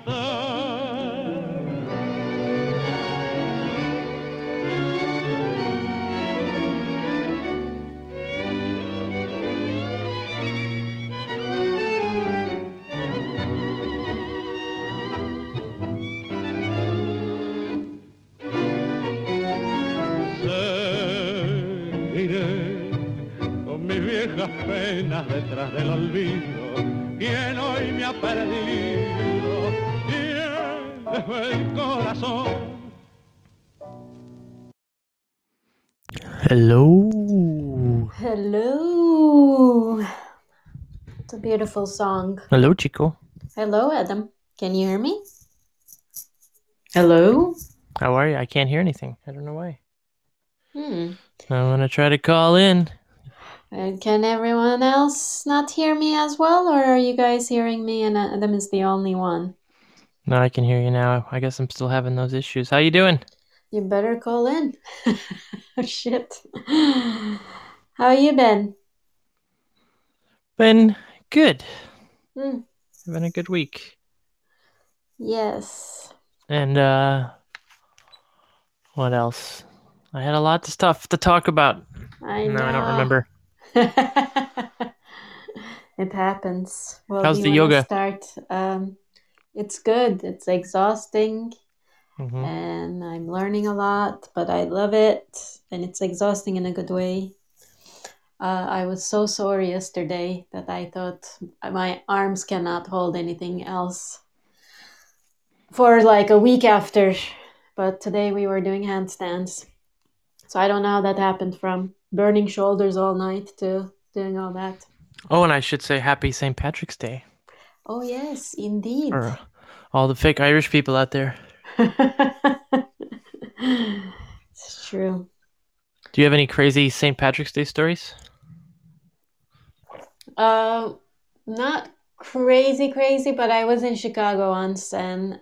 quise It's beautiful song. Hello, Chico. Hello, Adam. Can you hear me? Hello? How are you? I can't hear anything. I don't know why. Hmm. I'm gonna try to call in. And can everyone else not hear me as well, or are you guys hearing me and Adam is the only one? No, I can hear you now. I guess I'm still having those issues. How you doing? You better call in. oh, shit. How are you been? Been good. Hmm. Been a good week. Yes. And uh what else? I had a lot of stuff to talk about. I know. no. I don't remember. it happens. Well, How's the yoga? Start. Um, it's good. It's exhausting, hmm and I'm learning a lot, but I love it, and it's exhausting in a good way. Uh, I was so sore yesterday that I thought my arms cannot hold anything else for like a week after. But today we were doing handstands. So I don't know how that happened from burning shoulders all night to doing all that. Oh, and I should say happy St. Patrick's Day Oh, yes, indeed. for all the fake Irish people out there. it's true. Do you have any crazy St. Patrick's Day stories? Uh, not crazy, crazy, but I was in Chicago once and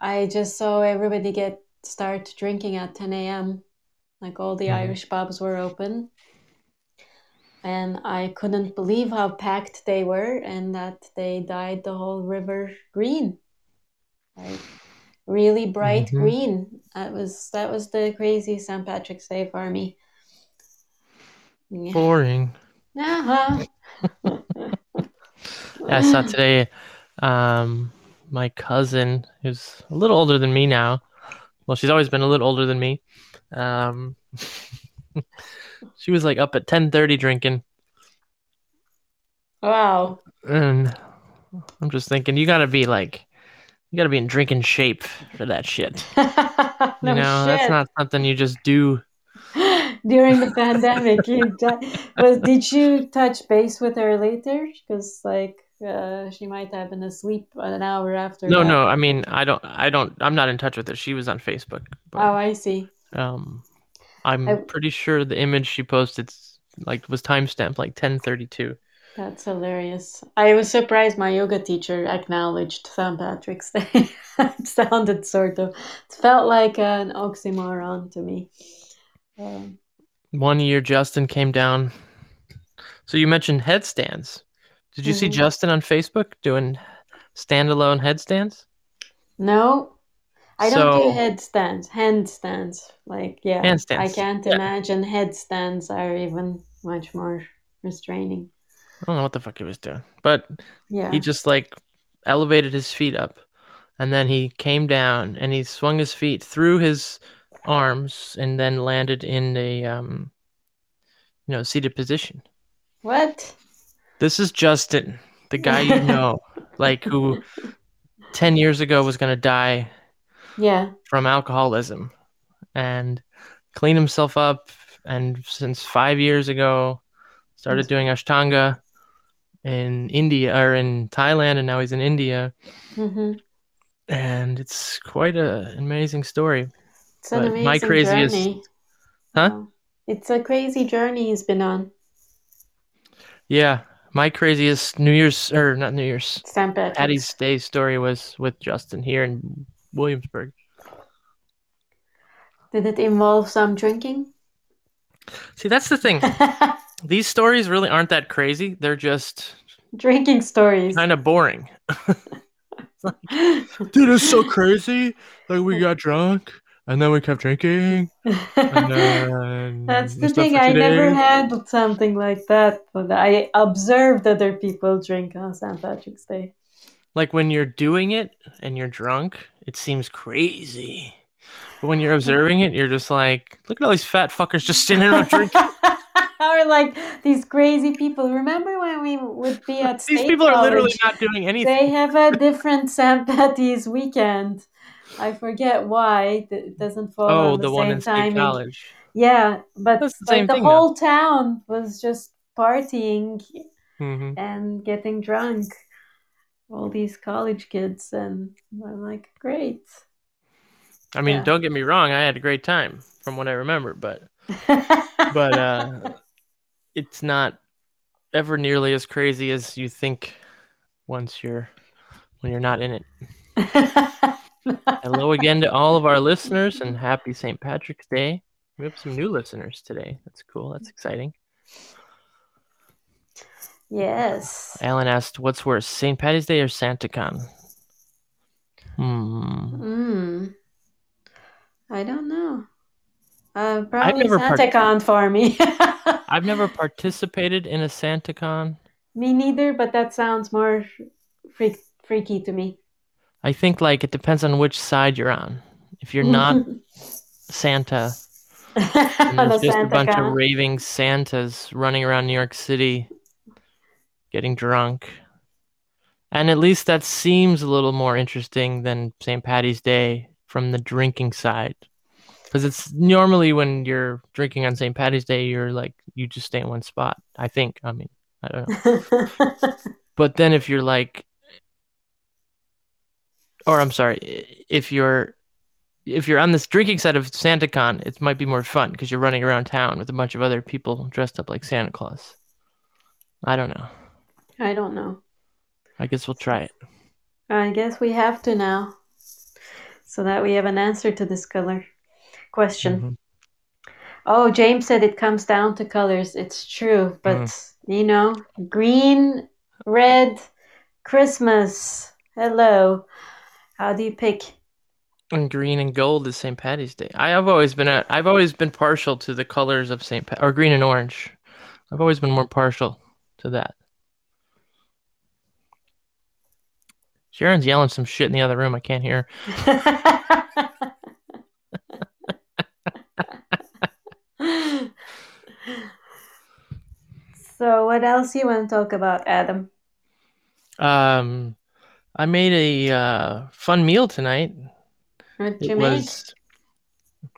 I just saw everybody get start drinking at 10 a.m. Like all the Mhm. Irish pubs were open. And I couldn't believe how packed they were and that they dyed the whole river green. Like really bright Mhm. green. That was that was the crazy St. Patrick's Day for me. Yeah. Boring. Uh-huh. I saw today um my cousin who's a little older than me now. Well, she's always been a little older than me. Um she was like up at 10:30 drinking Wow. and I'm just thinking you got to be like you got to be in drinking shape for that shit. no You know, that's not something you just do. During the pandemic, you was did you touch base with her later? Because like uh, she might have been asleep an hour after. No, that. no, I mean, I don't I don't I'm not in touch with her. She was on Facebook. But, Oh, I see. Um, I'm I- pretty sure the image she posted like was timestamped like 10:32. That's hilarious. I was surprised my yoga teacher acknowledged St. Patrick's Day. it sounded sort of, it felt like an oxymoron to me. Um, One year Justin came down. So you mentioned headstands. Did you see Mhm. Justin on Facebook doing standalone headstands? no, I don't do headstands, handstands. Like, yeah, handstands. I can't yeah. imagine headstands are even much more restraining. I don't know what the fuck he was doing, but Yeah. he just like elevated his feet up and then he came down and he swung his feet through his arms and then landed in a um you know seated position What? This is Justin, the guy you know, like who 10 years ago was going to die Yeah. from alcoholism and clean himself up. And since five years ago, started doing Ashtanga in India or in Thailand, and now he's in India. hmm And it's quite a- an amazing story. It's an But amazing my craziest- journey. Huh? Um, it's a crazy journey he's been on. Yeah, my craziest New Year's or not New Year's St. Patty's Day story was with Justin here in Williamsburg. Did it involve some drinking? See, that's the thing. These stories really aren't that crazy. They're just drinking stories. kind of boring. Dude, it's so crazy. Like we got drunk and then we kept drinking. And then That's the thing. I two never had something like that, but I observed other people drink on St. Patrick's Day. Like when you're doing it and you're drunk, it seems crazy. But when you're observing it, you're just like, look at all these fat fuckers just sitting around drinking. or like these crazy people. Remember when we would be at These State people are literally not doing anything. They have a different St. Patty's weekend. I forget why. It doesn't fall Oh, on the, the one same in State. College. Yeah, but the same the whole town was just partying hmm and getting drunk. All these college kids, and I'm like, great. I mean, Yeah. don't get me wrong, I had a great time from what I remember, but but uh it's not ever nearly as crazy as you think once you're when you're not in it. Hello again to all of our listeners and happy St. Patrick's Day. We have some new listeners today. That's cool. That's exciting. yes. Alan asked, "What's worse, St. Patty's Day or SantaCon?" Hmm. Mm. I don't know. Uh, probably never part- SantaCon for me. I've never participated in a SantaCon. me neither, but that sounds more freak, freaky to me. I think like it depends on which side you're on. If you're not Santa, there's a just a bunch of raving Santas running around New York City, getting drunk. And at least that seems a little more interesting than St. Patty's Day from the drinking side. Because it's normally when you're drinking on St. Patty's Day, you're like, you just stay in one spot. I think. I mean, I don't know. But then if you're like, or I'm sorry, if you're if you're on this drinking side of SantaCon, it might be more fun because you're running around town with a bunch of other people dressed up like Santa Claus. I don't know. I don't know. I guess we'll try it. I guess we have to now, so that we have an answer to this color question. Mhm. Oh, James said it comes down to colors. It's true, but you know, green, red, Christmas. Hello. How do you pick? And green and gold is St. Patty's Day. I have always been a, I've always been partial to the colors of St. Pat or green and orange. I've always been more partial to that. Sharon's yelling some shit in the other room. I can't hear. so, what else you want to talk about, Adam? Um, I made a uh, fun meal tonight. What you It was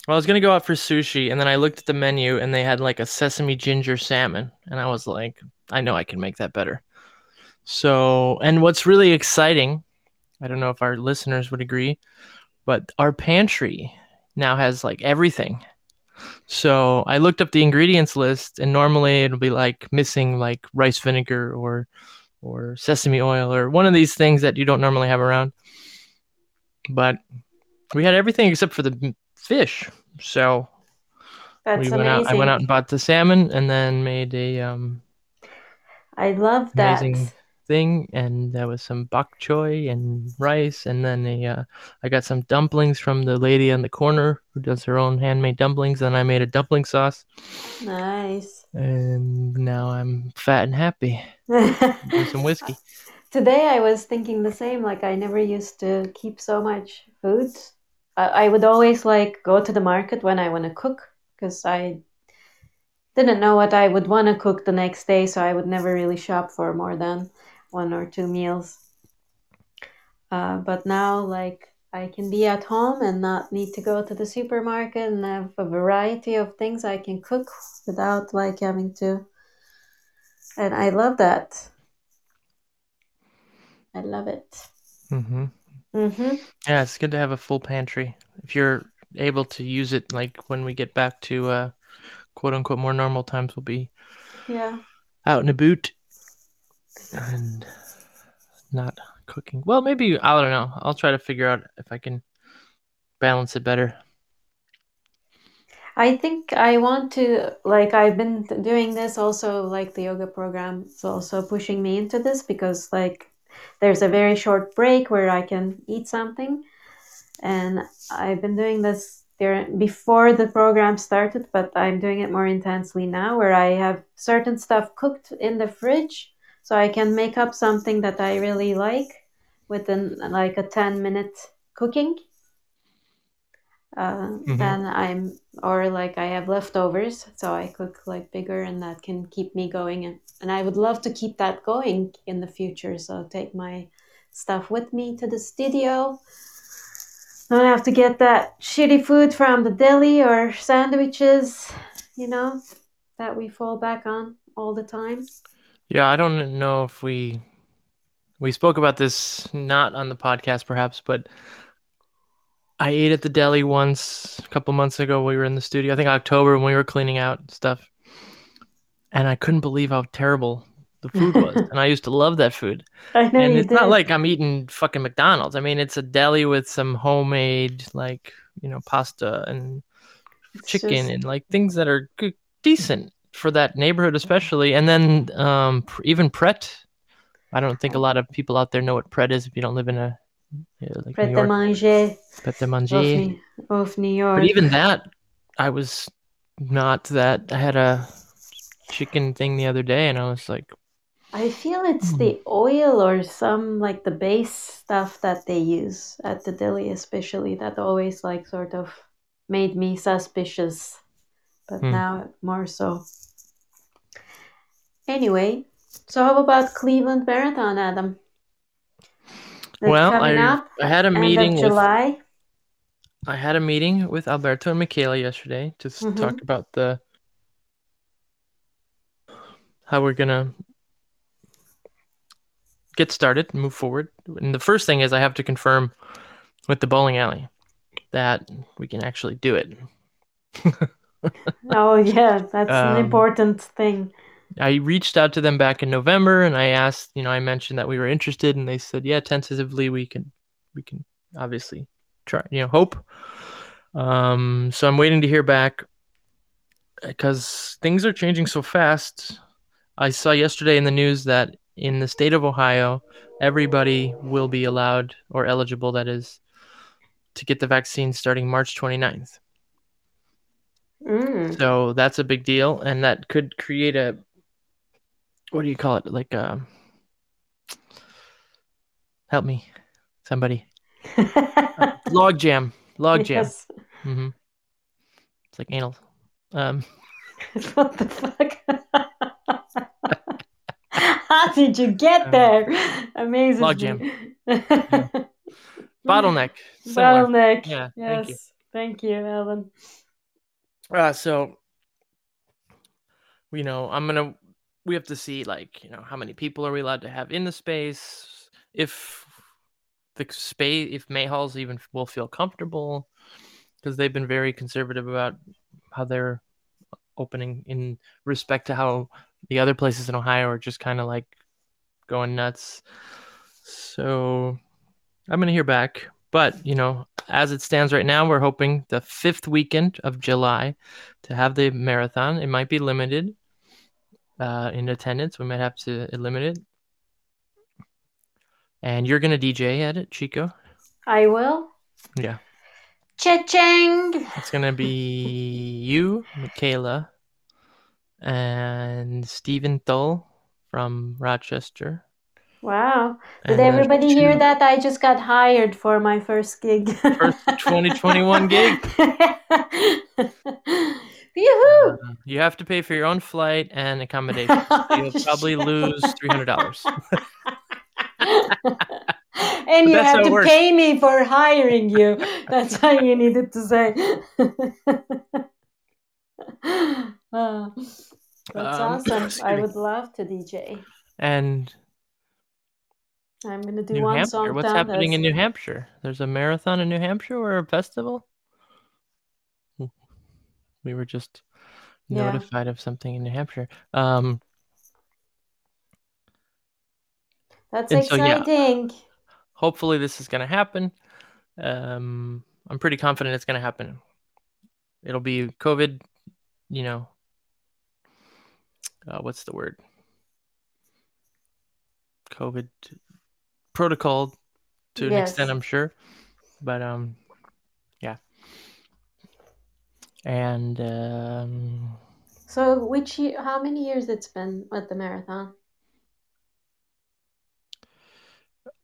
well, I was gonna go out for sushi, and then I looked at the menu, and they had like a sesame ginger salmon, and I was like, I know I can make that better. So, and what's really exciting, I don't know if our listeners would agree, but our pantry now has like everything. So I looked up the ingredients list, and normally it'll be like missing like rice vinegar or or sesame oil or one of these things that you don't normally have around. But we had everything except for the fish. So That's we went amazing. out. I went out and bought the salmon, and then made a um, I love that. amazing thing, and there was some bok choy and rice, and then a uh, I got some dumplings from the lady on the corner who does her own handmade dumplings. And I made a dumpling sauce, Nice. And now I'm fat and happy. Some whiskey. Today I was thinking the same. Like I never used to keep so much food. I, I would always like go to the market when I want to cook because I didn't know what I would want to cook the next day, so I would never really shop for more than one or two meals. Uh, but now, like, I can be at home and not need to go to the supermarket and have a variety of things I can cook without like having to. And I love that. I love it. Mm-hmm. Mm-hmm. Yeah, it's good to have a full pantry. If you're able to use it, like when we get back to uh, quote unquote more normal times, we'll be Yeah. out in a boot and not cooking. Well, maybe I don't know. I'll try to figure out if I can balance it better. I think I want to like I've been doing this also like the yoga program is also pushing me into this because like there's a very short break where I can eat something and I've been doing this there before the program started but I'm doing it more intensely now where I have certain stuff cooked in the fridge so I can make up something that I really like within like a 10 minute cooking uh, Mhm. then I'm or like I have leftovers, so I cook like bigger, and that can keep me going. And, and I would love to keep that going in the future. So take my stuff with me to the studio. Don't have to get that shitty food from the deli or sandwiches, you know, that we fall back on all the time. Yeah, I don't know if we we spoke about this not on the podcast perhaps, but I ate at the deli once a couple months ago. We were in the studio, I think October when we were cleaning out stuff. And I couldn't believe how terrible the food was. and I used to love that food. I know and it's did. not like I'm eating fucking McDonald's. I mean, it's a deli with some homemade like, you know, pasta and It's chicken just- and like things that are good, decent for that neighborhood especially and then um pr- even pret i don't think a lot of people out there know what pret is if you don't live in a yeah, like Pret York. manger Pret of, manger. New- of New York. But even that, I was not that. I had a chicken thing the other day, and I was like, I feel it's Hmm. the oil or some like the base stuff that they use at the deli, especially that always like sort of made me suspicious, but Hmm. now more so. Anyway, so how about Cleveland Marathon, Adam? That's well, I I had a meeting with July. I had a meeting with Alberto and Michaela yesterday to s Mhm. talk about the how we're gonna get started and move forward. And the first thing is I have to confirm with the bowling alley that we can actually do it. Oh yeah, that's an Um, important thing. I reached out to them back in November and I asked, you know, I mentioned that we were interested and they said, yeah, tentatively we can we can obviously try, you know, hope. Um so I'm waiting to hear back because things are changing so fast. I saw yesterday in the news that in the state of Ohio, everybody will be allowed or eligible that is to get the vaccine starting March 29th. Mm. So that's a big deal, and that could create a what do you call it? Like a help me, somebody log jam, log jam. Yes. hmm It's like anal. Um, what the fuck? How did you get Um, there? Amazing. logjam. bottleneck. similar. Bottleneck. Yeah, Yes. thank you. Thank you, Alan. Uh, so you know, I'm gonna. We have to see, like, you know, how many people are we allowed to have in the space? If the space, if Mayhalls even will feel comfortable, because they've been very conservative about how they're opening in respect to how the other places in Ohio are just kind of like going nuts. So I'm gonna hear back, but you know, as it stands right now, we're hoping the fifth weekend of July to have the marathon. It might be limited uh, in attendance. We might have to limit it. And you're gonna DJ at it, Chico. I will. Yeah. Cha-ching! It's gonna be you, Michaela, and Stephen Thull from Rochester. Wow. Did And everybody hear that? I just got hired for my first gig. First 2021 gig? Yoo-hoo! You have to pay for your own flight and accommodation. You'll probably lose three hundred dollars. and you have to pay me for hiring you. That's how you needed to say. Uh, that's Um, awesome. I would love to DJ. And I'm gonna do New one Hampshire. song. What's happening in New Hampshire? There's a marathon in New Hampshire or a festival. We were just Yeah. notified of something in New Hampshire. Um, That's and so, yeah. exciting. hopefully this is going to happen. Um, I'm pretty confident it's going to happen. It'll be COVID, you know. Uh, what's the word? COVID protocol to an extent, I'm sure. But um, yeah. And um, So, which year, how many years it's been with the marathon?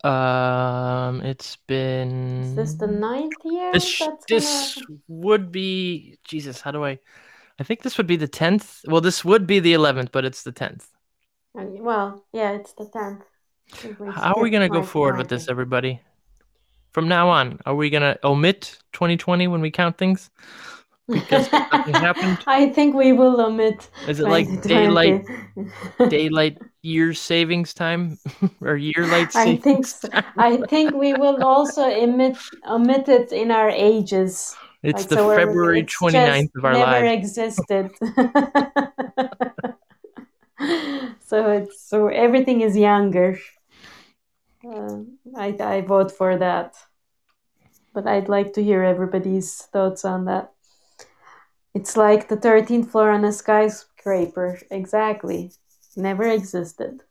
um, it's been Is this the ninth year? This that's this would be Jesus. How do I? I think this would be the tenth. Well, this would be the eleventh, but it's the tenth. Well, yeah, it's the tenth. How are we gonna go forward with this, everybody? From now on, are we gonna omit 2020 when we count things? Because nothing happened? I think we will omit. Is it like 2020. daylight daylight year savings time or year light I think so. I think we will also omit omit it in our ages. It's Like, the so February it's 29th of our never lives. existed. so it's so everything is younger. Uh, I I vote for that, but I'd like to hear everybody's thoughts on that. It's like the thirteenth floor on a skyscraper. Exactly, never existed.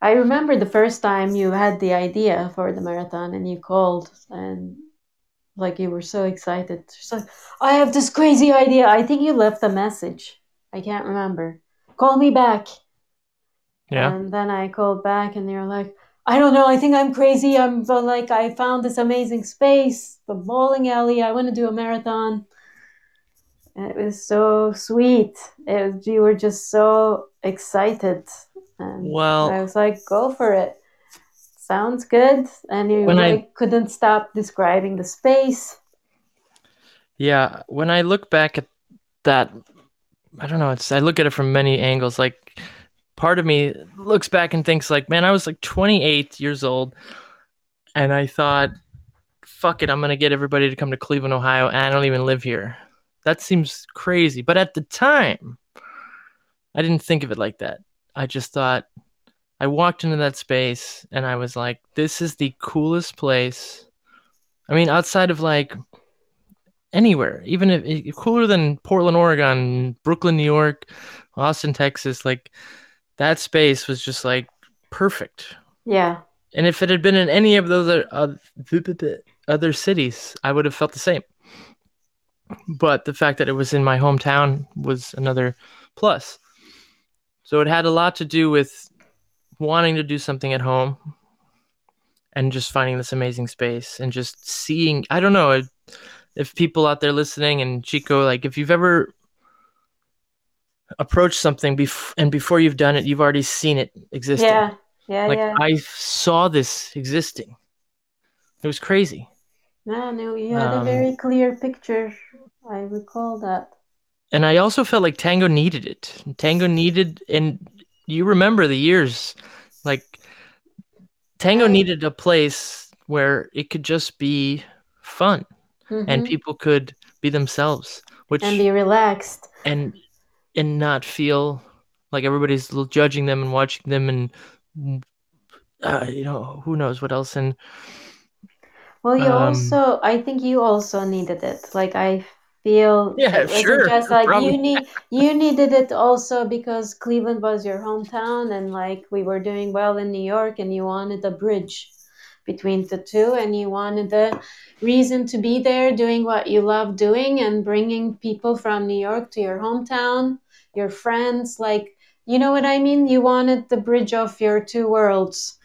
I remember the first time you had the idea for the marathon and you called and like you were so excited. She's like, I have this crazy idea. I think you left a message. I can't remember. Call me back. Yeah. And then I called back and you're like, I don't know. I think I'm crazy. I'm like, I found this amazing space, the bowling alley. I want to do a marathon. And it was so sweet. It was, you were just so excited. And Well- I was like, go for it. Sounds good. And you When I- couldn't stop describing the space. Yeah, when I look back at that, I don't know. It's I look at it from many angles. Like, part of me looks back and thinks, like, man, I was like 28 years old, and I thought, fuck it, I'm gonna get everybody to come to Cleveland, Ohio, and I don't even live here. That seems crazy, but at the time, I didn't think of it like that. I just thought, I walked into that space, and I was like, this is the coolest place. I mean, outside of like anywhere, even if cooler than Portland, Oregon, Brooklyn, New York, Austin, Texas, like that space was just like perfect. Yeah. And if it had been in any of those other, uh, other, other cities, I would have felt the same. But the fact that it was in my hometown was another plus. So it had a lot to do with wanting to do something at home and just finding this amazing space and just seeing. I don't know if people out there listening and Chico, like if you've ever approached something bef- and before you've done it, you've already seen it existing Yeah. Yeah. like yeah. I saw this existing. It was crazy. No, no, you had a Um, very clear picture. I recall that. And I also felt like Tango needed it. Tango needed and you remember the years like Tango needed a place where it could just be fun and Mhm. people could be themselves, which and be relaxed. and and not feel like everybody's judging them and watching them and uh, you know who knows what else and Well, you Um, also, I think you also needed it. Like I feel, Yeah, it sure, just like probably. you need, you needed it also because Cleveland was your hometown, and like we were doing well in New York, and you wanted a bridge between the two, and you wanted the reason to be there, doing what you love doing, and bringing people from New York to your hometown, your friends, like you know what I mean. You wanted the bridge of your two worlds.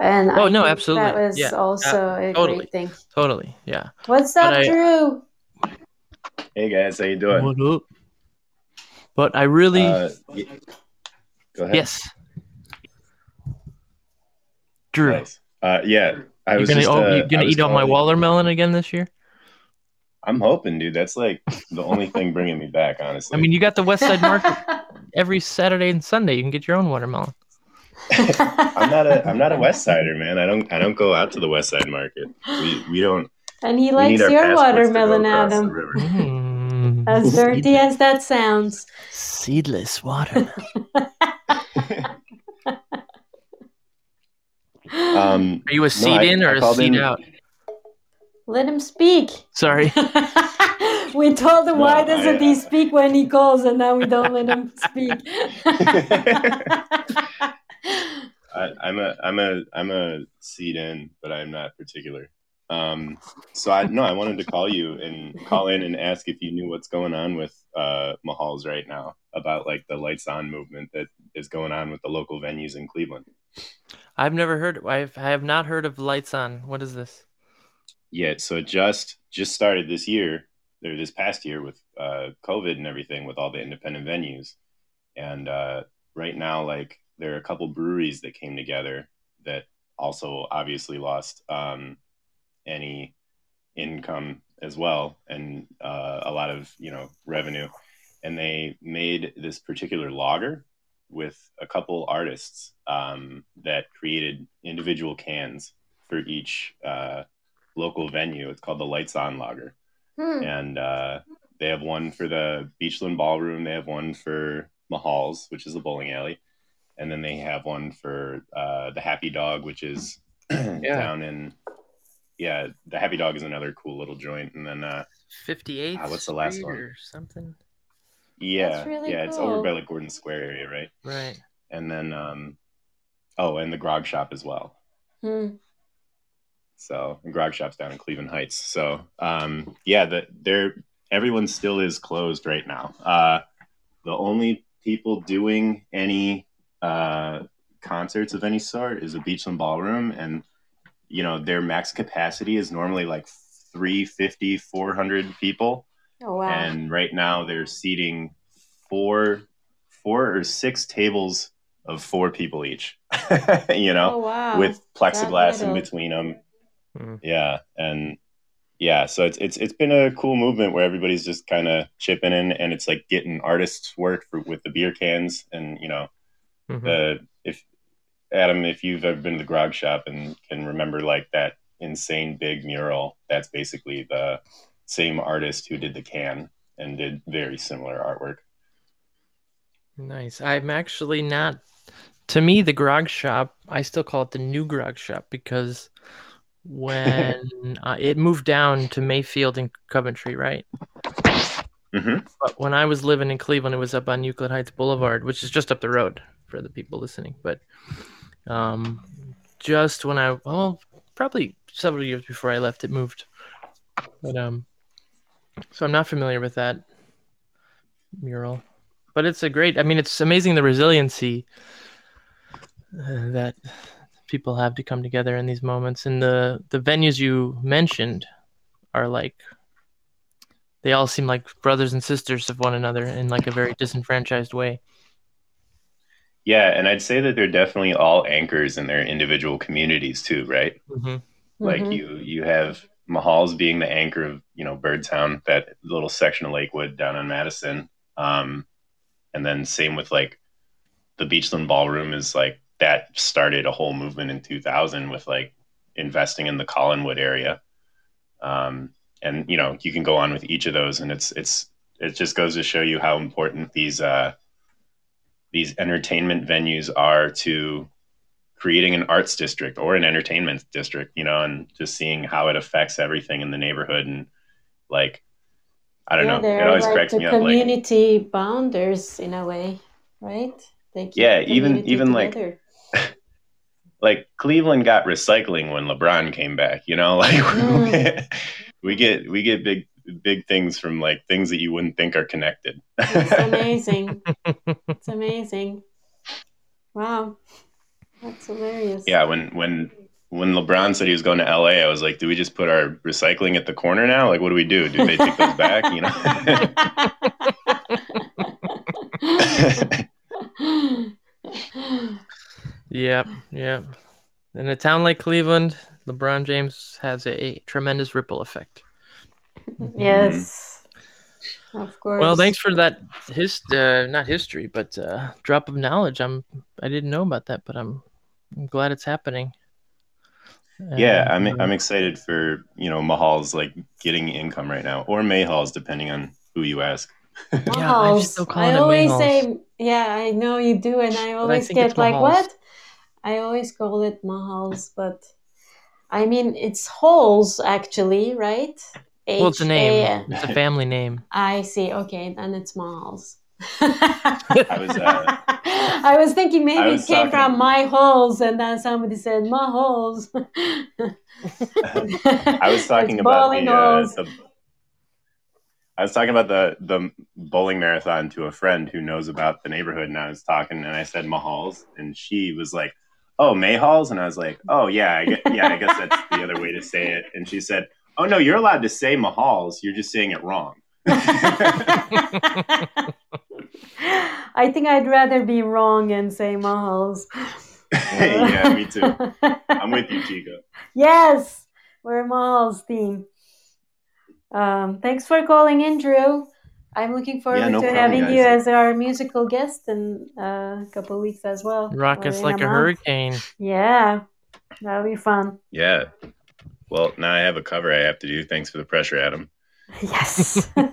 And Oh, I no, think absolutely. That was Yeah, also a totally. great thing. totally yeah What's up, I- Drew? Hey guys, how you doing? What up? But I really, Uh, y- go ahead. yes. Drew, Nice. Uh, yeah, I you was gonna, just. oh, uh, you I gonna was eat all my watermelon again this year? I'm hoping, dude. That's like the only thing bringing me back, honestly. I mean, you got the West Side Market every Saturday and Sunday. You can get your own watermelon. I'm not a I'm not a West Sider, man. I don't I don't go out to the West Side Market. We we don't. and he likes your passports to go watermelon, Adam. Mm, As dirty seed- as that sounds. seedless watermelon. Um, Are you a seed I- in or I a seed in- out? Let him speak. Sorry. we told him No, why doesn't I, he uh, speak when he calls, and now we don't let him speak. I, I'm a I'm a I'm a seed in, but I'm not particular. Um, so I no, I wanted to call you and call in and ask if you knew what's going on with uh, Mahals right now about like the lights on movement that is going on with the local venues in Cleveland. I've never heard. I've I have not heard of lights on. What is this? Yeah, so just just started this year or this past year with uh, COVID and everything with all the independent venues, and uh, right now like there are a couple breweries that came together that also obviously lost um, any income as well and uh, a lot of you know revenue, and they made this particular lager with a couple artists um, that created individual cans for each. Uh, local venue. It's called the Lights On Lager, Hmm. and uh, they have one for the Beachland Ballroom. They have one for Mahal's, which is the bowling alley, and then they have one for uh, the Happy Dog, which is down in yeah. The Happy Dog is another cool little joint, and then uh, Fifty-eight. Ah, what's the last one? or something? yeah, really yeah, it's over by like Gordon Square area, right? Right. And then um, oh, and the Grog Shop as well. Hmm. So grog shops down in Cleveland Heights. So um, yeah, the they're everyone still is closed right now. Uh, the only people doing any uh, concerts of any sort is a Beachland Ballroom, and you know their max capacity is normally like 350, 400 people, Oh wow. and right now they're seating four, four or six tables of four people each. you know oh wow. with plexiglass in between them. Mhm. Yeah, and yeah, so it's it's it's been a cool movement where everybody's just kind of chipping in, and it's like getting artists work for, with the beer cans, and you know, Mhm. the if Adam, if you've ever been to the Grog Shop and can remember like that insane big mural, that's basically the same artist who did the can and did very similar artwork. Nice. I'm actually not. To me, the grog shop, I still call it the new grog shop because when uh, it moved down to Mayfield and Coventry, right? hmm But when I was living in Cleveland, it was up on Euclid Heights Boulevard, which is just up the road for the people listening. But um, just when I, well, probably several years before I left, it moved. But um, so I'm not familiar with that mural, but it's a great. I mean, it's amazing the resiliency uh, that people have to come together in these moments, and the the venues you mentioned are like they all seem like brothers and sisters of one another in like a very disenfranchised way. Yeah, and I'd say that they're definitely all anchors in their individual communities too, right? Mm-hmm. Like Mhm. you, you have Mahal's being the anchor of you know Birdtown, that little section of Lakewood down on Madison, um, and then same with like the Beachland Ballroom is like that started a whole movement in 2000 with like investing in the Collinwood area, um, and you know you can go on with each of those, and it's it's it just goes to show you how important these uh, these entertainment venues are to creating an arts district or an entertainment district, you know, and just seeing how it affects everything in the neighborhood and like I don't yeah, know. It always like cracks me up like community bounders in a way, right? They keep Yeah, even- even, like, together. Like Cleveland got recycling when LeBron came back, you know, like Mm. we get we get big big things from like things that you wouldn't think are connected. It's amazing. it's amazing. Wow, that's hilarious. yeah, when when when LeBron said he was going to LA, I was like, do we just put our recycling at the corner now? Like, what do we do? Do they take those back? You know? Yep, yep. In a town like Cleveland, LeBron James has a tremendous ripple effect. yes, of course. Well, thanks for that his uh, not history, but uh, drop of knowledge. I'm I didn't know about that, but I'm, I'm glad it's happening. yeah, I'm uh, I'm excited for you know Mahal's like getting income right now, or Mayhal's depending on who you ask. Yeah, I'm Mahals. still I it always Mahals. say, yeah, I know you do, and I always think get like, Mahals. what? I always call it Mahals, but I mean, it's Halls actually, right? well, it's a name. H-A- It's a family name. I see. Okay, then it's Mahals. I was uh, I was thinking maybe I it came talking- from my holes, and then somebody said my holes. I was talking It's about bowling the, uh, the I was talking about the the bowling marathon to a friend who knows about the neighborhood, and I was talking, and I said Mahals, and she was like, "Oh, Mayhalls," and I was like, "Oh yeah, I get, yeah, I guess that's the other way to say it." And she said, "Oh no, you're allowed to say Mahals. You're just saying it wrong." I think I'd rather be wrong and say Mahals. Hey, yeah, me too. I'm with you, Chico. Yes, we're Mahals team. Um, thanks for calling in, Drew. I'm looking forward Yeah, no to problem, having guys. you as our musical guest in uh, a couple of weeks as well. Rock us like a month. hurricane. Yeah, that'll be fun. Yeah. Well, now I have a cover I have to do. Thanks for the pressure, Adam. Yes. no,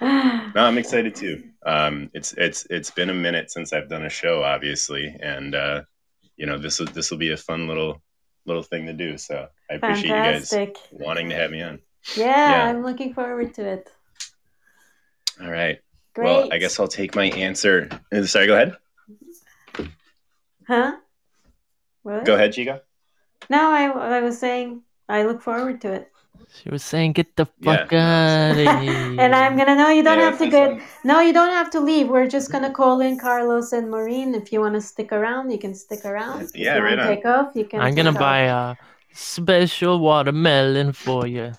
I'm excited too. Um, it's it's it's been a minute since I've done a show, obviously, and uh, you know this will this will be a fun little little thing to do. So I appreciate you guys wanting to have me on. Yeah, Yeah. I'm looking forward to it. All right. Great. Well, I guess I'll take my answer. uh, Sorry, go ahead. Huh? What? Go ahead, Chico. No, I, I was saying I look forward to it. She was saying, "Get the Yeah. fuck out of here." And I'm gonna no, you don't Yeah, have to get saw- no, you don't have to leave. We're just gonna call in Carlos and Maureen. If you want to stick around, you can stick around. If Yeah, you right wanna take off, you can. I'm gonna off. buy a special watermelon for you.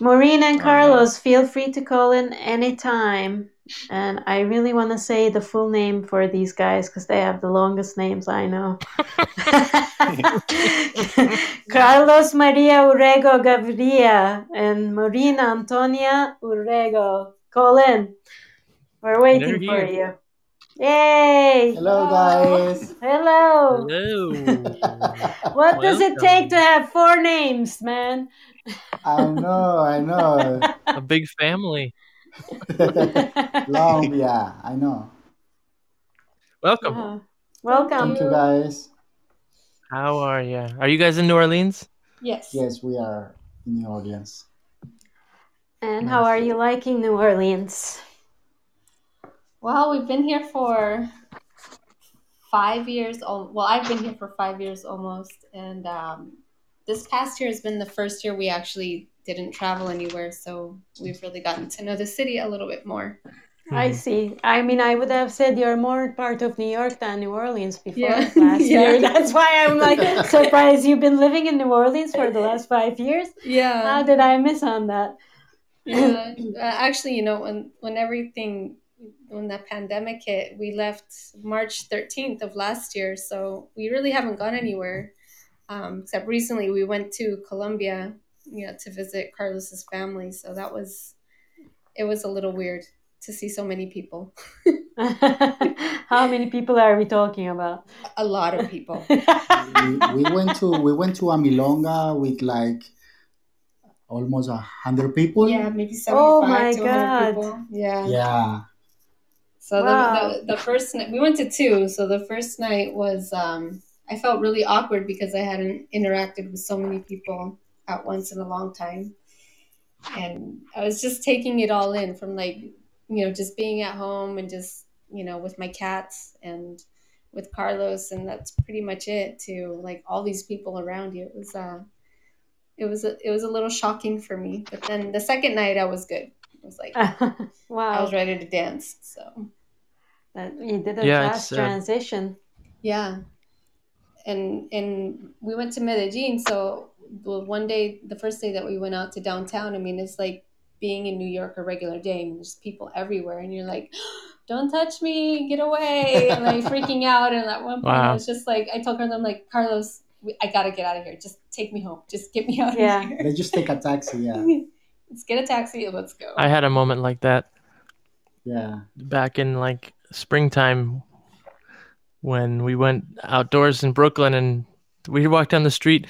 Maureen and Carlos, feel free to call in anytime. And I really want to say the full name for these guys because they have the longest names I know. Carlos Maria Urrego Gaviria and Maureen Antonia Urrego. Call in. We're waiting They're for here. you. Yay! Hello, guys. Hello. Hello. What does it take to have four names, man? I know, I know. a big family. Long, yeah, I know. Welcome. Uh, welcome. Thank you, guys. How are you? Are you guys in New Orleans? Yes. Yes, we are in New Orleans. And how are you liking New Orleans? Well, we've been here for five years. al- Well, I've been here for five years almost, and um, this past year has been the first year we actually didn't travel anywhere. So we've really gotten to know the city a little bit more. I Mhm. see. I mean, I would have said you're more part of New York than New Orleans before Yeah. last Yeah. year. That's why I'm like surprised you've been living in New Orleans for the last five years. Yeah. How did I miss on that? yeah. Uh, actually, you know, when when everything when the pandemic hit, we left March 13th of last year, so we really haven't gone anywhere. Um, except recently, we went to Colombia, you know, to visit Carlos's family. So that was, it was a little weird to see so many people, How many people are we talking about? a lot of people. We, we went to we went to a milonga with like almost a hundred people. Yeah, maybe Oh 75 my to 100 God. people. Yeah. Yeah. So Wow. the, the the first night we went to two. So the first night was um, I felt really awkward because I hadn't interacted with so many people at once in a long time, and I was just taking it all in from like you know just being at home and just you know with my cats and with Carlos and that's pretty much it. To like all these people around you, it was uh, it was a, it was a little shocking for me. But then the second night I was good. I was like wow. I was ready to dance. So. That- You did a Yeah, fast uh, transition. Yeah. And and we went to Medellin. So one day, the first day that we went out to downtown, I mean, it's like being in New York a regular day. and there's people everywhere, and you're like, "Don't touch me, get away!" and like freaking out. And at one point, I Wow. was just like, I told her, I'm like, Carlos, I gotta get out of here. Just take me home. Just get me out Yeah. of here. Let's just take a taxi. Yeah, Let's get a taxi let's go. I had a moment like that yeah. back in like springtime when we went outdoors in Brooklyn and we walked down the street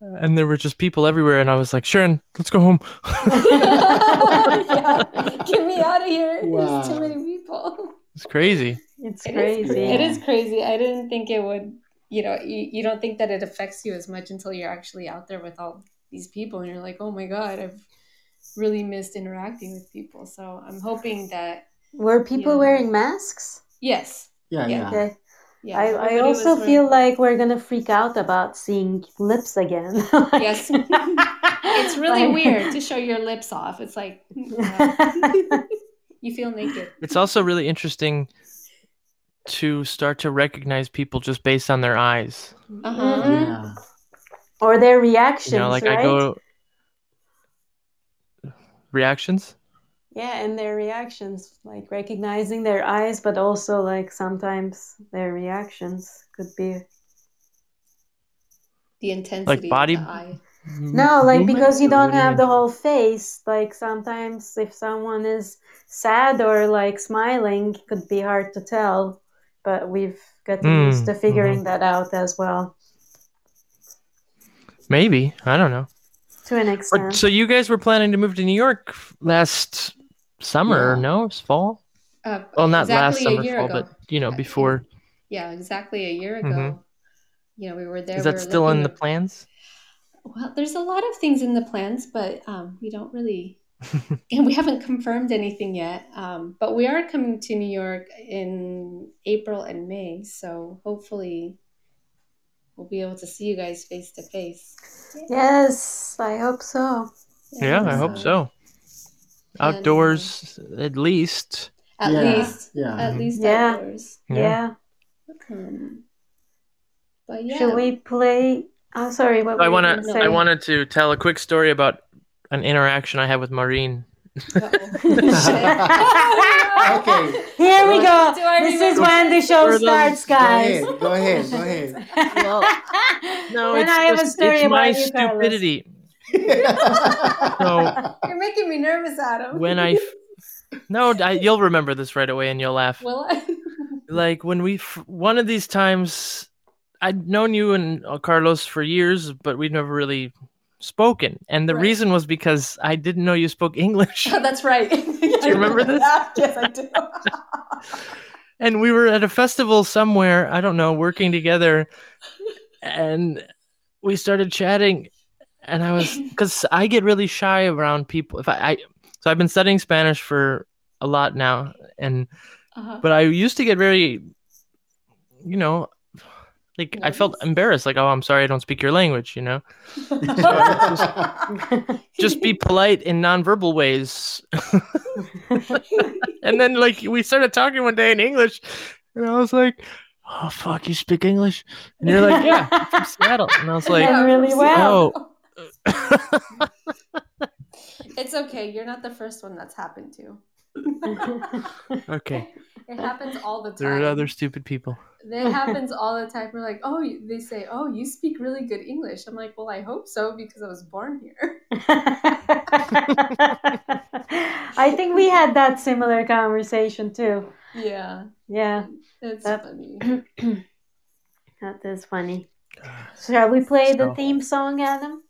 and there were just people everywhere and I was like, Sharon, let's go home. yeah. Get me out of here. Wow. There's too many people. It's crazy. It's It is crazy. cra- It is crazy. I didn't think it would, you know, you, you don't think that it affects you as much until you're actually out there with all these people and you're like, oh my God, I've really missed interacting with people. So I'm hoping that, Were people Yeah. wearing masks? yes. Yeah, Yeah. yeah. Okay. Yeah, I, I also wearing- feel like we're gonna freak out about seeing lips again. Yes. It's really Like- weird to show your lips off. It's like, uh, you feel naked. It's also really interesting to start to recognize people just based on their eyes. Uh-huh. Mhm. Yeah. or their reactions, You know, like right? I go reactions. Yeah, and their reactions, like recognizing their eyes, but also like sometimes their reactions could be The intensity like body- of the eye. no, like because you don't have the whole face. Like sometimes if someone is sad or like smiling, it could be hard to tell. But we've gotten Mm, used to figuring that out as well Maybe I don't know. to an extent. So you guys were planning to move to New York last summer, or Yeah. no? It's fall. Uh, Well, not last exactly a summer, fall, ago. but you know, before. Yeah, exactly a year ago. Mhm. You know, we were there. Is that were still in looking the plans? Well, there's a lot of things in the plans, but um, we don't really, and we haven't confirmed anything yet. Um, but we are coming to New York in April and May, so hopefully we'll be able to see you guys face to face. yes, I hope so. Yeah, I hope so. And, Outdoors, at least. At Yeah, least, yeah. at least Yeah. outdoors. Yeah. Yeah. Um, but yeah, Should we play? I'm sorry. What I want gonna to. I wanted to tell a quick story about an interaction I had with Maureen. Okay. Here we go. This is when the show For the- starts, Go guys. ahead. Go ahead. Go ahead. No, then it's I have a story it's about my you, Carlos. So You're making me nervous, Adam. when I, f- no, I, you'll remember this right away and you'll laugh. Will I? like when we f- one of these times i'd known you and uh, carlos for years but we'd never really spoken and the Right. reason was because i didn't know you spoke english That's right. Do you remember this? Yes, I do. and we were at a festival somewhere i don't know working together and we started chatting and i was because i get really shy around people if I, I so i've been studying spanish for a lot now and Uh-huh. but I used to get very, you know, like I felt embarrassed, like, oh, I'm sorry, I don't speak your language, you know. Just be polite in nonverbal ways. and then, like, we started talking one day in English, and I was like, oh fuck, you speak English? And you're like, yeah, I'm from Seattle, and I was like, Yeah, really well. oh, It's okay. You're not the first one that's happened to. okay. It happens all the time. There are other stupid people. It happens all the time. We're like, oh, they say, oh, you speak really good English. I'm like, well, I hope so because I was born here. I think we had that similar conversation too. Yeah, Yeah, it's That- funny. that is funny. Shall we play the theme song, Adam?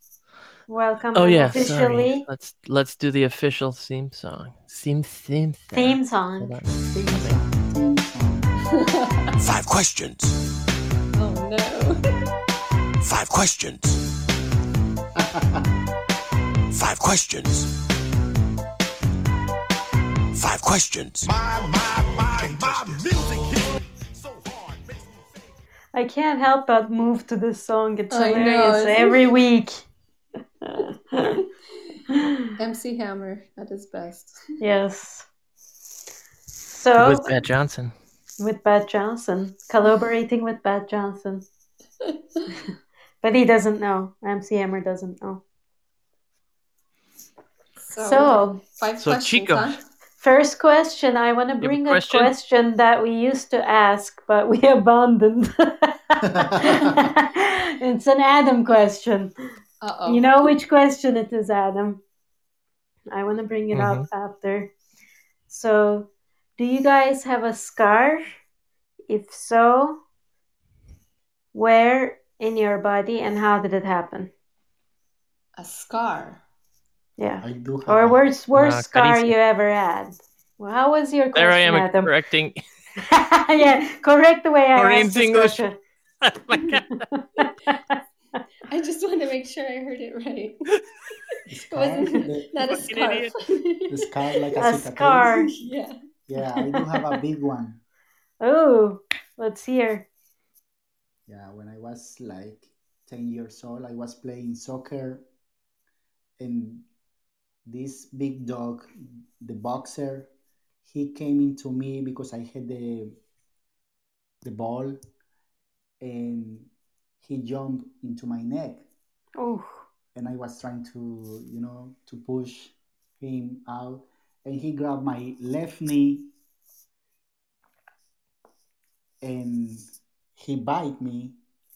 Welcome Oh yeah, officially. sorry. Let's let's do the official theme song. Theme theme song. Theme Hold song. Five questions. oh no. Five questions. Five questions. Five questions. I can't help but move to this song. It's I know, hilarious isn't every week. MC Hammer at his best. yes. So With Matt Johnson. with Bat Johnson, collaborating with Bat Johnson. But he doesn't know. MC Hammer doesn't know. So, So, five So, questions, Chico. huh? first question I want to have a bring a question? question that we used to ask, but we abandoned. it's an Adam question. Uh oh. You know which question it is, Adam? I want to bring it up Mm-hmm. after. So, do you guys have a scar? If so, where in your body and how did it happen? a scar. Yeah. I do have Or a- worst worst Nah, scar Carissa. you ever had? Well, how was your question, There I am Adam? correcting. yeah, correct the way I Maureen's asked this English. Oh my God. I just wanted to make sure I heard it right. the It wasn't the, not a Fucking scarf. idiot. the scar like a, A cicatriz. scar. yeah. Yeah, I do have a big one. oh, let's hear. Yeah, when I was like 10 years old, I was playing soccer, and this big dog, the boxer, he came into me because I had the the ball, and he jumped into my neck, Oh, and I was trying to, you know, to push him out, and he grabbed my left knee, and he bite me.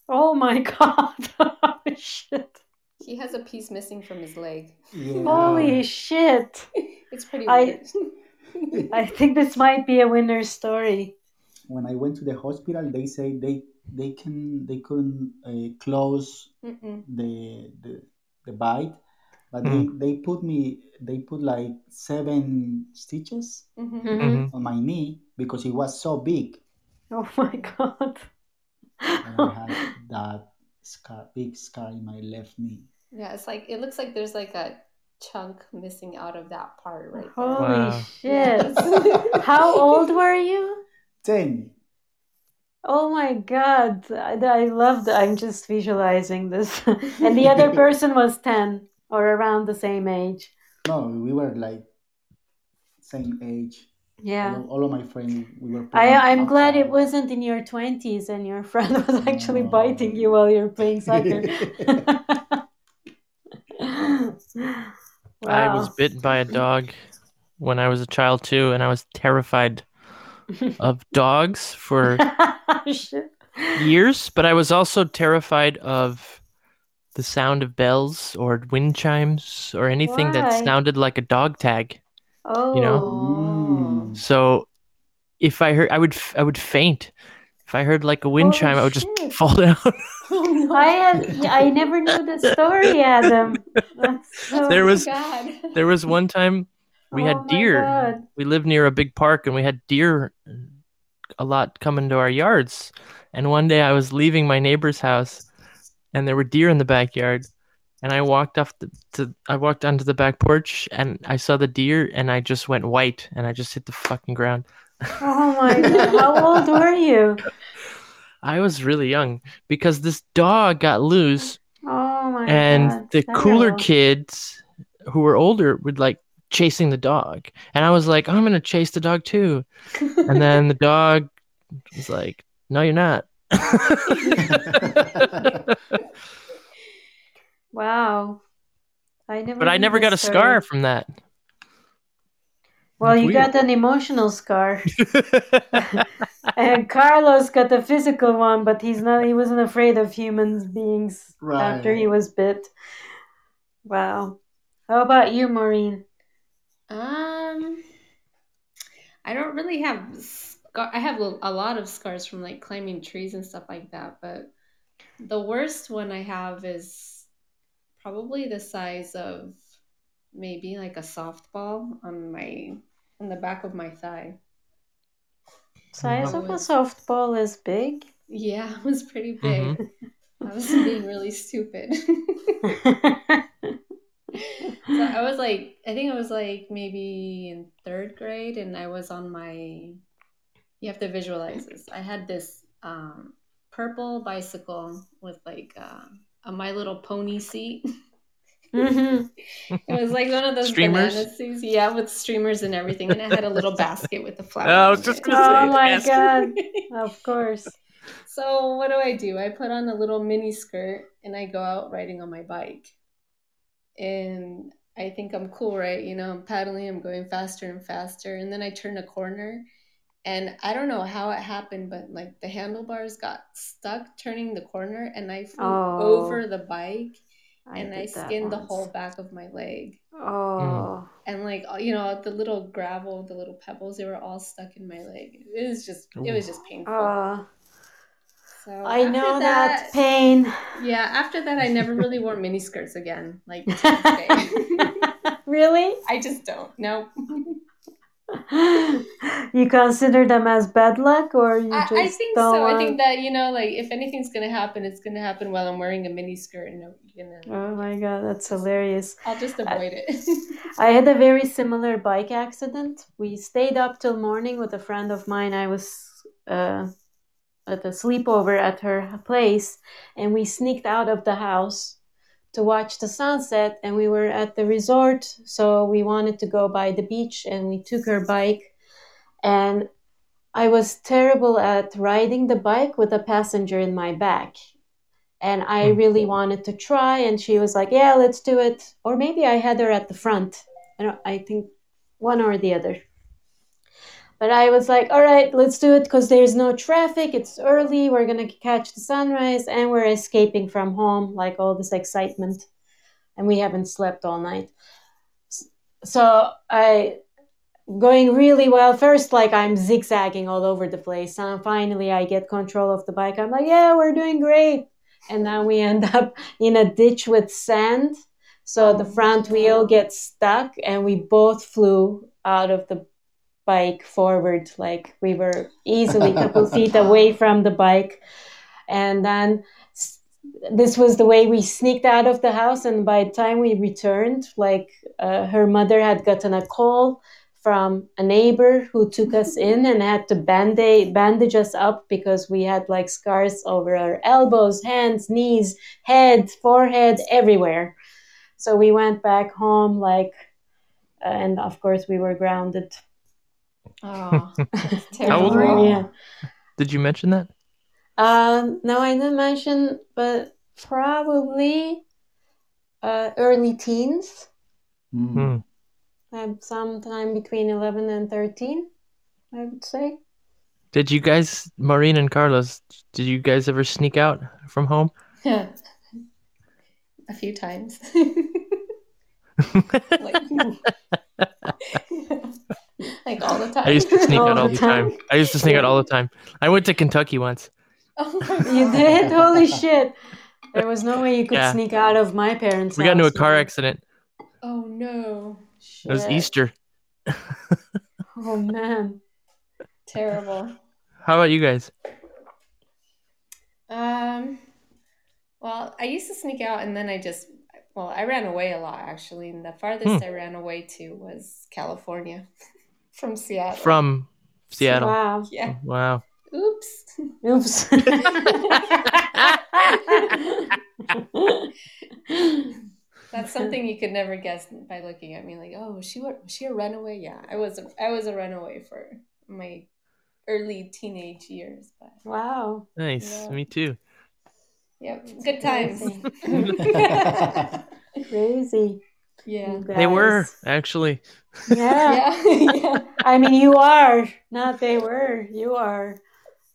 oh my God! oh, shit! He has a piece missing from his leg. Yeah. Holy um, shit! It's pretty I- I think this might be a winner story. when I went to the hospital, they say they they can they couldn't uh, close Mm-mm. the the, the bite, but they they put me they put like seven stitches Mhm. Mhm. Mhm. on my knee because it was so big, Oh my God! and I had that scar, big scar in my left knee. Yeah, it's like it looks like there's like a chunk missing out of that part right there. Holy Wow. shit! How old were you? Ten. Oh my god, I, I love that. I'm just visualizing this. and the other person was 10 or around the same age. No, we were like same age. Yeah. All, all of my friends we were. I, playing I'm glad it wasn't in your 20s and your friend was actually No. biting you while you're playing soccer. I was bitten by a dog when I was a child too, and I was terrified of dogs for years, but I was also terrified of the sound of bells or wind chimes or anything that sounded like a dog tag. Oh. You know? Mm. So if I heard, I would I would faint. If I heard like a wind Holy chime, I would shit. just fall down. Oh. I had, I never knew the story, Adam. So, There Oh was- God. there was one time we Oh had deer. God. We lived near a big park, and we had deer a lot coming to our yards. And one day I was leaving my neighbor's house, and there were deer in the backyard. And I walked off the, to I walked onto the back porch, and I saw the deer, and I just went white, and I just hit the fucking ground. Oh my god. How old were you? I was really young because this dog got loose, Oh my and god. the cooler kids who were older would like chasing the dog, and I was like, I'm gonna chase the dog too. And then the dog was like, "No, you're not." Wow. I never but I never got a story. scar from that. Well, It's you weird. got an emotional scar. and Carlos got the physical one, but he's not he wasn't afraid of human beings after he was bit. Wow. How about you, Maureen? Um, I don't really have scar. I have a a lot of scars from like climbing trees and stuff like that, but the worst one I have is probably the size of maybe like a softball on my on the back of my thigh. Size of a softball is big. Yeah, it was pretty big. I was being really stupid. So I was like, I think I was like maybe in third grade, and I was on my. You have to visualize this. I had this um, purple bicycle with like uh, a My Little Pony seat. Mhm. It was like one of those Streamers? banana seats, yeah, with streamers and everything, and it had a little basket with the flower. I was just it. gonna Oh my god. Of course. So what do I do? I put on a little mini skirt and I go out riding on my bike. And I think I'm cool, right? You know, I'm paddling, I'm going faster and faster. And then I turn a corner and I don't know how it happened, but like the handlebars got stuck turning the corner and I flew Oh. over the bike and I did skinned the whole back of my leg. Oh, mm-hmm. And like you know, the little gravel, the little pebbles, they were all stuck in my leg. It was just it was just painful. oh, so I know that, pain. Yeah, after that I never really wore mini skirts again. Like to this day. really? I just don't. No. you consider them as bad luck, or you I, just I think don't so. I think that, you know, like if anything's gonna happen, it's gonna happen while I'm wearing a mini skirt and I'm gonna Oh my god, that's hilarious. I'll just avoid it. I had a very similar bike accident. We stayed up till morning with a friend of mine. I was uh, at a sleepover at her place, and we sneaked out of the house to watch the sunset. And we were at the resort, so we wanted to go by the beach, and we took her bike. And I was terrible at riding the bike with a passenger in my back. And I Hmm. really wanted to try, and she was like, "Yeah, let's do it." Or maybe I had her at the front. I don't. I think one or the other. But I was like, "All right, let's do it because there's no traffic. It's early. We're gonna catch the sunrise, and we're escaping from home. Like all this excitement, and we haven't slept all night. So I going really well. First, like I'm zigzagging all over the place. And finally, I get control of the bike. I'm like, yeah, we're doing great. And now we end up in a ditch with sand. So the front wheel gets stuck, and we both flew out of the bike forward. Like we were easily a couple feet away from the bike. And then this was the way we sneaked out of the house. And by the time we returned, like uh, her mother had gotten a call from a neighbor who took us in and had to band-aid, bandage us up because we had like scars over our elbows, hands, knees, head, forehead, everywhere. So we went back home, like, uh, and of course we were grounded. Oh, How old were terrible. you? Yeah. Did you mention that? Uh, no, I didn't mention, but probably uh, early teens, Mm. Hmm. um, sometime between 11 and 13, I would say. Did you guys, Maureen and Carlos, did you guys ever sneak out from home? Yeah, a few times. like, like all the time. I used to sneak All out all the the time. time. I used to sneak out all the time. I went to Kentucky once. Oh. You did? Holy shit. There was no way you could Yeah. sneak out of my parents' We got into a car accident. Oh no. It was Easter. Oh, man. Terrible. How about you guys? Um, well, I used to sneak out and then I just, well, I ran away a lot actually. And the farthest Hmm. I ran away to was California from Seattle. From Seattle. Wow. yeah. Wow. Oops. Oops. That's something you could never guess by looking at me. Like, oh, was she wa- was she a runaway? Yeah, I was. A, I was a runaway for my early teenage years. But wow. Nice. Yeah. Me too. yep, good times. Crazy. yeah. They were, actually. Yeah. Yeah. yeah. I mean, you are. Not they were. You are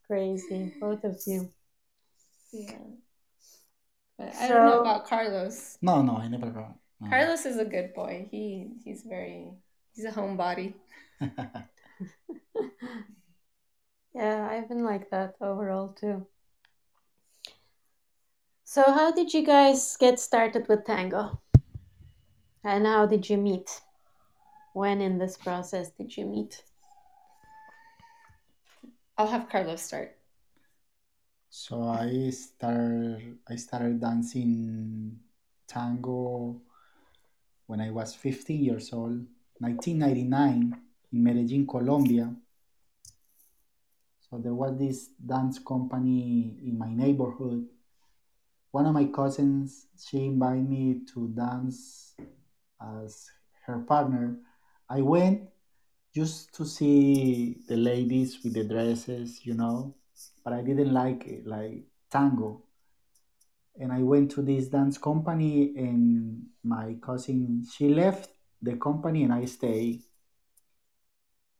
crazy. Both of you. Yeah. But I don't know about Carlos. No, no, I never go. No. Carlos is a good boy. He he's very he's a homebody. Yeah, I've been like that overall too. So, how did you guys get started with tango? And how did you meet? When in this process did you meet? I'll have Carlos start. So I started I started dancing tango when I was 15 years old, 1999 in Medellin, Colombia. So there was this dance company in my neighborhood. One of my cousins, she invited me to dance as her partner. I went just to see the ladies with the dresses, you know, but I didn't like it, like tango. And I went to this dance company, and my cousin she left the company, and I stayed.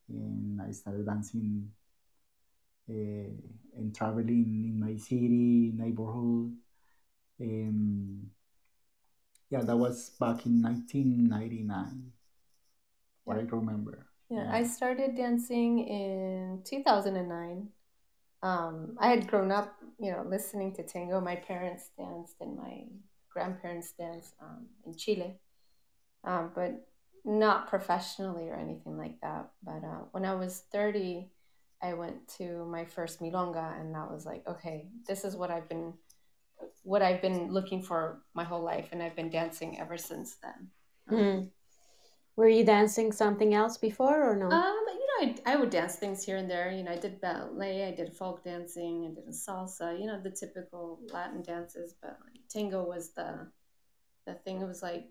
And I started dancing uh, and traveling in my city neighborhood. Um, yeah, that was back in 1999. What I remember. Yeah, Yeah. I started dancing in 2009. Um, I had grown up, you know, listening to tango. My parents danced and my grandparents danced um, in Chile, um, but not professionally or anything like that. But uh, when I was 30, I went to my first milonga, and that was like, okay, this is what I've been, what I've been looking for my whole life, and I've been dancing ever since then. Mm. Were you dancing something else before or no? Um, you know, I, I would dance things here and there. You know, I did ballet, I did folk dancing, I did salsa. You know, the typical Latin dances. But like, tango was the the thing. It was like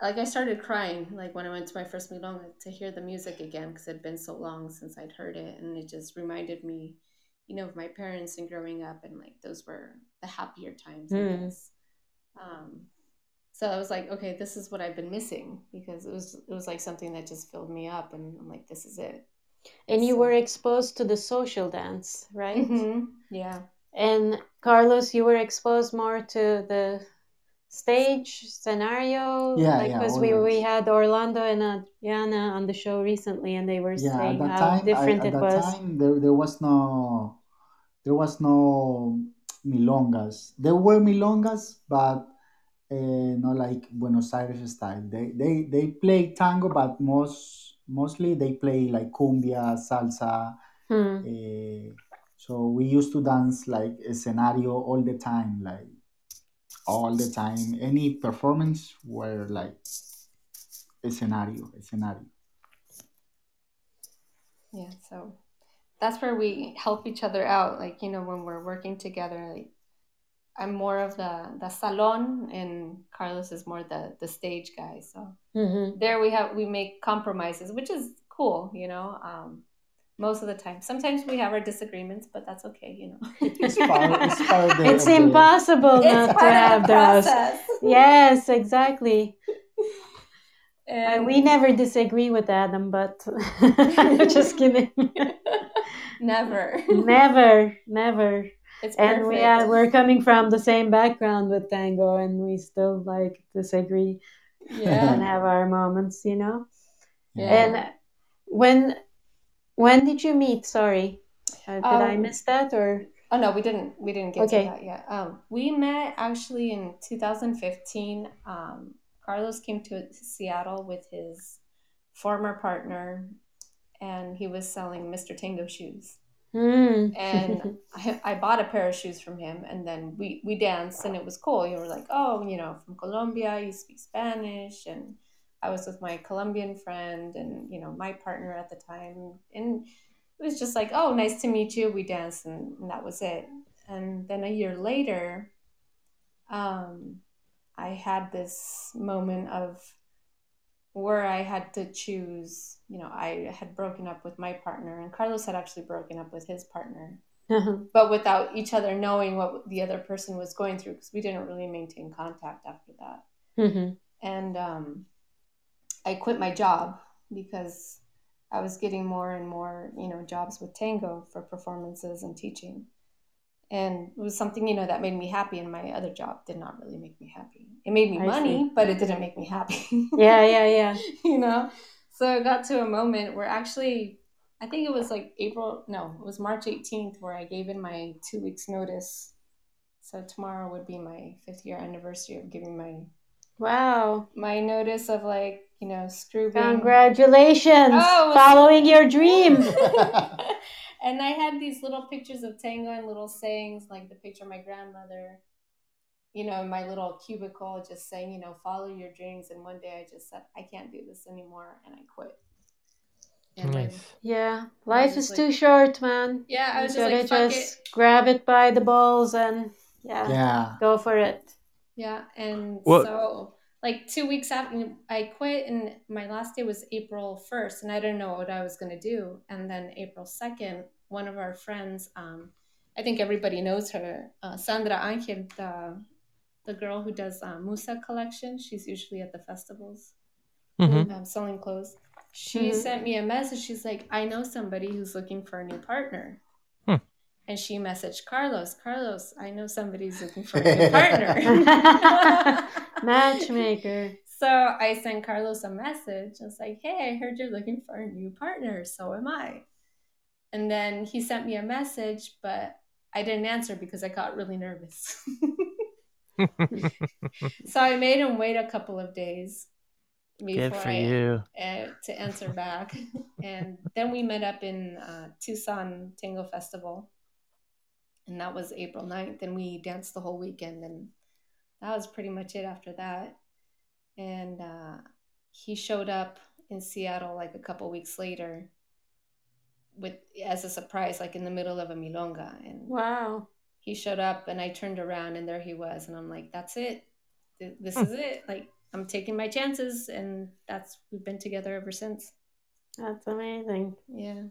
like I started crying like when I went to my first milonga to hear the music again because it had been so long since I'd heard it, and it just reminded me, you know, of my parents and growing up, and like those were the happier times. I Mm. guess. Um, so I was like, okay, this is what I've been missing because it was it was like something that just filled me up, and I'm like, this is it. and you were exposed to the social dance, right? Mhm. Yeah. And Carlos, you were exposed more to the stage scenario. Yeah, like, yeah, Because we, we had Orlando and Adriana on the show recently, and they were yeah at saying that how time I, different at it that was. time there, there was no there was no milongas there were milongas but not like buenos aires style they, they they play tango but most mostly they play like cumbia salsa Hmm. uh, so we used to dance like a scenario all the time like all the time any performance were like a scenario a scenario Yeah. So that's where we help each other out. Like, you know, when we're working together, like I'm more of the the salon and Carlos is more the the stage guy. So Mhm. there we have we make compromises, which is cool, you know. Um most of the time. Sometimes we have our disagreements, but that's okay, you know. it's part, it's part It's impossible It's not to have those. Yes, exactly. And we never disagree with Adam, but just kidding. never. never, never. It's And we perfect. are we're coming from the same background with tango, and we still like disagree yeah. and have our moments, you know. Yeah. And when when did you meet? Sorry, uh, did I Um, miss that or? Oh no, we didn't. We didn't get Okay. to that yet. Um, we met actually in 2015. Um, Carlos came to Seattle with his former partner, and he was selling Mr. Tango shoes. Hmm. And I, I bought a pair of shoes from him, and then we we danced, and it was cool. You were like, oh, you know, from Colombia, you speak Spanish, and I was with my Colombian friend, and you know, my partner at the time, and it was just like, oh, nice to meet you. We danced, and, and that was it. And then a year later, um, I had this moment of where I had to choose. You know, I had broken up with my partner, and Carlos had actually broken up with his partner, but without each other knowing what the other person was going through, because we didn't really maintain contact after that Mhm. and um, I quit my job because I was getting more and more, you know, jobs with Tango for performances and teaching, and it was something you know that made me happy, and my other job did not really make me happy. It made me I money, see. but it didn't make me happy. yeah, yeah, yeah. you know. So it got to a moment where actually, I think it was like April, no, it was March 18th where I gave in my two weeks notice. So tomorrow would be my fifth year anniversary of giving my Wow. my notice of like you know screw being Congratulations. Oh, Following your dream. and I had these little pictures of tango and little sayings like the picture of my grandmother, you know, in my little cubicle, just saying you know follow your dreams. And one day I just said I can't do this anymore, and I quit. And then- Yeah, life is like- too short, man. yeah, I was You just like gotta fuck just it. grab it by the balls and yeah, yeah go for it. Yeah, and What- so like two weeks after I quit, and my last day was April first, and I didn't know what I was gonna do. And then April second, one of our friends. Um, I think everybody knows her, uh, Sandra Angel, the the girl who does uh, Musa collection. She's usually at the festivals hmm um, selling clothes. She Mhm. sent me a message. She's like, I know somebody who's looking for a new partner. And she messaged Carlos, Carlos, I know somebody's looking for a new partner. Matchmaker. so I sent Carlos a message. I was like, hey, I heard you're looking for a new partner. So am I. And then he sent me a message, but I didn't answer because I got really nervous. so I made him wait a couple of days Good for I, you. uh, to answer back. and then we met up in uh, Tucson Tango Festival. And that was April 9th. And we danced the whole weekend. And that was pretty much it after that. And uh, he showed up in Seattle like a couple weeks later with as a surprise, like in the middle of a milonga. And Wow. he showed up and I turned around and there he was. And I'm like, that's it. This Hmm. is it. Like, I'm taking my chances. And that's, we've been together ever since. That's amazing. Yeah.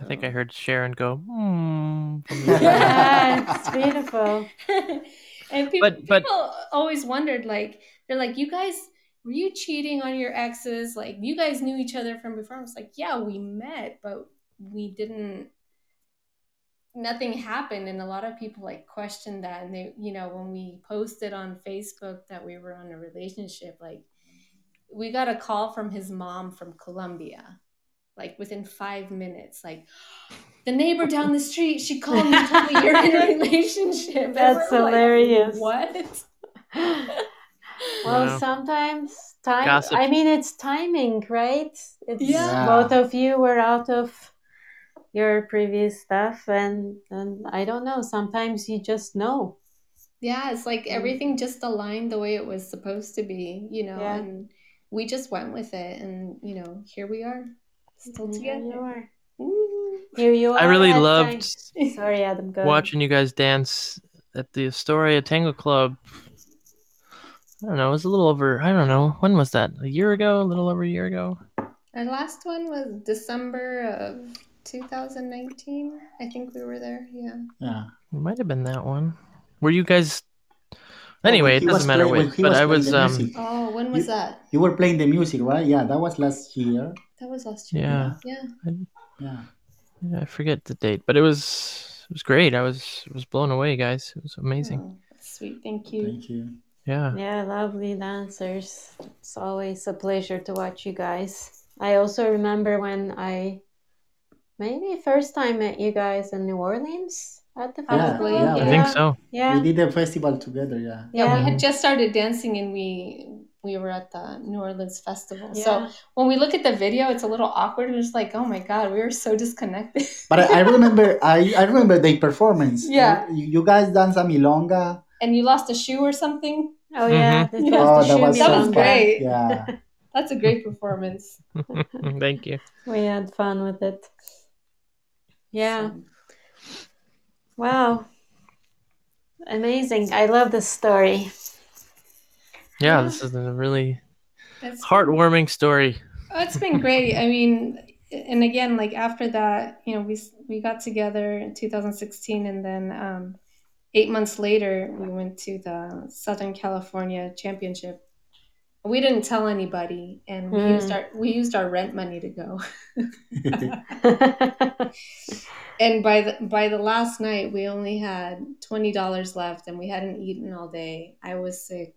I think I heard Sharon go, hmm. Yeah, it's beautiful. and people, But- but- people always wondered, like, they're like, you guys, were you cheating on your exes? Like, you guys knew each other from before. I was like, yeah, we met, but we didn't. Nothing happened, and a lot of people like questioned that. And they, you know, when we posted on Facebook that we were on a relationship, like, we got a call from his mom from Colombia, like within five minutes, like the neighbor down the street, she called me, told me you're in a relationship. That's we're like, hilarious. what? Well, Wow. sometimes time. Gossip. I mean, it's timing, right? It's Yeah. both of you were out of your previous stuff, and and I don't know. Sometimes you just know. Yeah, it's like mm. everything just aligned the way it was supposed to be, you know, Yeah. and we just went with it, and you know, here we are, still And Here you together. are. Here you are. I really at loved time- Sorry, Adam. Go watching you guys dance at the Astoria Tango Club. I don't know. It was a little over. I don't know. When was that? A year ago? A little over a year ago? Our last one was December of 2019. I think we were there. Yeah. Yeah. It might have been that one. Were you guys? Anyway, it He was doesn't matter play- when which. But was I was. Um. Oh, when was You- that? You were playing the music, right? Yeah, that was last year. That was last year. Yeah. Yeah. Yeah. yeah, I forget the date, but it was. It was great. I was was blown away, guys. It was amazing. Oh, sweet. Thank you. Thank you. Yeah. Yeah, lovely dancers. It's always a pleasure to watch you guys. I also remember when I maybe first time met you guys in New Orleans at the Yeah, festival. yeah, I think so. Yeah. We did a festival together. Yeah. Yeah, Yeah. we had mm-hmm. just started dancing and we we were at the New Orleans festival. Yeah. So when we look at the video, it's a little awkward. We're just like, oh my god, we were so disconnected. But I, I remember, I, I remember the performance. Yeah. You, you guys dance a milonga. and you lost a shoe or something. Oh yeah. Mhm. it Yeah. Oh, was that shoe was That so was fun. great. Yeah. That's a great performance. Thank you. We had fun with it. Yeah. So, Wow. Amazing. I love this story. Yeah, this is a really it's heartwarming story. Oh, it's been great. I mean, and again, like after that, you know, we we got together in 2016, and then um, eight months later, we went to the Southern California Championship. We didn't tell anybody, and we used our we used our rent money to go. And by the by the last night, we only had twenty dollars left, and we hadn't eaten all day. I was sick,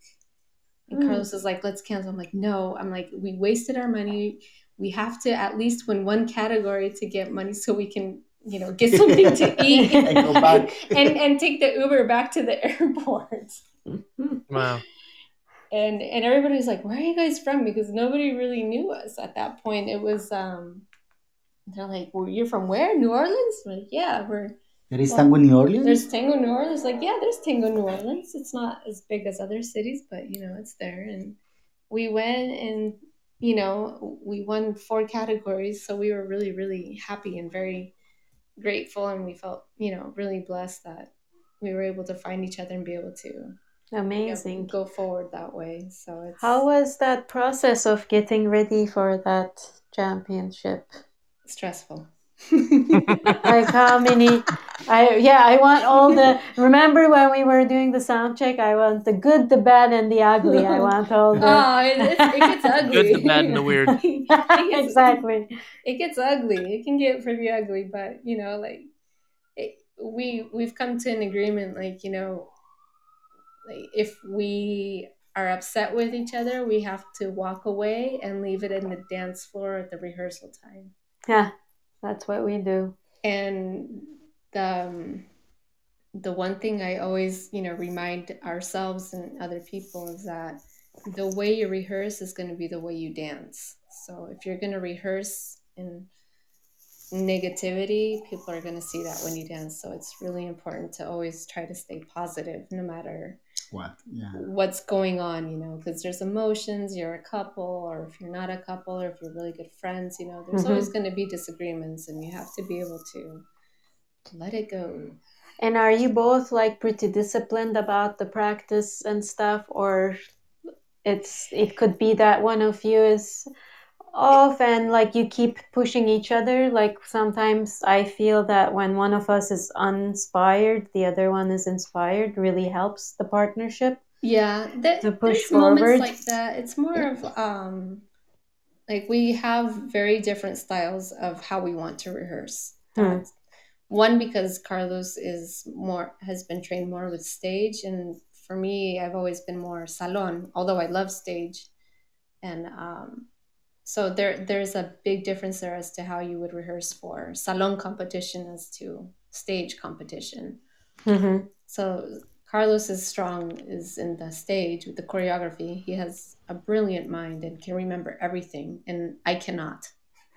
and Mm. Carlos was like, "Let's cancel." I'm like, "No." I'm like, "We wasted our money. We have to at least win one category to get money so we can, you know, get something to eat And and and take the Uber back to the airport." Wow. and and everybody was like, "Where are you guys from?" Because nobody really knew us at that point. It was um, they're like, "Well, you're from where? New Orleans?" Like, yeah, we're There is tango New Orleans. there's Tango New Orleans. Like, yeah, there's Tango New Orleans. It's not as big as other cities, but you know, it's there. And we went and you know, we won four categories, so we were really, really happy and very grateful, and we felt you know really blessed that we were able to find each other and be able to you know, Amazing. go forward that way. So it's How was that process of getting ready for that championship? stressful. like how many I yeah, I want all the remember when we were doing the sound check, I want the good, the bad and the ugly. I want all the oh, it, it, it gets ugly. Good, the bad, and the weird. exactly. it gets ugly. It can get pretty ugly, but you know, like it, we we've come to an agreement. Like you know, like if we are upset with each other, we have to walk away and leave it in the dance floor at the rehearsal time. Yeah, that's what we do. And the um, the one thing I always you know remind ourselves and other people is that the way you rehearse is going to be the way you dance. So if you're going to rehearse in negativity, people are going to see that when you dance. So it's really important to always try to stay positive no matter What? Yeah. what's going on, you know, because there's emotions, you're a couple, or if you're not a couple, or if you're really good friends, you know, there's Mhm. always going to be disagreements, and you have to be able to let it go. And are you both like pretty disciplined about the practice and stuff or it's it could be that one of you is off and like you keep pushing each other like sometimes I feel that when one of us is uninspired the other one is inspired really helps the partnership. Yeah, that, To push there's moments forward. like that. It's more of um, like we have very different styles of how we want to rehearse. Hmm. One because Carlos is more has been trained more with stage, and for me, I've always been more salon. Although I love stage, and um, so there there's a big difference there as to how you would rehearse for salon competition as to stage competition. Mhm. So Carlos is strong is in the stage with the choreography. He has a brilliant mind and can remember everything, and I cannot.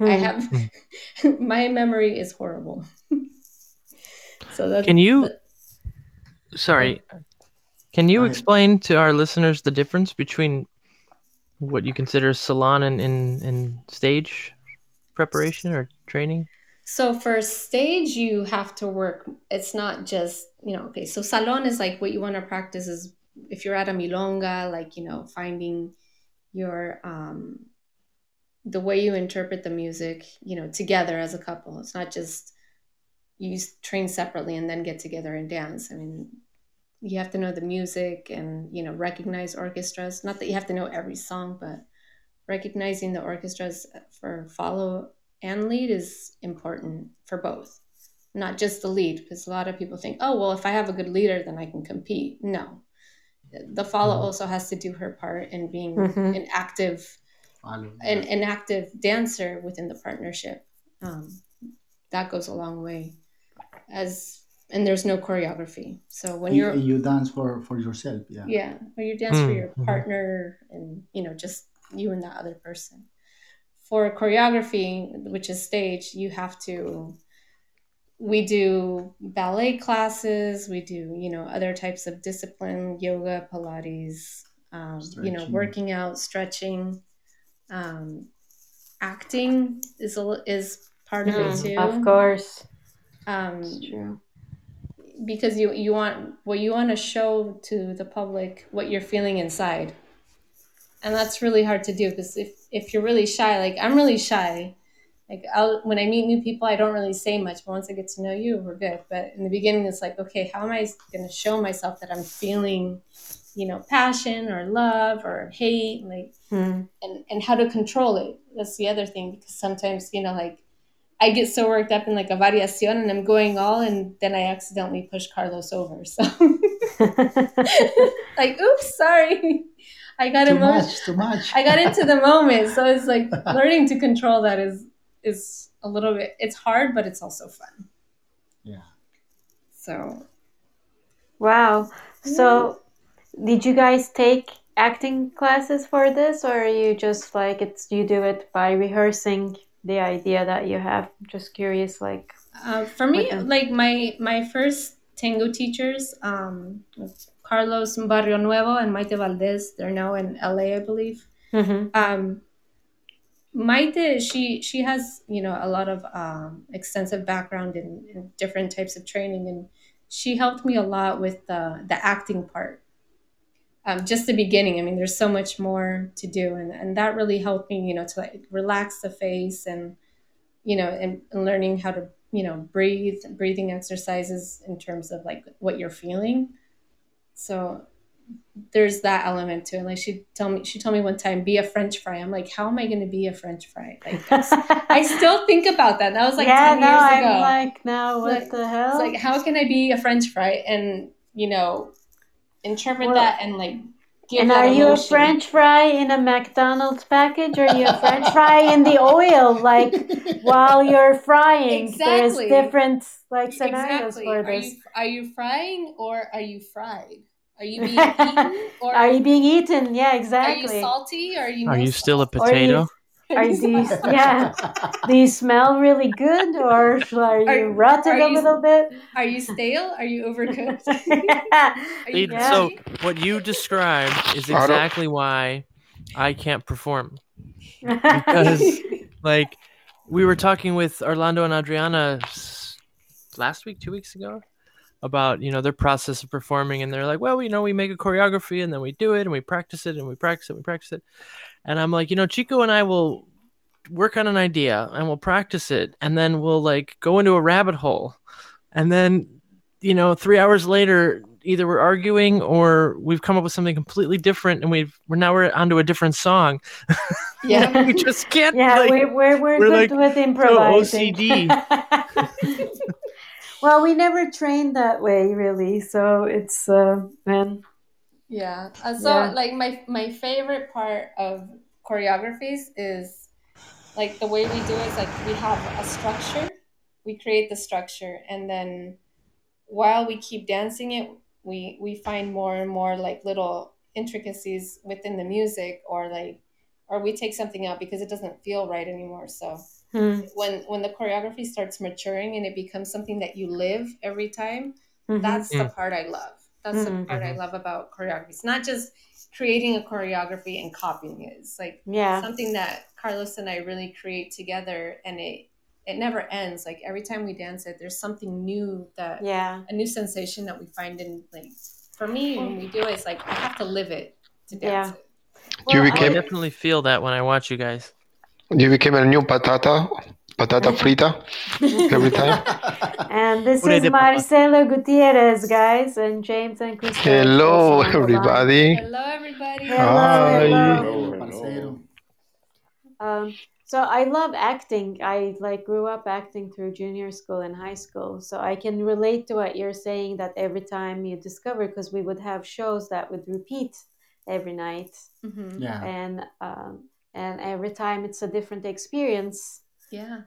I Hmm. have my memory is horrible. so that Can you- Sorry. Can you explain to our listeners the difference between what you consider salon and, in and stage preparation or training? So for stage, you have to work. It's not just you know. Okay, so salon is like what you want to practice is if you're at a milonga, like you know, finding your um, the way you interpret the music, you know, together as a couple. It's not just you train separately and then get together and dance. I mean, you have to know the music and you know recognize orchestras. Not that you have to know every song, but recognizing the orchestras for follow and lead is important for both not just the lead because a lot of people think oh well if i have a good leader then i can compete no the follow Mhm. also has to do her part in being Mhm. an active an, an active dancer within the partnership um, that goes a long way as and there's no choreography so when you, you're you dance for for yourself. Yeah. yeah or you dance for Mm, your mhm. partner and you know just you and that other person for choreography which is stage you have to we do ballet classes we do you know other types of discipline yoga pilates um, you know working out stretching um, acting is a, is part of it Mm, too Of course. um, It's true. Because you you want what you want to show to the public what you're feeling inside and that's really hard to do because if if you're really shy like i'm really shy like I'll, when i meet new people i don't really say much but once i get to know you we're good but in the beginning it's like okay how am i going to show myself that i'm feeling you know passion or love or hate like Hmm. and and how to control it. That's the other thing because sometimes you know like I get so worked up in like a variación and I'm going all and then I accidentally push Carlos over. So like oops, sorry. I got Too emotional. much. Too much. I got into the moment. So it's like learning to control that is is a little bit it's hard but it's also fun. Yeah. So Wow. So, did you guys take acting classes for this, or are you just like it's you do it by rehearsing the idea that you have? Just curious, like. Uh, for me, like my my first tango teachers, um, Carlos Barrio Nuevo and Maite Valdez. They're now in LA, I believe. Mm-hmm. Um, Maite, she she has you know a lot of um, extensive background in, in different types of training, and she helped me a lot with the the acting part. Um, just the beginning. I mean, there's so much more to do, and and that really helped me, you know, to like relax the face and you know, and, and learning how to, you know, breathe, breathing exercises in terms of like what you're feeling. So there's that element to it. Like she told me, she told me one time, be a French fry. I'm like, how am I going to be a French fry? Like, I still think about that. That was like yeah, 10 no, years I'm ago. like, now what Like- the hell? It's like, how can I be a French fry and, you know, interpret Well, that and like give and that are you a? French fry in a McDonald's package or are you a French fry in the oil? Like while you're frying, Exactly. there's different like scenarios Exactly. for Are this. you are you frying or are you fried? Are you being eaten or are you being eaten? Yeah, exactly. are you salty or are you Are no you still a salt? Or you- potato? Are these yeah? Do you smell really good or are you Are- rotted are a you- little bit? Are you stale? Are you overcooked? Are you Yeah. So what you described is exactly why I can't perform. Because like we were talking with Orlando and Adriana last week, two weeks ago, about you know their process of performing, and they're like, well, you know, we make a choreography and then we do it and we practice it and we practice it, and we practice it, and I'm like, you know, Chico and I will work on an idea and we'll practice it, and then we'll like go into a rabbit hole, and then you know, three hours later. Either we're arguing or we've come up with something completely different, and we've we're now we're onto a different song. Yeah. we just can't. Yeah, like, we're we're, we're, we're, good like, with improvising. OCD. well, we never trained that way, really. So it's uh, man. Yeah. Uh, so Yeah. like my my favorite part of choreographies is like the way we do it is like we have a structure. We create the structure and then while we keep dancing it, we we find more and more like little intricacies within the music or like or we take something out because it doesn't feel right anymore. So Hmm. when when the choreography starts maturing and it becomes something that you live every time, Mhm. that's the part I love. That's the Mhm. part I love about choreography. It's not just creating a choreography and copying it. It's like yeah. something that Carlos and I really create together, and it it never ends. Like every time we dance it, there's something new that Yeah. a new sensation that we find in like for me when we do it. It's like I have to live it to dance Yeah. it. You Well, I became definitely feel that when I watch you guys. you became a new patata, patata frita every time. And this is. Marcelo Gutierrez, guys, and James and Chris. Hello, everybody. Hello, everybody. Hello, Hi. hello. Parcero. Um, so I love acting. I like grew up acting through junior school and high school. So I can relate to what you're saying that every time you discover, because we would have shows that would repeat every night, hmm Yeah. and um, and every time it's a different experience. Yeah.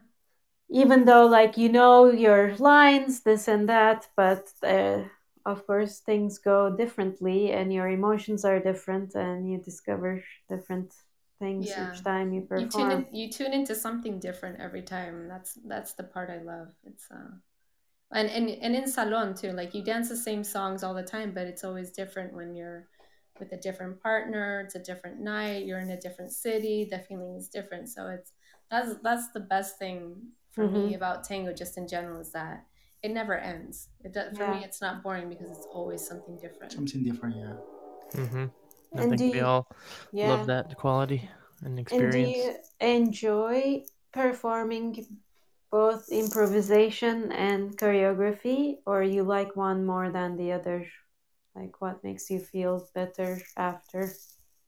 Even though like you know your lines, this and that, but uh, of course things go differently, and your emotions are different, and you discover different things Yeah. each time you you perform. tune in, you tune into something different every time. That's that's the part I love. It's uh and and and in salon too. Like you dance the same songs all the time, but it's always different when you're with a different partner. It's a different night. You're in a different city. The feeling is different. So it's that's that's the best thing for me Mhm. about tango, just in general, is that it never ends. It does, for Yeah. me, it's not boring because it's always something different. Something different, yeah. mm-hmm. I And think we you- all Yeah. love that quality and And do experience. you enjoy performing both improvisation and choreography, or you like one more than the other? Like, what makes you feel better after?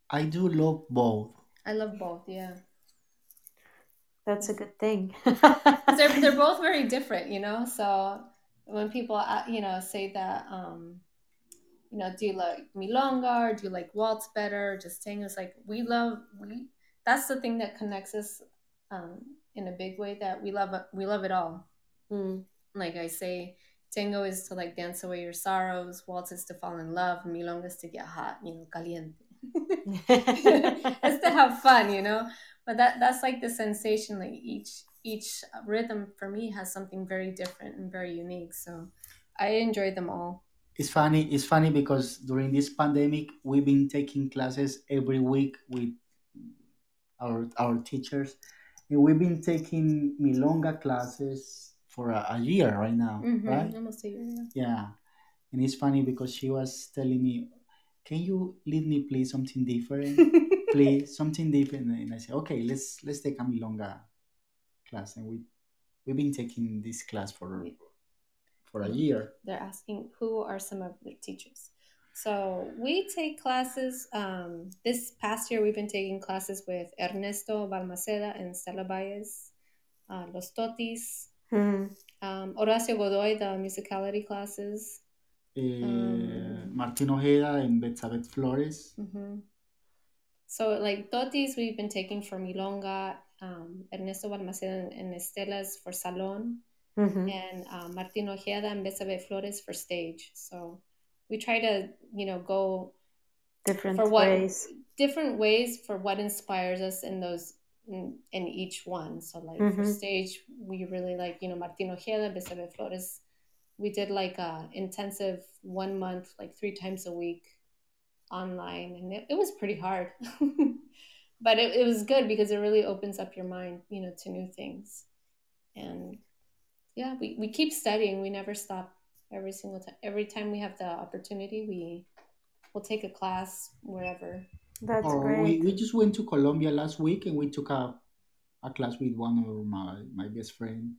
I do love both. I love both. Yeah. That's a good thing. they're they're both very different, you know. So when people uh, you know say that, um, you know, do you like milonga or do you like waltz better? Or just tango? It's like we love we. That's the thing that connects us um, in a big way. That we love we love it all. Mm. Like I say, tango is to like dance away your sorrows. Waltz is to fall in love. Milonga is to get hot, you know, caliente. it's to have fun, you know. But that that's like the sensation. Like each each rhythm for me has something very different and very unique. So I enjoy them all. It's funny. It's funny because during this pandemic, we've been taking classes every week with our our teachers, and we've been taking milonga classes for a, a year right now, Mhm, right? Almost a year. yeah. Yeah, and it's funny because she was telling me, "Can you lead me, please, something different, please, something different?" And I said, "Okay, let's let's take a milonga class." And we we've been taking this class for for a year. They're asking who are some of their teachers. So we take classes. Um, this past year, we've been taking classes with Ernesto Balmaceda and Stella Baez, uh, Los Totis, Mhm. um, Horacio Godoy, the musicality classes. Eh, Um, Martín Ojeda and Betsabeth Flores. hmm So, like Totis, we've been taking for Milonga, um, Ernesto Balmaceda and Estelas for Salon, Mhm. and uh, Martín Ojeda and Besabe Flores for stage. So we try to, you know, go Different for what ways. different ways for what inspires us in those in, in each one. So like for Mhm. stage, we really like you know Martín Ojeda, Besabe Flores. We did like a intensive one month, like three times a week online, and it, it was pretty hard. but it, it was good because it really opens up your mind, you know, to new things. And yeah, we, we keep studying. We never stop every single time. Every time we have the opportunity, we will take a class wherever. That's Or we, great. we just went to Colombia last week and we took a, a class with one of my, my best friend.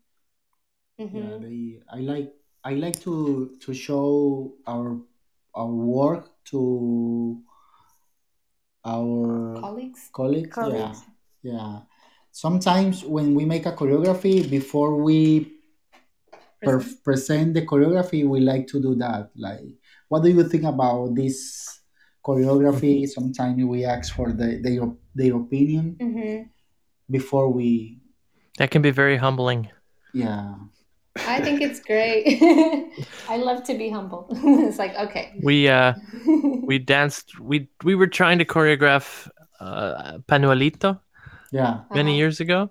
Yeah, Mhm. they I like I like to to show our our work to our Colleagues. colleagues. Colleagues. Yeah, yeah. Sometimes when we make a choreography, before we per- Present. present the choreography, we like to do that. Like, what do you think about this choreography? Sometimes we ask for the, their their opinion Mhm. before we. That can be very humbling. Yeah, I think it's great. I love to be humble. it's like, okay. We uh we danced we we were trying to choreograph uh Panuelito yeah. many Uh-huh. years ago.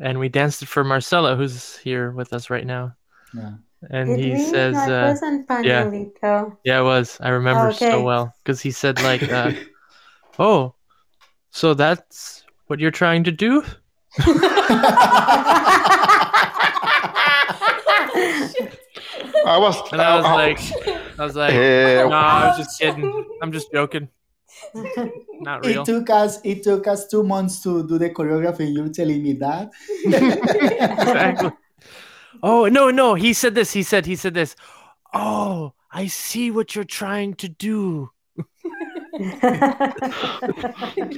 And we danced it for Marcelo, who's here with us right now. Yeah. And Did he we? says That uh wasn't yeah. Panuelito. Yeah, it was. I remember Okay. so well because he said like, uh, "Oh, so that's what you're trying to do?" I was. And I was uh, like, I was like, "No, I was just kidding. I'm just joking. Not real." It took us it took us two months to do the choreography. You're telling me that? exactly. Oh no, no. He said this. He said. He said this. Oh, I see what you're trying to do.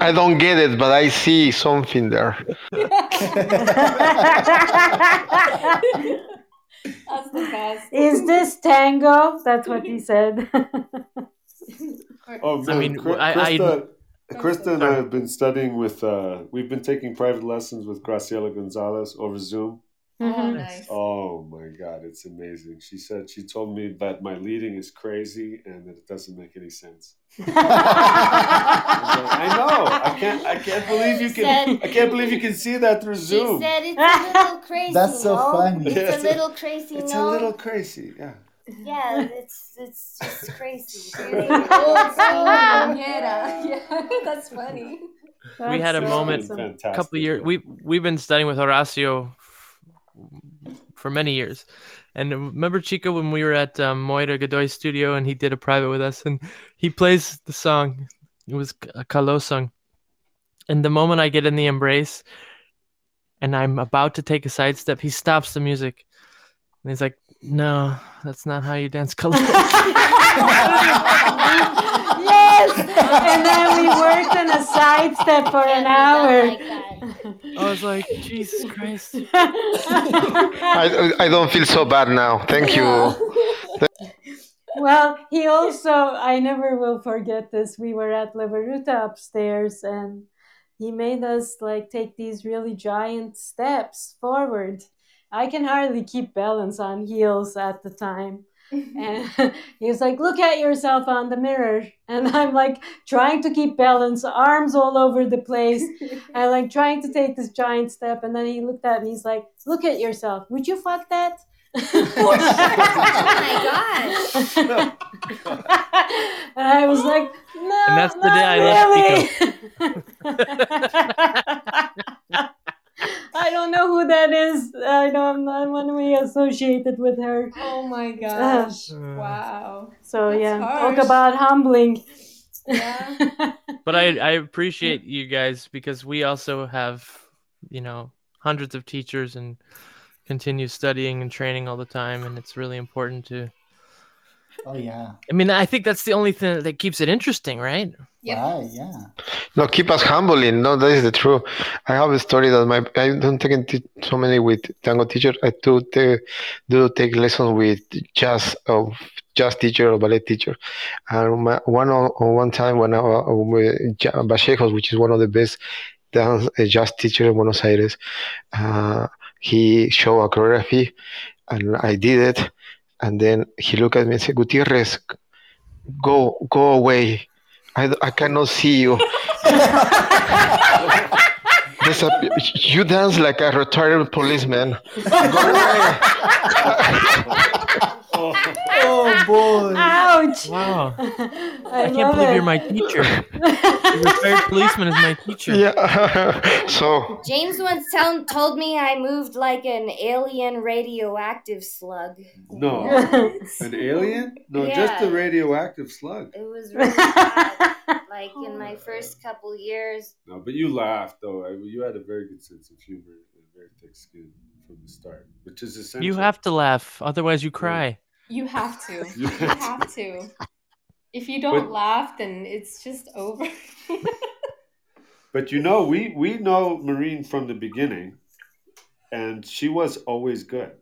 I don't get it, but I see something there. That's the best. Is this tango? That's what he said. Oh, I mean, Kri- I- I- Krista, Krista and I have been studying with. Uh, we've been taking private lessons with Graciela Gonzalez over Zoom. Oh, Mhm. nice. Oh my God, it's amazing. She said she told me that my leading is crazy and that it doesn't make any sense. I like, I know. I can't. I can't believe you can. said- I can't believe you can see that through She Zoom. said it's a little crazy. That's so no? funny. It's a little crazy. It's no? a little crazy. Yeah. Yeah, it's it's just crazy. yeah, yeah, that's funny. We had a That's moment- awesome. Fantastic. couple of years. We we've been studying with Horacio f- for many years, and remember Chico when we were at um, Moira Godoy's studio and he did a private with us, and he plays the song. It was a Caló song, and the moment I get in the embrace, and I'm about to take a sidestep, he stops the music, and he's like, "No, that's not how you dance Caló." yes. And then we worked on a sidestep for an hour. I was like, Jesus Christ. I, I don't feel so bad now. Thank you. well, he also, I never will forget this. We were at La Viruta upstairs and he made us like take these really giant steps forward. I can hardly keep balance on heels at the time. And he was like, Look at yourself on the mirror. And I'm like trying to keep balance, arms all over the place, and like trying to take this giant step. And then he looked at me, he's like, Look at yourself. Would you fuck that? Oh my gosh. and I was like, No. And that's the not day I left really." I don't know who that is. I don't, I don't want to be associated with her. Oh my gosh! Uh. Wow. So, That's yeah, harsh. talk about humbling. Yeah. but I, I appreciate you guys because we also have you know hundreds of teachers and continue studying and training all the time, and it's really important to. Oh yeah. I mean, I think that's the only thing that keeps it interesting, right? Right, yeah. No, keep us humbling. No, that is the truth. I have a story that my I don't take it so many with tango teacher. I do take, do take lessons with jazz of jazz teacher or ballet teacher. And my, one on, on one time when I was with Ja- Vallejos, which is one of the best dance uh, jazz teacher in Buenos Aires, uh, he showed a choreography, and I did it. And then he looked at me and said, "Gutierrez, go go away. I, I cannot see you." A, you dance like a retired policeman. Go away. Oh boy. Ouch! Wow. I, I can't believe it. you're my teacher. The retired policeman is my teacher. Yeah. so James once tell, told me I moved like an alien radioactive slug. No, an alien? No, just a radioactive slug. It was really bad. Like in my first couple years. No, but you laughed though. I- You had a very good sense of humor and very thick skin from the start, which is essential. You have to laugh, otherwise you cry. You have to. You You have have to. If you don't But- laugh, then it's just over. But you know, we we know Marine from the beginning, and she was always good.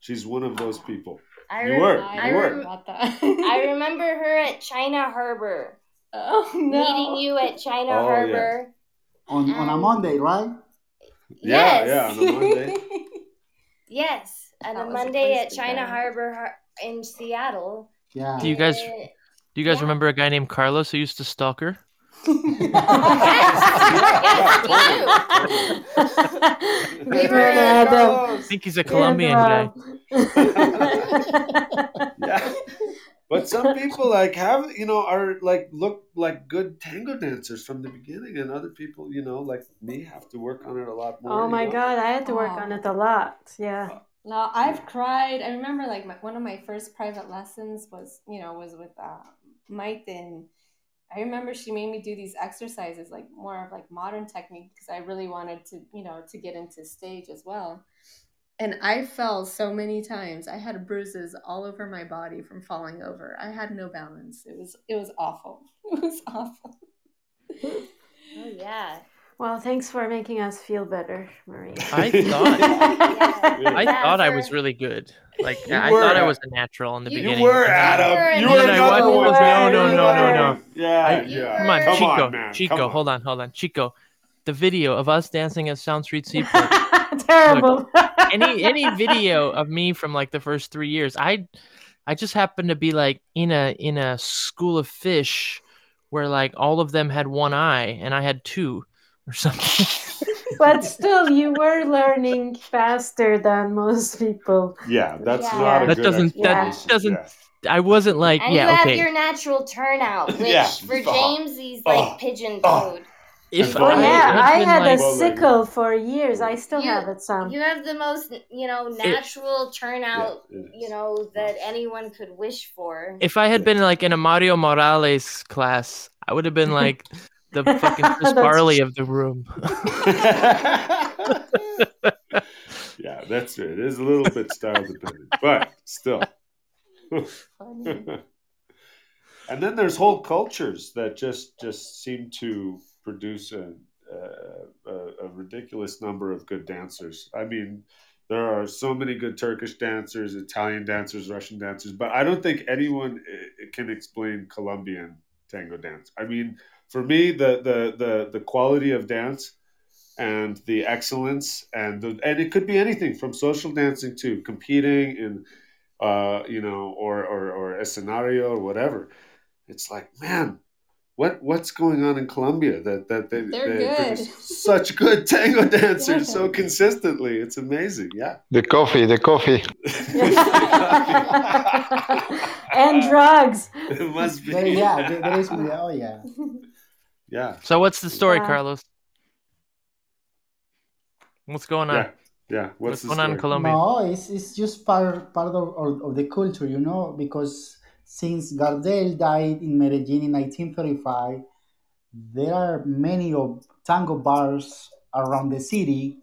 She's one of those people. I You rem- were, I you were. rem- I remember her at China Harbor. oh no. Meeting you at China Oh, yeah. Harbor. On on a Um, Monday, right? Yeah, Yes. yeah, on a Monday. Yes, on That a was a Monday at China. Harbor Har- in Seattle. Yeah. Do you guys Uh, do you guys Yeah. remember a guy named Carlos who used to stalk her? We were Good. I think he's a Colombian guy. yeah. But some people like have you know are like look like good tango dancers from the beginning, and other people you know like me have to work on it a lot more. Oh you my know? god, I had to work Oh. on it a lot. Yeah. No, I've cried. I remember like my, one of my first private lessons was, you know, was with uh, Mike and I remember she made me do these exercises, like more of like modern technique, because I really wanted to, you know, to get into stage as well. And I fell so many times. I had bruises all over my body from falling over. I had no balance. It was it was awful. It was awful. Oh yeah. Well, thanks for making us feel better, Maria. I thought Yeah. I Yeah, thought I was really good. Like You I were, thought I was a natural in the You- You beginning. You were Adam. You an were No, no, another I one. wasn't. No, no, no, no, no. Yeah, I- yeah. Come on, Come Chico. on, man. Chico, Come hold on, hold on. Chico, the video of us dancing at South Street Seaport. Terrible. any any video of me from like the first three years, I I just happened to be like in a in a school of fish where like all of them had one eye and I had two or something. but still, you were learning faster than most people. Yeah, that's Yeah. not a That good doesn't- that explanation. doesn't- Yeah. I wasn't like And yeah you have okay. your natural turnout, which Yeah. for. James he's like pigeon Oh. toed. If Oh, I yeah, had I had like, a sickle for years. I still You- have it some. You have the most, you know, natural turnout, Yeah, you know, that anyone could wish for. if I had been like in a Mario Morales class, I would have been like the fucking Chris That's Farley of the room. yeah, that's it. It is a little bit style dependent, but still. and then there's whole cultures that just just seem to produce a, a, a ridiculous number of good dancers. I mean, there are so many good Turkish dancers, Italian dancers, Russian dancers, but I don't think anyone eh, can explain Colombian tango dance. I mean, for me, the the the the quality of dance and the excellence and the, and it could be anything from social dancing to competing in uh you know or or or escenario or whatever it's like man what what's going on in Colombia that that they, They're they good. produce such good tango dancers so consistently it's amazing yeah the coffee, the coffee. and drugs. it must be There, yeah, there, there is. Oh yeah. Yeah So what's the story, Yeah. Carlos? What's going on? yeah yeah What's what's, the going on in? Colombia? No, it's, it's just part part of, of, of the culture, you know, because since Gardel died in Medellin in 1935, there are many of tango bars around the city,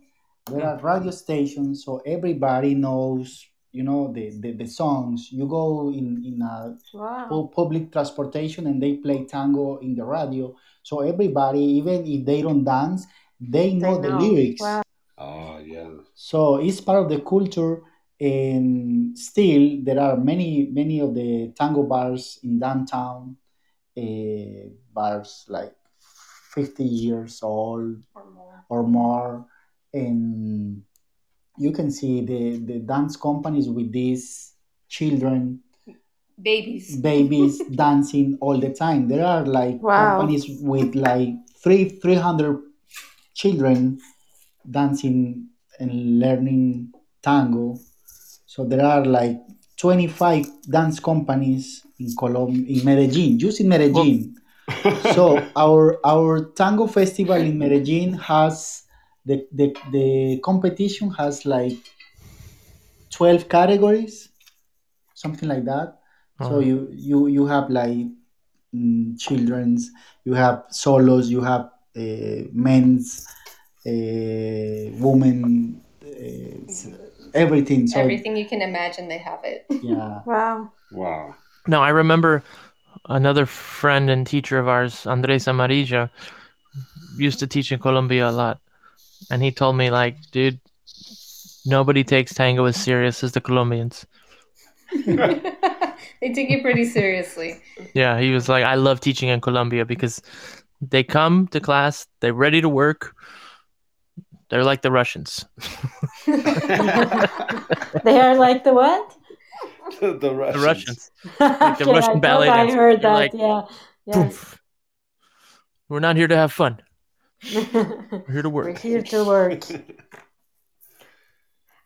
There are radio stations, so everybody knows, you know, the, the, the songs. You go in, in a Wow. pu- public transportation and they play tango in the radio. So everybody, even if they don't dance, they know the know. lyrics. Wow. Oh yeah. So it's part of the culture. And still, there are many, many of the tango bars in downtown, uh, bars like 50 years old Or more. or more. And you can see the, the dance companies with these children, Babies. babies dancing all the time. There are like Wow. companies with like three, 300 children dancing and learning tango. So there are like 25 dance companies in Colom in Medellin, just in Medellin. so our our tango festival in Medellin has the, the the competition has like 12 categories, something like that. So Uh-huh. you you you have like mm, children's, you have solos, you have uh, men's, uh, women, uh, s- everything. So Everything you can imagine, they have it. yeah, Wow. wow. No, I remember another friend and teacher of ours, Andres Amarilla, used to teach in Colombia a lot. And he told me, like, dude, nobody takes tango as serious as the Colombians. they take it pretty seriously. Yeah, he was like, I love teaching in Colombia because they come to class, they're ready to work. They're like the Russians. They are like the what? the Russians. The Russians. Russians. okay, Russian I ballet I heard You're that. like, yeah. Yeah. Poof. We're not here to have fun. We're here to work. We're here to work.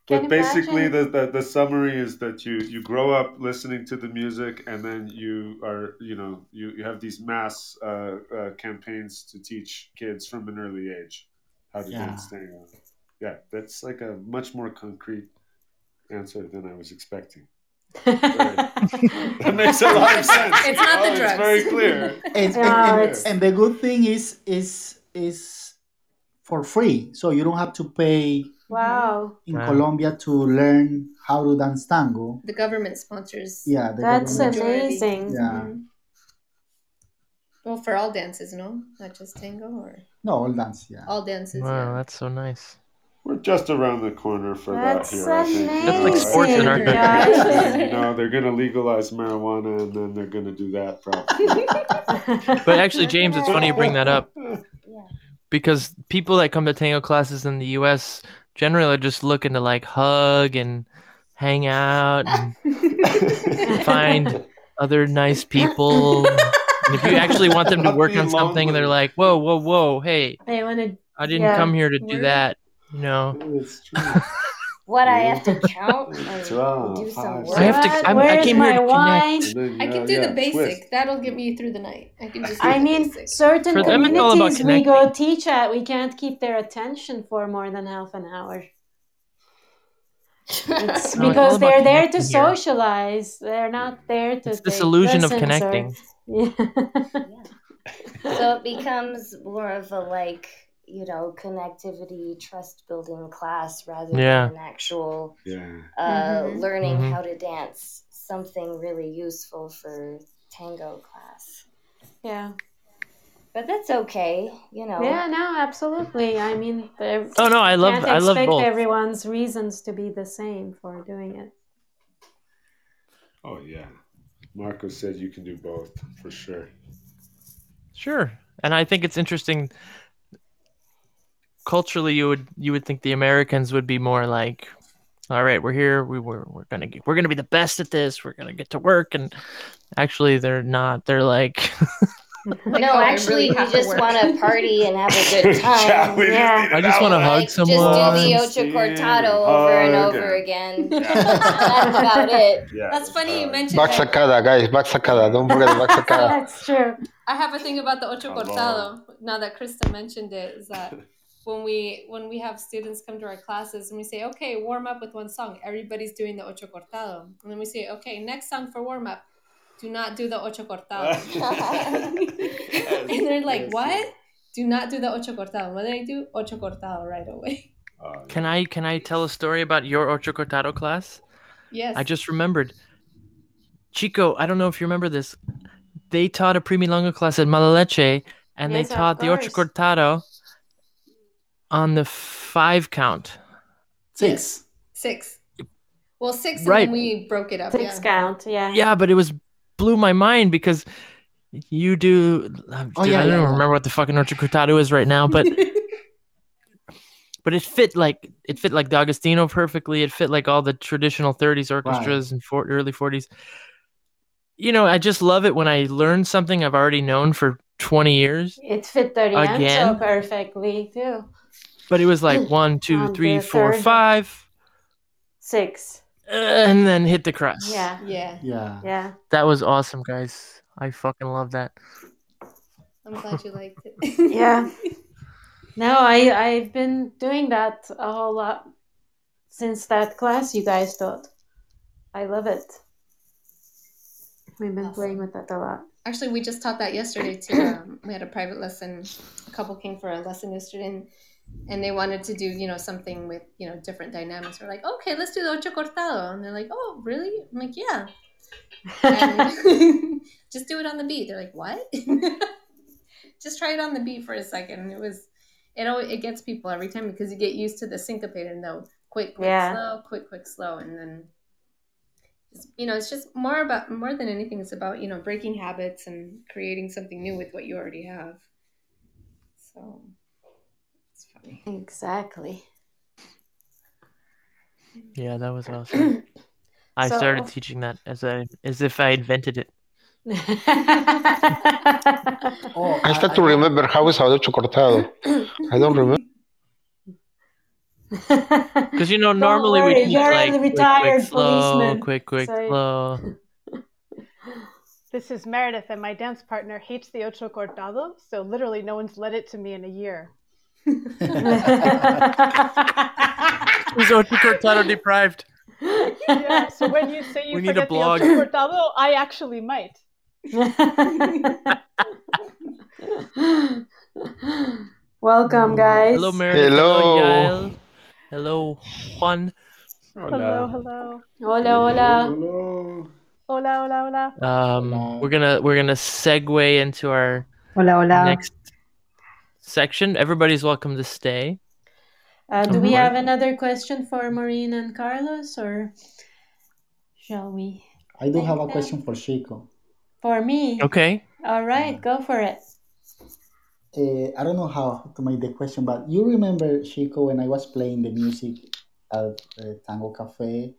Can But basically, the, the the summary is that you you grow up listening to the music, and then you are you know you, you have these mass uh, uh, campaigns to teach kids from an early age how to Yeah. dance tango. Yeah, that's like a much more concrete answer than I was expecting. That makes a lot of sense. It's not the Oh, drugs. It's very clear. and, No, and, and, it's- and the good thing is is is for free, so you don't have to pay wow. in Wow. Colombia to learn how to dance tango. The government sponsors. Yeah, the That's government- amazing. yeah. Mhm. Well, for all dances, no, not just tango or No, all dance. Yeah. all dances. Wow, yeah. that's so nice. We're just around the corner for That's that here. I think. amazing, That's like sports in our country. guys. you know, they're going to legalize marijuana and then they're going to do that probably. But actually, James, it's funny you bring that up because people that come to tango classes in the U.S. generally are just looking to like hug and hang out and find other nice people. And if you actually want them to work on something, they're like, "Whoa, whoa, whoa! Hey, They want to. I didn't Yeah. come here to do that." You know, It's true. What I have to mm-hmm. count That's and do some work. I have to- I'm- I Where's came here to connect. wine? And then, I can do yeah, the basic. twist. That'll get me through the night. I can just. Do I the mean, basic. certain For them, it's all about communities we go connecting. teach at, we can't keep their attention for more than half an hour. It's No, it's all because about they're there to connecting here. socialize. They're not there to. it's this take illusion of lessons or- connecting. Yeah. so it becomes more of a like you know connectivity trust building class rather Yeah. than an actual Yeah. uh, Mhm. learning Mhm. how to dance something really useful for tango class yeah. but that's okay you know Yeah, no, absolutely. I mean, Oh no, I love can't I love expect both. everyone's reasons to be the same for doing it. Oh, yeah. Marco said you can do both for sure. Sure, and I think it's interesting. Culturally, you would you would think the Americans would be more like, "All right, we're here. We we're we're gonna get, we're gonna be the best at this. We're gonna get to work." And actually, they're not. They're like, Like, no oh, actually really we to just want to party and have a good time yeah, we Yeah. just I just wanna hug like, just do the ocho cortado and over and over and- again that's about it Yeah, That's funny you uh, mentioned Back that. sacada, guys. Back sacada. Don't forget the back sacada. That's true. I have a thing about the ocho cortado. Now that Krista mentioned it, is that when we when we have students come to our classes and we say, okay, warm up with one song, everybody's doing the ocho cortado, and then we say, okay, next song for warm up, do not do the ocho cortado, and they're like, Yes, what? yes. Do not do the ocho cortado. What do I do? Ocho cortado right away. Uh, Can I can I tell a story about your ocho cortado class? Yes. I just remembered. Chico, I don't know if you remember this. They taught a Primilonga class at Malaleche, and Yes, they taught the ocho cortado on the five count. Six. six. Well, six, and Right. then we broke it up. Six yeah. count, yeah. Yeah, but it was blew my mind because you do. Oh, oh, dude, Oh, yeah, I don't yeah, even yeah. remember what the fucking ocho cortado is right now, but but it fit like it fit like D'Agostino perfectly. It fit like all the traditional 30s orchestras and for, early 40s. You know, I just love it when I learn something I've already known for 20 years, It fit D'Arienzo Again? perfectly too. But it was like one, two, On three, the four, third. five, Six. uh, and then hit the crust. Yeah. Yeah. Yeah. Yeah. That was awesome, guys. I fucking love that. I'm glad you liked it. Yeah. No, I I've been doing that a whole lot since that class you guys taught. I love it. We've been Awesome. playing with that a lot. Actually, we just taught that yesterday too. Um, we had a private lesson. A couple came for a lesson yesterday, and, and they wanted to do you know something with you know different dynamics. We're like, okay, let's do the ocho cortado, and they're like, oh, really? I'm like, yeah. And just do it on the beat. They're like, what? just try it on the beat for a second. It was, it always, it gets people every time because you get used to the syncopated note, quick, quick, Yeah. slow, quick, quick, slow, and then you know, it's just more about more than anything. It's about you know breaking habits and creating something new with what you already have. So it's. Exactly. Yeah, that was awesome. I So- started teaching that as I as if I invented it. Oh, I start to remember how is ocho cortado. I don't remember. Because you know, Don't normally we worry, teach you're like quick, quick, slow, policeman, quick, quick, so- slow. This is Meredith, and my dance partner hates the ocho cortado, so literally no one's led it to me in a year. Who's ocho cortado deprived? Yeah, so when you say you We need a forget the blog. ocho cortado, I actually might. Welcome, guys. Hello, Meredith. Hello. Yael. Hello, Juan. Hello, hello. Hola, hola. Hello. Hola, hola, hola. Um, Hola. we're gonna we're gonna segue into our Hola, hola. next section. Everybody's welcome to stay. Uh, do we have another question for Maureen and Carlos, or shall we? I do have a Thank question for Chico. For me. Okay. All right, go for it. Uh, I don't know how to make the question, but you remember Chico when I was playing the music at uh, Tango Cafe,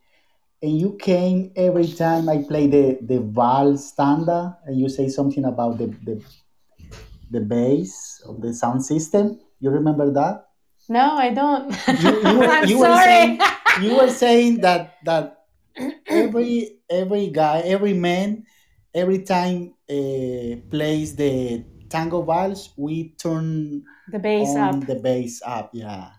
and you came every time I play the the Val standard, and you say something about the the the bass of the sound system. You remember that? No, I don't. You, you were, I'm you were sorry. saying you were saying that that every every guy, every man, every time uh, plays the tango vals, we turn the bass on up. the bass up. Yeah.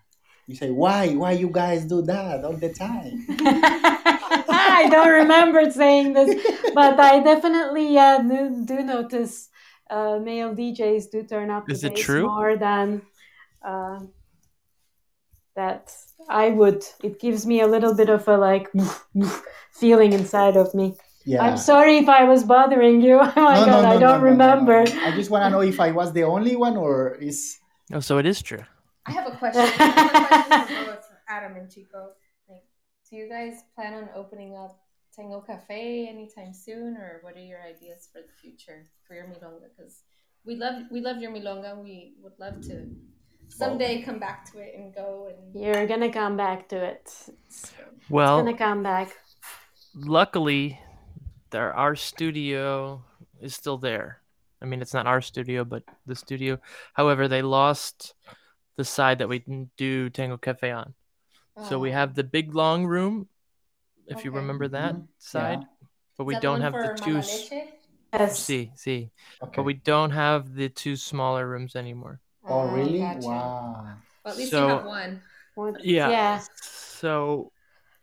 You say why? Why you guys do that all the time? I don't remember saying this, but I definitely uh, do, do notice uh, male DJs do turn up Is it true? more than uh, that I would. It gives me a little bit of a like feeling inside of me. Yeah. I'm sorry if I was bothering you. oh my No, no, god, no, I don't no, no, remember. no. I just want to know if I was the only one or is Oh, so it is true. I have a question. I have a question for both Adam and Chico. Like, do you guys plan on opening up Tango Cafe anytime soon, or what are your ideas for the future for your milonga? Because we love we love your milonga. We would love to someday come back to it and go and You're gonna come back to it. It's Well, gonna come back. luckily, there our studio is still there. I mean, it's not our studio, but the studio. However, they lost the side that we do Tango Cafe on. So we Oh. have the big long room, if you remember that Mhm. side, Yeah. but we don't have the two. Mama? Yes. See, see, okay. but we don't have the two smaller rooms anymore. Oh Ah, really? gotcha. Wow. Well, at least So- you have one. One- Yeah. Yeah. So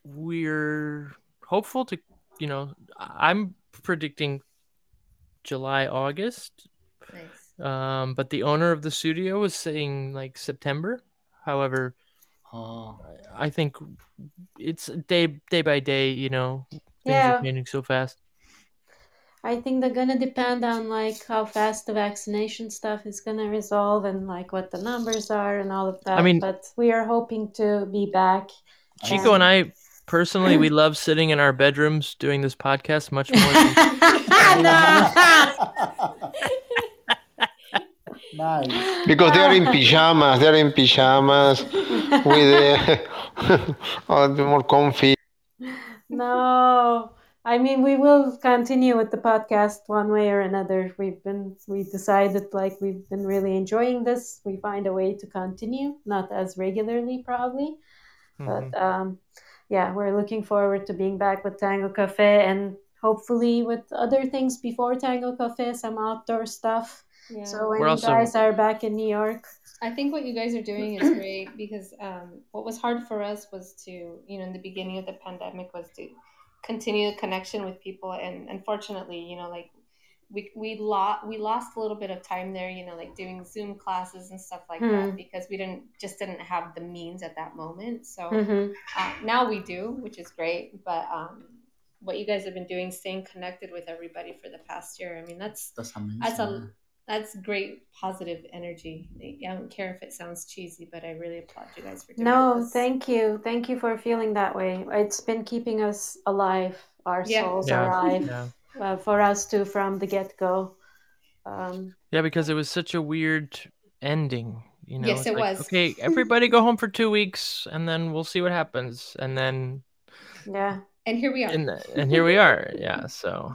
we're hopeful to, you know, I- I'm predicting July, August. Nice. Um, but the owner of the studio was saying like September. However, Oh, I think it's day day by day. You know, things Yeah. are changing so fast. I think they're gonna depend on like how fast the vaccination stuff is gonna resolve and like what the numbers are and all of that. I mean- but we are hoping to be back. Chico and I personally, we love sitting in our bedrooms doing this podcast much more. Than, nice. Because they are in pajamas. They are in pajamas with uh, oh, they're more comfy. no, I mean we will continue with the podcast one way or another. We've been we decided like we've been really enjoying this. We find a way to continue, not as regularly probably, Mhm. but um, yeah, we're looking forward to being back with Tango Cafe and hopefully with other things before Tango Cafe, some outdoor stuff. Yeah. So when We're you also- guys are back in New York, I think what you guys are doing is great because um, what was hard for us was to, you know, in the beginning of the pandemic was to continue the connection with people, and unfortunately, you know, like we we lost we lost a little bit of time there, you know, like doing Zoom classes and stuff like Hmm. that because we didn't just didn't have the means at that moment. So Mhm. uh, now we do, which is great. But um, what you guys have been doing, staying connected with everybody for the past year, I mean, that's That's amazing. that's a that's great positive energy. I don't care if it sounds cheesy, but I really applaud you guys for doing this. No, this. thank you. Thank you for feeling that way. It's been keeping us alive, our Yeah. souls Yeah, alive, yeah. uh, for us too from the get go. Um, Yeah, because it was such a weird ending. You know, Yes, it like, was. Okay, everybody go home for two weeks, and then we'll see what happens. And then, yeah. And here we are. and and here we are. Yeah, so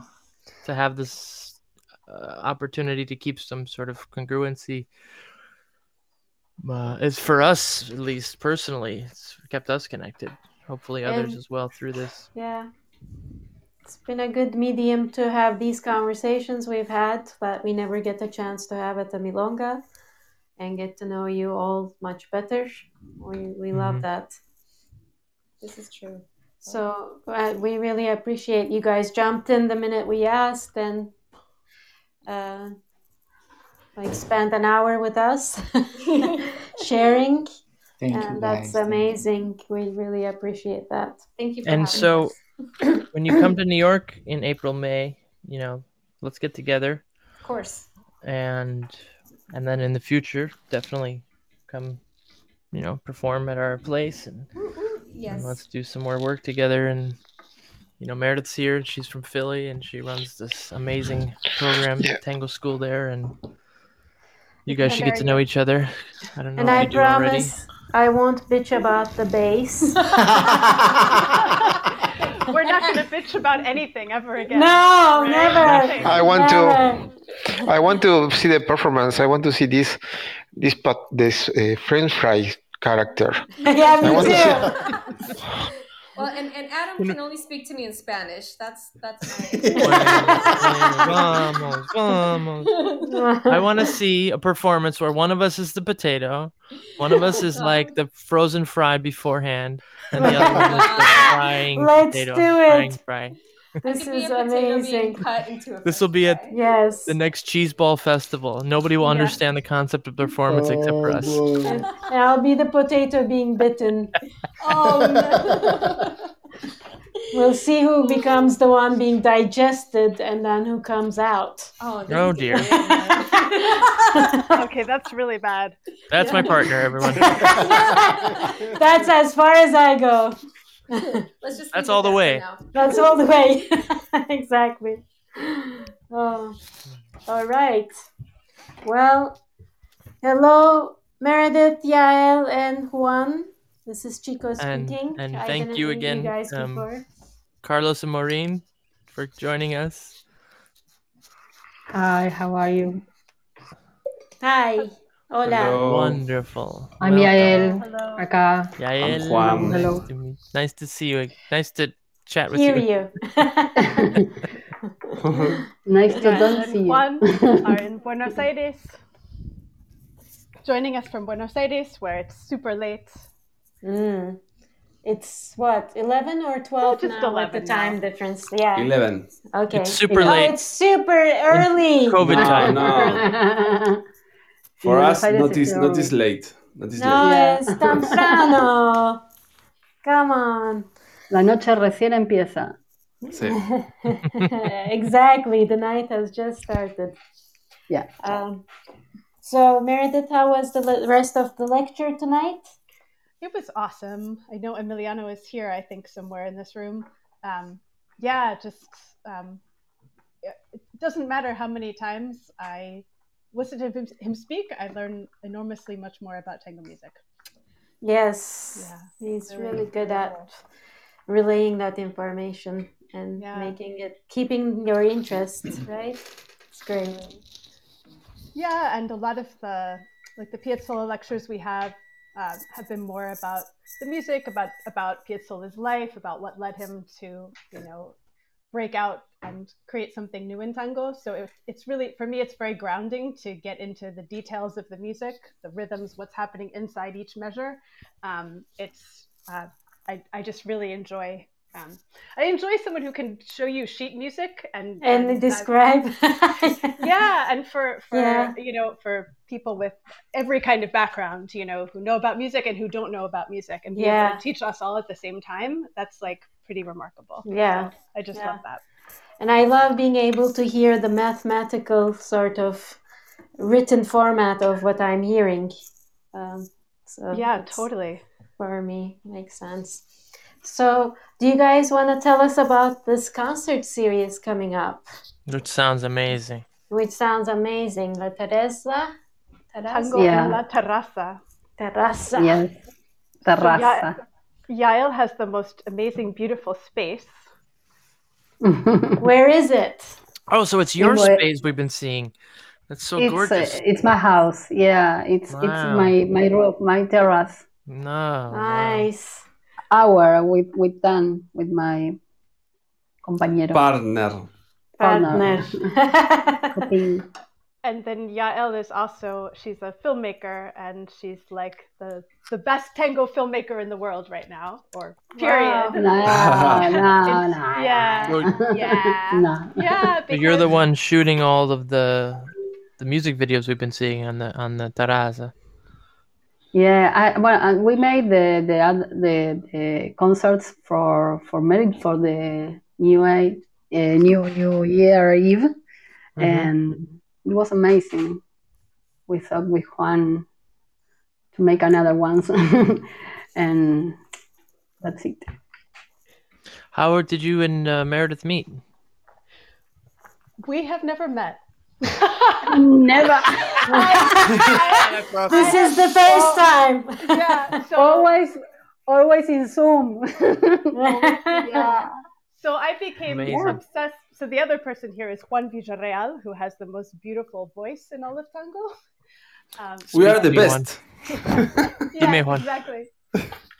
to have this uh, opportunity to keep some sort of congruency uh, is for us, at least personally, it's kept us connected. Hopefully, others And- as well through this. Yeah. It's been a good medium to have these conversations we've had that we never get a chance to have at the Milonga and get to know you all much better. We, we love Mhm. that. This is true. So uh, we really appreciate you guys jumped in the minute we asked and uh, like spent an hour with us sharing. Thank you, and that's guys. Amazing. We really appreciate that. Thank you for And so, when you come to New York in April, May, you know, let's get together. Of course. and and then in the future definitely come you know perform at our place and, Yes. and let's do some more work together and you know meredith's here she's from philly and she runs this amazing program Yeah. tango school there and you guys should get Very to know each other i don't know And if I you do promise I won't bitch about the bass. We're not going to bitch about anything ever again. no, Right? never. I want to. I want to see the performance. I want to see this, this, but this uh, French fry character. Yeah, me too. see. Well, and, and Adam can only speak to me in Spanish. That's that's vamos, vamos. I want to see a performance where one of us is the potato, one of us is like the frozen fry beforehand, and the other one is the frying Let's potato. do frying it. fry. This is a potato being amazing. cut into a This will be at. Yes. the next cheese ball festival. Nobody will Yeah. understand the concept of performance except for Oh, us. boy. And I'll be the potato being bitten. Oh no. We'll see who becomes the one being digested and then who comes out. Oh, Oh, dear. Okay, that's really bad. That's my partner, everyone. That's as far as I go. Let's just That's all the way. That's all the way. exactly. Oh, all right. Well, hello, Meredith, Yael, and Juan. This is Chico speaking. and I thank you again, You guys um, before. Carlos and Maureen for joining us. Hi, how are you? Hi. Hola. Hello. Wonderful. I'm Welcome. Yael. Hello. Acá. Yael, I'm Juan. nice Hello. to meet- Nice to see you. Nice to chat with Hear you. you. Nice to Yeah, don't see Juan you. are in Buenos Aires, joining us from Buenos Aires, where it's super late. Mm. It's what, 11 or 12 just now with the time now. difference? Yeah. 11. Okay. It's super oh, late. it's super early. COVID No, time. no. For us, Buenos Aires not it's is, not is early. late. That is No, late. es temprano. Come on. La noche recién empieza. Sí. exactly. The night has just started. Yeah. Um, so, Meredith, how was the le- rest of the lecture tonight? It was awesome. I know Emiliano is here, I think, somewhere in this room. Um, yeah, just um, it doesn't matter how many times I listen to him, him speak, I learn enormously much more about tango music. Yes. Yeah. He's Very really good at relaying that information and Yeah. making it, keeping your interest, right? It's great. Yeah, and a lot of the like the Piazzolla lectures we have uh, have been more about the music, about about Piazzolla's life, about what led him to you know break out and create something new in tango. So it, it's really for me, it's very grounding to get into the details of the music, the rhythms, what's happening inside each measure. Um, it's uh, I I just really enjoy. Um, I enjoy someone who can show you sheet music and And uh, describe. yeah and for for Yeah. you know for people with every kind of background you know who know about music and who don't know about music and be able Yeah. to teach us all at the same time that's like pretty remarkable Yeah. So i just Yeah. love that And I love being able to hear the mathematical sort of written format of what I'm hearing. Um, so yeah totally for me makes sense. So, do you guys want to tell us about this concert series coming up, Which sounds amazing. which sounds amazing? La Teresa, tango Yeah. en la terraza Terraza. Yes. Terraza. Yael has the most amazing beautiful space Where is it? Oh, so it's your Anyway. space we've been seeing. That's so it's uh, gorgeous. it's my house. Yeah, it's it's my my roof, my terrace. no. wow. Nice. Hour with with Dan, with my compañero. Partner. Partner. Copine. And then yael is also she's a filmmaker and she's like the the best tango filmmaker in the world right now or period No, no, no. yeah So- yeah No. yeah So you're the one shooting all of the the music videos we've been seeing on the on the terraza. Yeah, I, well, uh, we made the the the, the concerts for for Merit for the new Year, uh, new New Year Eve, and it was amazing. We thought with Juan to make another ones, and that's it. How did you and uh, Meredith meet? we have never met Never, this is the first time. yeah so always, always in Zoom. yeah so i became Amazing. obsessed so the other person here is juan villarreal who has the most beautiful voice in all of tango um, We are the Speak to me, best. Give me yeah, exactly.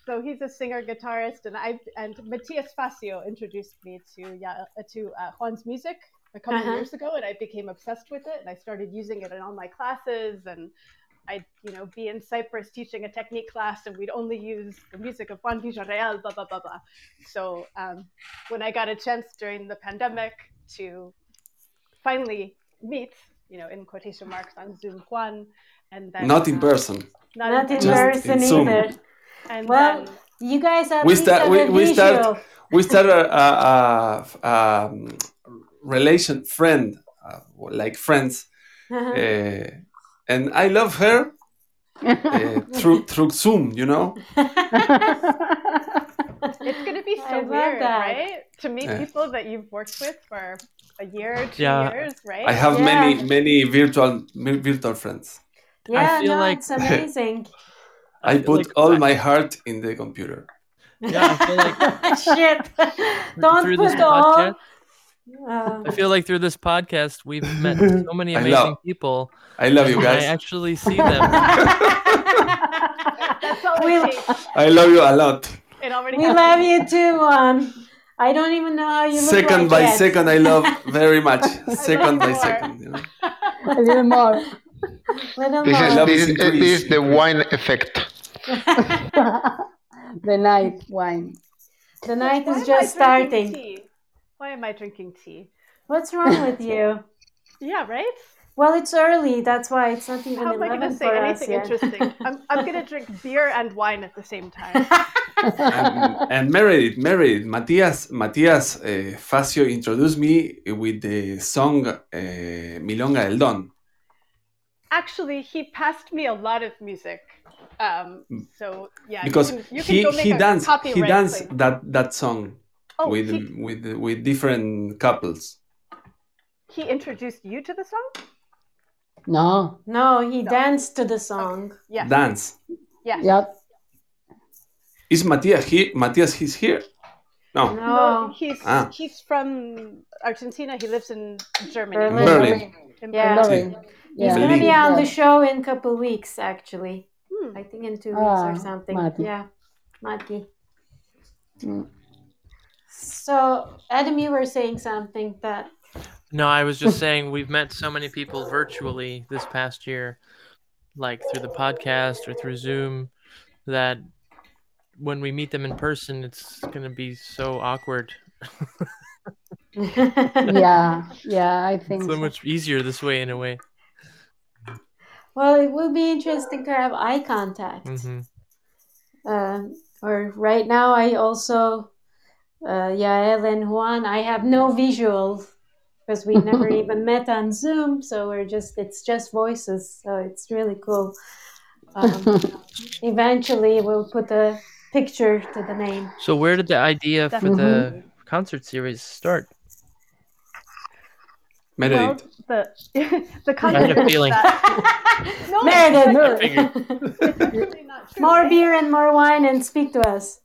So he's a singer guitarist, and I and Matias Facio introduced me to yeah uh, to uh, Juan's music a couple Uh-huh. years ago, and I became obsessed with it, and I started using it in all my classes, and I'd you know be in Cyprus teaching a technique class, and we'd only use the music of Juan Villarreal, blah blah blah blah. So um, when I got a chance during the pandemic to finally meet, you know, in quotation marks on Zoom Juan, and then Not in uh, person. not, Not in Just person in Zoom. either. And Well, then, you guys are We least start. We, a we start. We start a, a, a, um, relation friend, uh, like friends, Uh-huh. uh, and I love her uh, through through Zoom. You know. it's going to be so love weird, that. right? To meet Yeah. people that you've worked with for a year, two Yeah. years, right? I have Yeah. many many virtual virtual friends. yeah, feel no, like- it's amazing. I, feel put like- all my heart in the computer. Yeah, I feel like Shit. Don't put this all. podcast, Uh, I feel like through this podcast we've met so many I amazing love- people. I love you guys. I actually see them. That's all We- it. I love you a lot. We happened. love you too, Juan. I don't even know how you look Second like by yet. second, I love very much. Second by more. second. You know? A little more. Little This more. is this, is is- increased. this is the wine effect. the night wine. the night Why is just drinking starting. Tea? Why am I drinking tea? What's wrong with you? Yeah, right? Well, it's early. That's why it's not even How am I going to say anything interesting? I'm, I'm going to drink beer and wine at the same time. and, and Meredith, Meredith, Matias, Matias uh, Facio introduced me with the song uh, Milonga del Don. Actually, he passed me a lot of music. Um, so yeah, you because can- you can he he a danced he copyright danced that that song Oh, with he- with with different couples. He introduced you to the song. No. No, he danced to the song. Yeah. Dance. Yeah. Yep. Is Matias here? Matias, he's here. No. No, he's Ah. he's from Argentina. He lives in Germany. Berlin. Berlin. In Yeah. Berlin. He's gonna be Berlin. on the show in a couple weeks, actually. Hmm. I think in two weeks Ah, or something. Mati. Yeah, Mati. Mm. So, Adam, you were saying something that. No, I was just saying we've met so many people virtually this past year, like through the podcast or through Zoom, that when we meet them in person, it's gonna be so awkward. Yeah, yeah, I think so so. much easier this way in a way. Well, it will be interesting to have eye contact. hmm Um, or right now, I also, uh, Yael and Juan, I have no visuals because we never even met on Zoom. So we're just, it's just voices. So it's really cool. Um, eventually, we'll put a picture to the name. So where did the idea for the Definitely. concert series start? Well, Meredith. the the I had a concept is feeling. that no, Meredith. it's I actually not true. More beer and more wine and speak to us.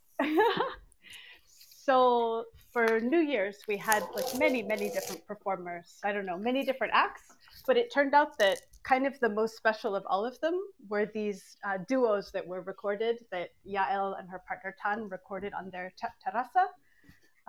So for New Year's, we had like many, many different performers. I don't know, many different acts. But it turned out that kind of the most special of all of them were these uh, duos that were recorded that Yael and her partner Tan recorded on their te- terraza.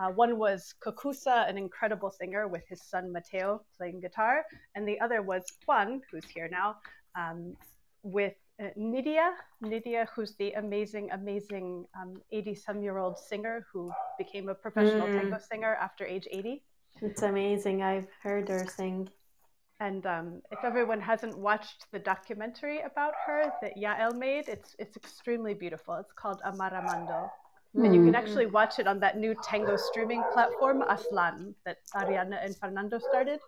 Uh, one was Cucuza, an incredible singer with his son Mateo playing guitar, and the other was Juan, who's here now, um, with uh, Nydia. Nydia, who's the amazing, amazing 80 some year old singer who became a professional Mm. tango singer after age 80. It's amazing. I've heard her sing. And um, if everyone hasn't watched the documentary about her that Yael made, it's it's extremely beautiful. It's called Amaramando. And you can Mm. actually watch it on that new tango streaming platform, Aslan, that Ariana and Fernando started.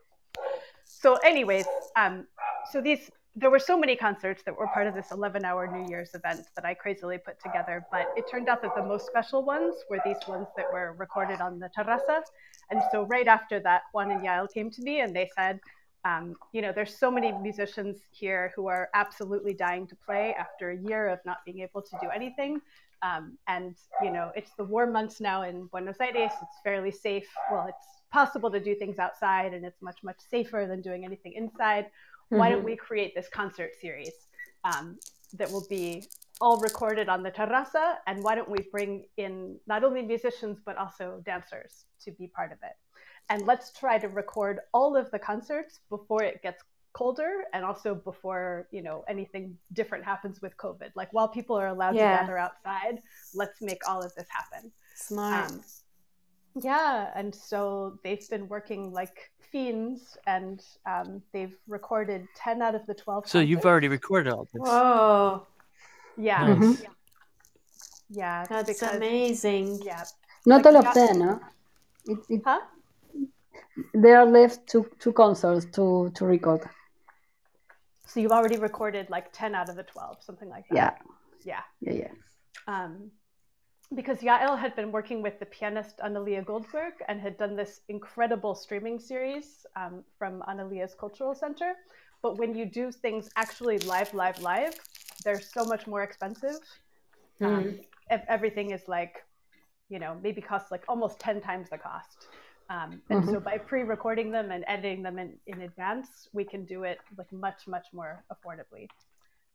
So, anyways, um, so these there were so many concerts that were part of this 11-hour New Year's event that I crazily put together. But it turned out that the most special ones were these ones that were recorded on the terraza. And so right after that, Juan and Yael came to me and they said, um, you know, there's so many musicians here who are absolutely dying to play after a year of not being able to do anything. Um, and, you know, it's the warm months now in Buenos Aires. It's fairly safe. Well, it's possible to do things outside and it's much, much safer than doing anything inside. Why don't Mhm. we create this concert series um, that will be all recorded on the terraza? And why don't we bring in not only musicians, but also dancers to be part of it? And let's try to record all of the concerts before it gets colder and also before you know anything different happens with covid like while people are allowed Yeah. to gather outside let's make all of this happen Smart. um, yeah and so they've been working like fiends and um, they've recorded 10 out of the 12 So you've already recorded all this. Whoa, yeah Nice. yeah. yeah that's because- amazing. yeah Not Like, all of yeah. them, no? It, it, huh there are left two two concerts to to record. so you've already recorded like 10 out of the 12 something like that Yeah, yeah yeah, yeah. um, because Yael had been working with the pianist Analia Goldberg and had done this incredible streaming series um, from Analia's Cultural Center. But when you do things actually live, live, live, they're so much more expensive. Um, ev- everything is like, you know, maybe costs like almost 10 times the cost. Um, and so by pre-recording them and editing them in, in advance, we can do it like much, much more affordably.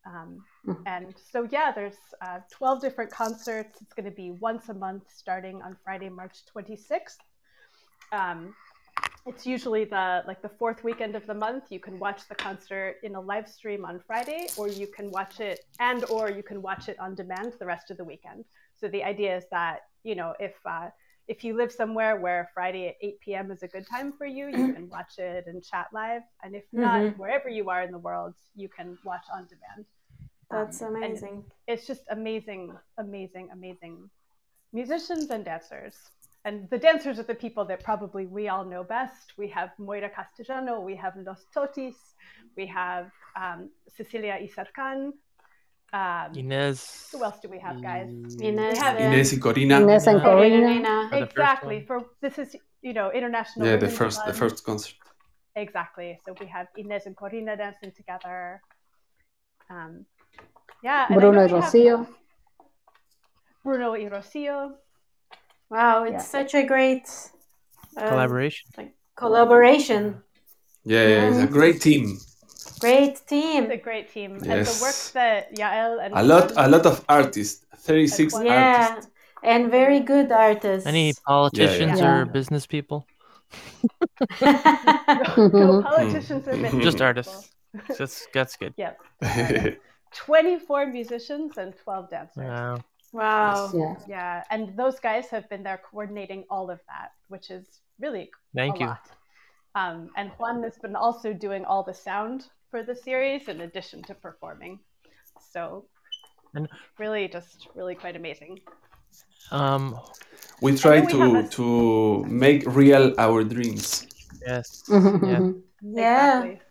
Um, and so, yeah, there's uh, 12 different concerts. It's going to be once a month starting on Friday, March 26th. Um, it's usually the like the fourth weekend of the month. You can watch the concert in a live stream on Friday, or you can watch it and or you can watch it on demand the rest of the weekend. So the idea is that you know if uh, if you live somewhere where Friday at 8 p.m. is a good time for you, you can watch it and chat live. And if not, Mhm. wherever you are in the world, you can watch on demand. That's Um, amazing. It's just amazing, amazing, amazing musicians and dancers. And the dancers are the people that probably we all know best. We have Moira Castellano, we have Los Totis, we have um, Cecilia Isarcan. Um, Inez. who else do we have, guys? Inez, We have Inez y Corina. Inez and Corina. Corina. For the first Exactly. For this is you know international. Yeah, the Women's first the first concert. Exactly. So we have Inez and Corina dancing together. Um, yeah. and Bruno know y we have Rocio. Bruno y Rocio. Wow, it's Yeah. such a great uh, Collaboration. like collaboration. Yeah, yeah, it's a great team. Great team. It's a great team. And the work that Yael and A lot, a lot of artists. Thirty-six Juan- Yeah, artists. and very good artists. Any politicians Yeah. or business people? no politicians or business Just people. artists. That's that's good. Yep. 24 musicians and 12 dancers. Wow. wow. Yeah. Yeah, and those guys have been there coordinating all of that, which is really Thank a you. lot. Um, and Juan has been also doing all the sound for the series in addition to performing. So, And- really, just really quite amazing. Um. We try we to a- to make real our dreams. Yes. Yeah. Yeah, Exactly.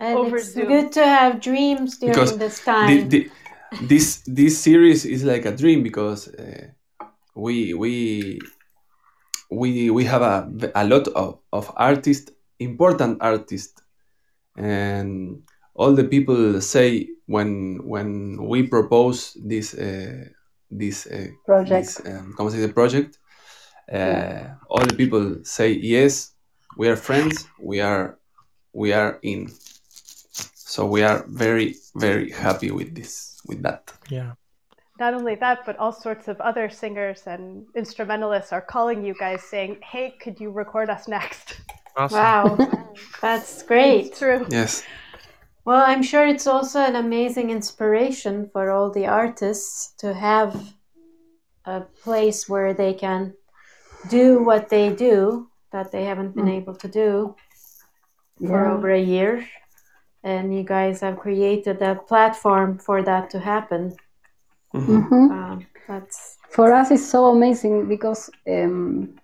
and Over it's Zoom. good to have dreams during Because this The, time. the, this this series is like a dream because uh, we we we we have a, a lot of, of artists, important artists, and all the people say when when we propose this uh, this uh, Project. this, um, ¿cómo se dice? project, uh, Yeah. all the people say yes, we are friends, we are we are in. So we are very very happy with this with that. Yeah. Not only that, but all sorts of other singers and instrumentalists are calling you guys saying, hey, could you record us next? Awesome. Wow, that's great. It's true. Yes. Well, I'm sure it's also an amazing inspiration for all the artists to have a place where they can do what they do that they haven't been able to do for Yeah. over a year. And you guys have created a platform for that to happen. Mhm. Mhm. Um, that's For us, it's so amazing because um, m-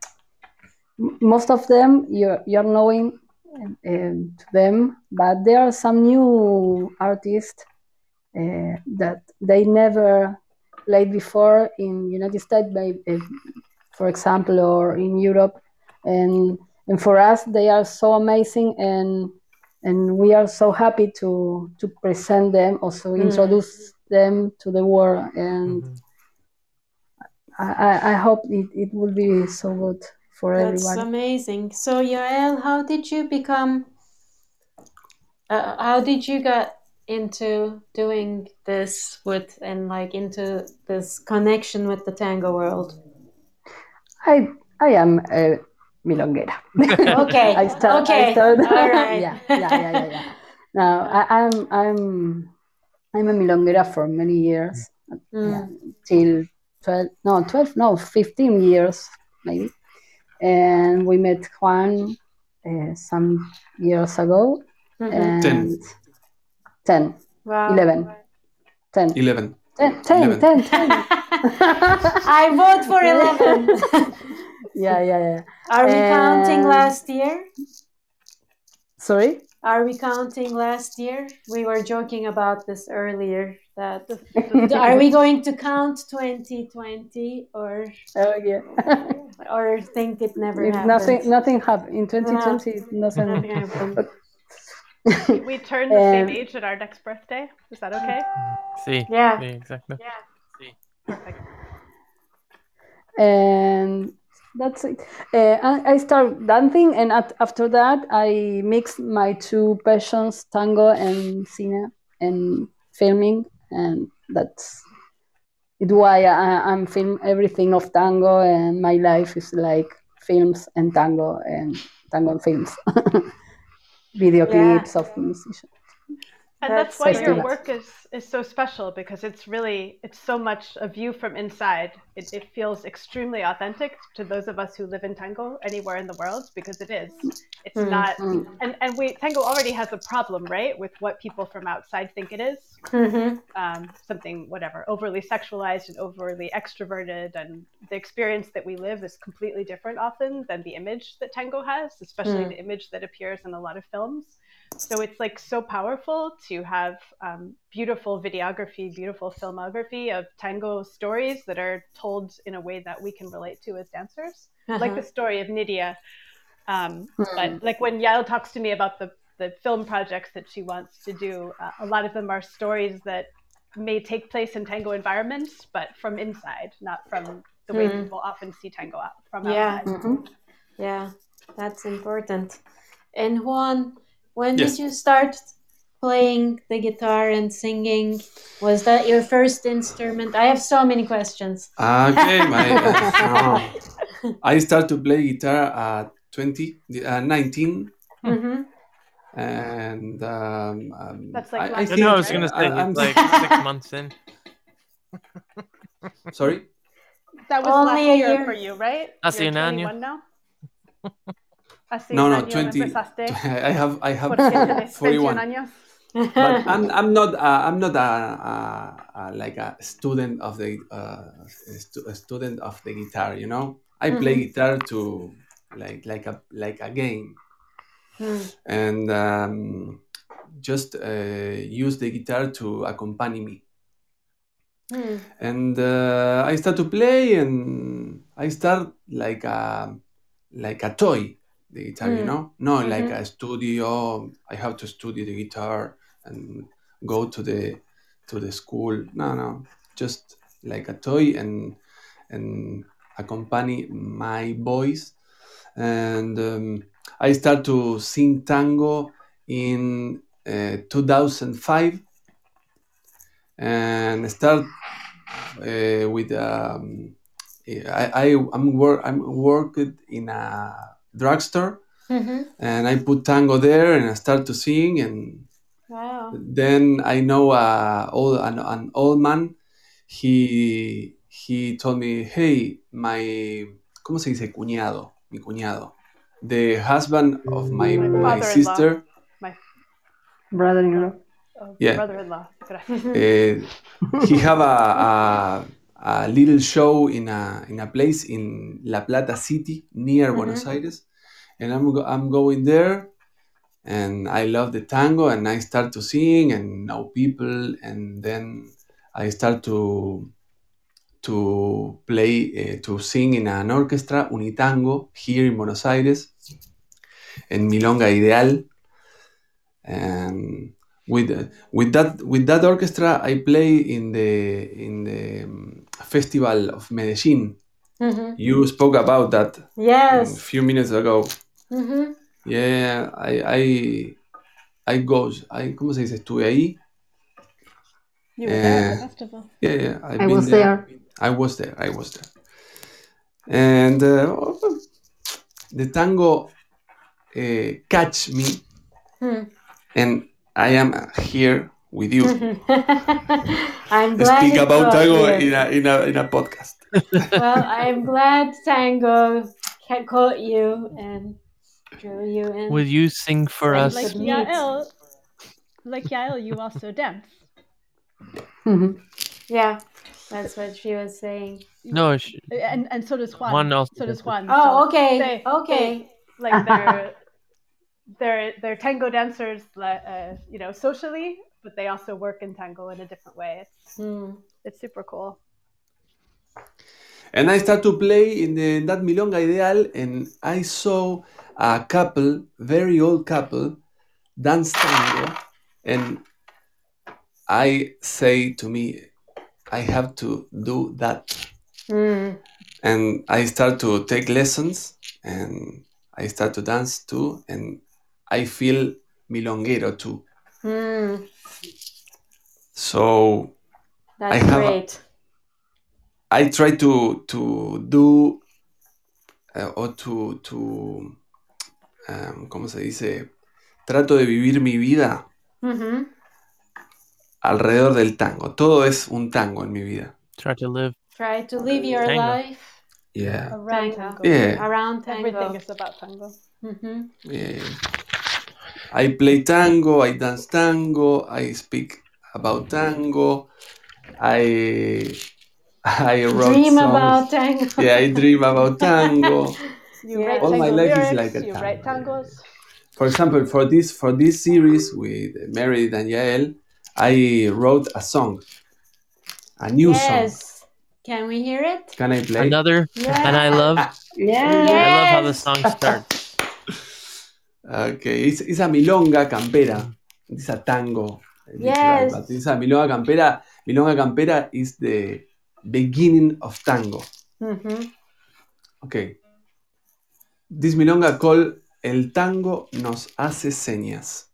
most of them you're, you're knowing um, to them, but there are some new artists uh, that they never played before in United States, by, uh, for example, or in Europe, and and for us they are so amazing and and we are so happy to to present them, also Mm. introduce them to the world and. Mhm. I, I- I hope it, it will be so good for that's everyone. amazing. So, Yael, how did you become? Uh, how did you get into doing this with and like into this connection with the tango world? I I am a milonguera. Okay, I start. okay, I start all right. yeah, yeah, yeah, yeah, yeah. Now I, I'm I'm I'm a milonguera for many years, Mm. till twelve, no, twelve, no, fifteen years maybe. And we met Juan uh, some years ago, Mhm. and Ten. 10, Wow. 11, 10, Eleven. 10, 10, Eleven. 10, 10. I vote for eleven. yeah, yeah, yeah. Are we counting last year? Sorry? Are we counting last year? We were joking about this earlier. That are we going to count 2020 or Oh, yeah. or think it never If happened? nothing, nothing happened in 2020. Nothing. Nothing happened. we turn the same Um, age at our next birthday. Is that okay? See. Yeah. See, exactly. Perfect. and that's it. Uh, I, I start dancing, and at, after that, I mix my two passions, tango and cine, and filming, and that's it's why I, I'm film everything of tango, and my life is like films and tango and tango and films, video Yeah. clips of musicians. And That's that's, why so your work is is so special because it's really it's so much a view from inside. It, it feels extremely authentic to those of us who live in tango anywhere in the world because it is. It's Mm, not and and we tango already has a problem right with what people from outside think it is. Mhm. um, something whatever overly sexualized and overly extroverted and the experience that we live is completely different often than the image that tango has especially Mm. the image that appears in a lot of films so it's like so powerful to have um, beautiful videography beautiful filmography of tango stories that are told in a way that we can relate to as dancers like Uh-huh. the story of nydia um, Hmm. but like when yael talks to me about the the film projects that she wants to do uh, a lot of them are stories that may take place in tango environments but from inside not from the way Hmm. people often see tango out from Yeah. outside Mhm. Yeah, that's important. And Juan, when Yes. did you start playing the guitar and singing? Was that your first instrument? I have so many questions. Okay, my, uh, I start to play guitar at 20, uh, 19, hmm and um, um, That's like I, I think know I was gonna say I, am like six months in. sorry. that was Only last a year, year. for you right Hace You're un 21 now Hace No, no, año 20. empezaste I have I have porque tienes 41. 21 años but I'm, I'm not uh, I'm not a, a, a like a student of the uh, stu- a student of the guitar. You know, I play Mhm. guitar to like like a like a game Hmm. and um, just uh, use the guitar to accompany me. Hmm. And uh, I start to play, and I start like a like a toy, the guitar. You Mm. know, no like Mhm. a studio. I have to study the guitar and go to the to the school. No, no, just like a toy and and accompany my voice. And um, I start to sing tango in uh, 2005 and start uh, with um, I, I I'm work I'm worked in a drugstore Mhm. and I put tango there and I start to sing and Wow. then I know uh, old, an, an old man he he told me hey my ¿cómo se dice cuñado mi cuñado the husband of my, My my sister my Brother-in-law. oh, Yeah. brother-in-law uh, he have a, a, a little show in a in a place in La Plata City near Buenos Aires, and I'm go- I'm going there, and I love the tango, and I start to sing and know people, and then I start to to play uh, to sing in an orchestra Unitango here in Buenos Aires, en Milonga Ideal, and with with that with that orchestra I play in the in the festival of Medellin. Mhm. You spoke about that yes. a few minutes ago. Mhm. Yeah, I I I go. I ¿Cómo se dice? Estuve ahí. you were there at the festival Yeah, yeah. I've I been was there. there. I was there. I was there. And uh, the tango uh, catch me, Hmm. and I am here with you. I'm glad Speak about tango in a, in a in a podcast. well, I'm glad Tango ca- caught you and drew you in. Will you sing for And us? like Yael like Yael you also dance Mhm. Yeah, that's what she was saying. No, sh- and and so does Juan. Juan also so does does it. Juan. Oh, So okay, they- okay. they- like they're they're they're tango dancers, uh, you know, socially, but they also work in tango in a different way. It's Hmm. it's super cool. And I start to play in the that milonga ideal, and I saw a couple, very old couple, dance tango, and I say to me, I have to do that, Hmm. and I start to take lessons, and I start to dance too, and I feel milonguero too. Hmm. So That's I have great. I try to to do uh, or to to um, ¿cómo se dice? Trato de vivir mi vida Mhm. alrededor del tango. Todo es un tango en mi vida. Try to live. Try to live your Tango. life Yeah. Around Tango. tango. Yeah. around tango. Everything is about tango. Mhm. Yeah. I play tango, I dance tango, I speak about tango, I I wrote Dream songs. about tango. Yeah, I dream about tango. You Yeah. All tango my life is like a you write tango. tangos. For example, for this for this series with Mary and Yael, I wrote a song, a new song. yes. Can we hear it? Can I play? Another, and I love, Yeah. I love how the song starts. Okay, it's, it's a milonga campera. It's a tango. Yes. But it's a milonga campera. Milonga campera is the beginning of tango. Mhm. Okay. This milonga called El tango nos hace señas.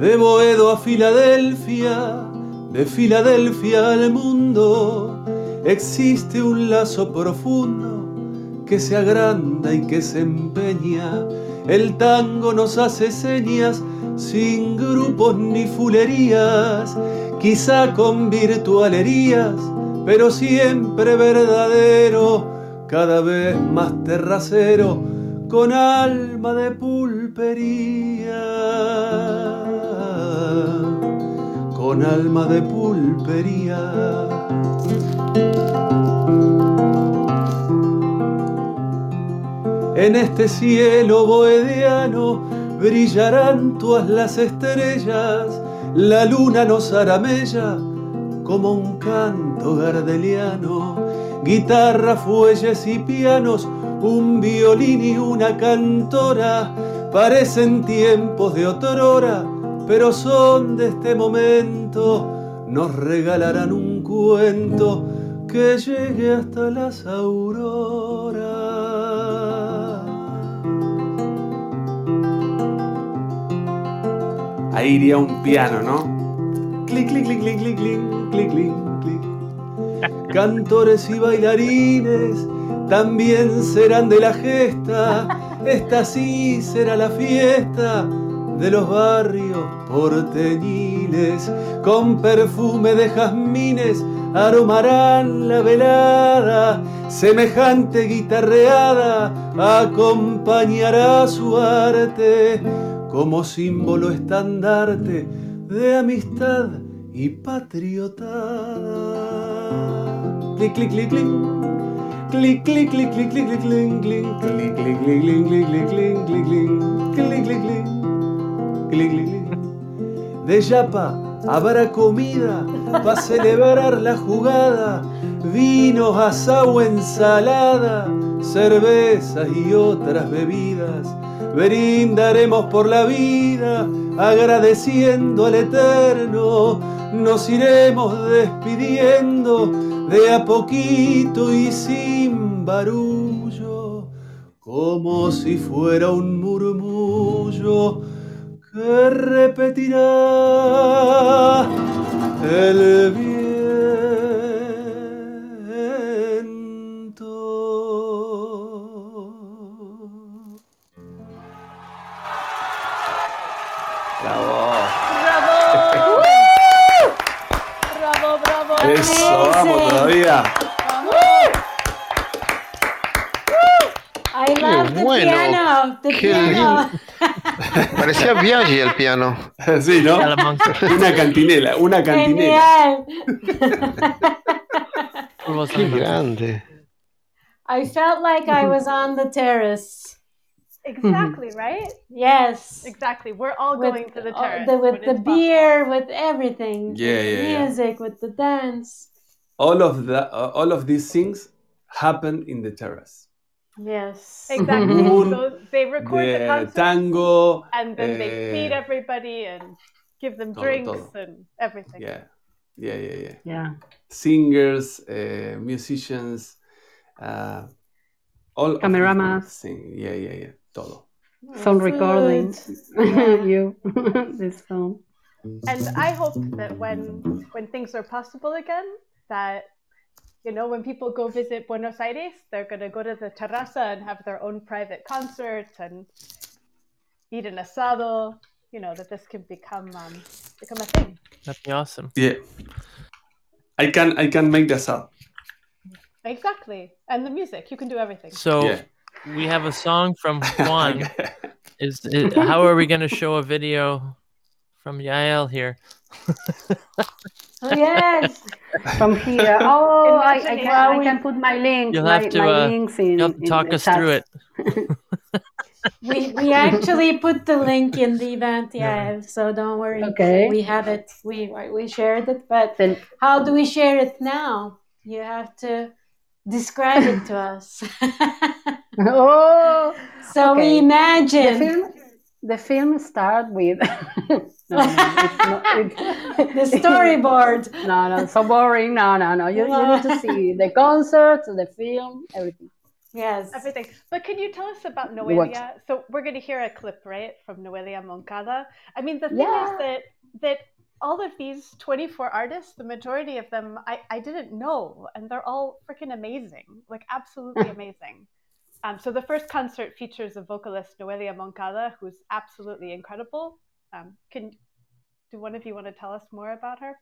De Boedo a Filadelfia, de Filadelfia al mundo, existe un lazo profundo que se agranda y que se empeña. El tango nos hace señas sin grupos ni fulerías, quizá con virtualerías, pero siempre verdadero, cada vez más terracero, con alma de pulpería. Con alma de pulpería. En este cielo bohediano brillarán todas las estrellas, la luna nos hará mella como un canto gardeliano, guitarra, fuelles y pianos, un violín y una cantora, parecen tiempos de otrora, pero son de este momento, nos regalarán un cuento que llegue hasta las auroras. Ahí iría un piano, ¿no? Clic, clic, clic, clic, clic, clic, clic, clic, clic. Cantores y bailarines también serán de la gesta. Esta sí será la fiesta de los barrios porteñiles. Con perfume de jazmines aromarán la velada. Semejante guitarreada acompañará su arte como símbolo estandarte de amistad y patriotada. Clic, clic, clic, clic. Clic, clic, clic, clic, clic, clic, clic, clic, clic, clic, clic, clic, clic, clic, clic, clic, clic, clic, clic, clic, clic. De Yapa habrá comida para celebrar la jugada, vinos, asado, ensalada, cervezas y otras bebidas. Brindaremos por la vida, agradeciendo al Eterno. Nos iremos despidiendo de a poquito y sin barullo, como si fuera un murmullo que repetirá el viento. Bravo. ¡Bravo! ¡Bravo, bravo! Eso, vamos todavía. The bueno, piano. The qué piano. Parecía Biagi el piano. Sí, ¿no? Una cantinela, una cantinela. Genial. Puro Qué grande. I felt like I was on the terrace. Exactly, right? Yes. Exactly. We're all With, going to the terrace. the- with the it's possible. beer, with everything. Yeah, with yeah, the yeah. music, with the dance. All of the uh, all of these things happen in the terrace. Yes. Exactly. So they record the The concert tango. and then they eh, feed everybody and give them todo, drinks todo. and everything. Yeah, yeah, yeah, yeah. Yeah. Singers, uh, musicians, uh, all. of these Cameraman. Sing. Yeah, yeah, yeah. Todo. Sound recording. Yeah. you. this film. and I hope that when when things are possible again, that you know when people go visit Buenos Aires, they're gonna go to the terraza and have their own private concert and eat an asado. You know that this can become um, become a thing. That'd be awesome. Yeah. I can I can make this up. Exactly, and the music. You can do everything. So Yeah. we have a song from Juan. is, is how are we going to show a video from Yael here? Oh, yes, from here. Oh, I, I, can, I can put my link, You'll my, have to, my uh, links in, you'll in talk the us through it. We we actually put the link in the event, yeah. So don't worry. Okay. We have it. We we shared it, but Then- how do we share it now? You have to describe it to us. Oh, so we imagine The film, the film start with no, no, it's not, it's, the storyboard. No, no, so boring. No, no, no. You, you need to see the concert, the film, everything. Yes. Everything. But can you tell us about What? Noelia? So we're going to hear a clip, right, from Noelia Moncada. I mean, the thing Yeah. is that that all of these 24 artists, the majority of them, I, I didn't know, and they're all freaking amazing, like absolutely amazing. Um, so the first concert features a vocalist, Noelia Moncada, who's absolutely incredible. Um, can do one of you want to tell us more about her?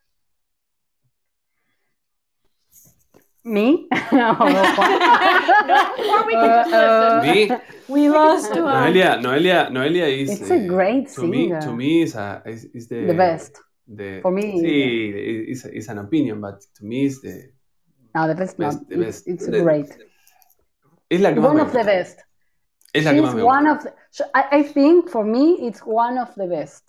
Me? No, or we can just Uh, listen. Me? We lost one. Noelia, Noelia, Noelia is. It's a great to me. To me, is a is, is the The best. The, For me, sí, it's, it's an opinion, but to me, it's the No, the best. Best, the It's, best. it's The- great. es la que más One me of the best. Es la que más She's me one of the, sh- I, I think for me it's one of the best.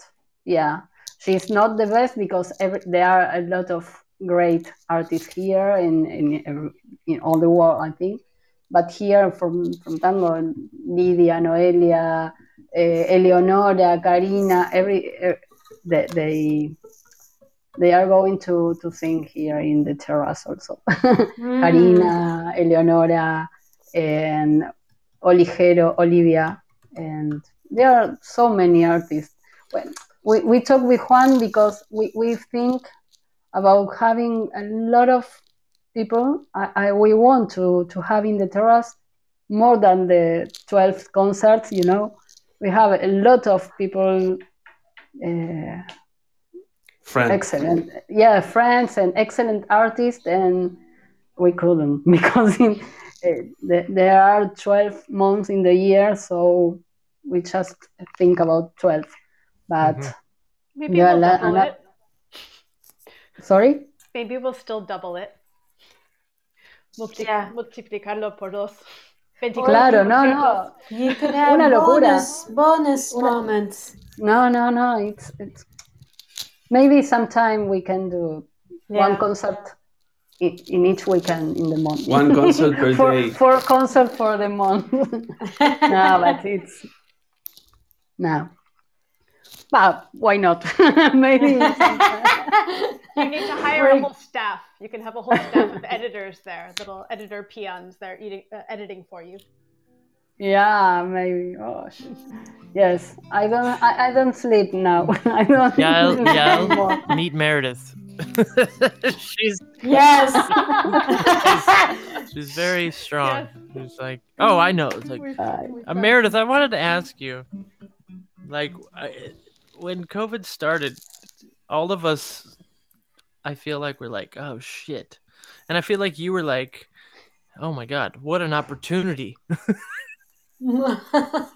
Yeah, she's not the best because every, there are a lot of great artists here in in, in all the world. I think, but here from from tango, Lidia, Noelia, eh, Eleonora, Karina, every eh, they, they they are going to to sing here in the terrace also. Karina, Eleonora, and Oligero, Olivia, and there are so many artists. Well, we, we talk with Juan because we, we think about having a lot of people. I, I we want to, to have in the terrace more than the 12 concerts, you know. We have a lot of people, uh, Friend. excellent, yeah, friends and excellent artists, and we couldn't because in, there are 12 months in the year, so we just think about 12. But mm-hmm. Maybe we'll la- double la- it. sorry, Maybe we'll still double it. Multi- Yeah. Multiplicarlo por dos. 24 claro, no, no, You could have Una locura. bonus bonus moments. no, no, no. It's it's maybe sometime we can do one concert in, in each weekend in the month. One concert per for, day. For concert for the month. no, but it's no. But why not? maybe sometime. You need to hire a whole staff. You can have a whole staff of editors there, little editor peons there eating, uh, editing for you. Yeah, maybe. Oh, shit. yes. I don't. I, I don't sleep now. I don't. Yael, sleep anymore. Yael, meet Meredith. she's Yes. she's very strong. She's like, oh, I know. It's like, uh, Meredith, I wanted to ask you, like, I, when COVID started, all of us, I feel like we're like, oh shit, and I feel like you were like, oh my god, what an opportunity. No.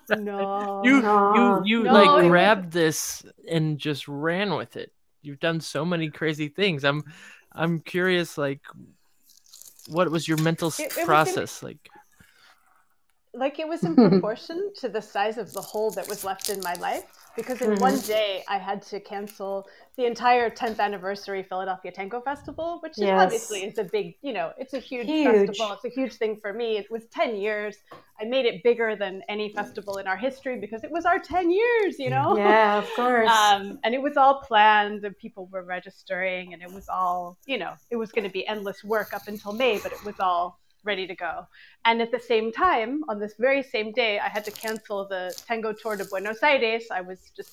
you No. you you No, it like was- grabbed this and just ran with it. You've done so many crazy things. I'm I'm curious like what was your mental It- it was in- process like? like it was in proportion to the size of the hole that was left in my life because in one Mhm. day i had to cancel the entire 10th anniversary philadelphia tango festival which is obviously is a big you know it's a huge, Huge. festival it's a huge thing for me it was 10 years i made it bigger than any festival in our history because it was our 10 years you know yeah, of course. um, and it was all planned and people were registering and it was all you know it was going to be endless work up until may but it was all ready to go and at the same time on this very same day i had to cancel the tango tour to buenos aires i was just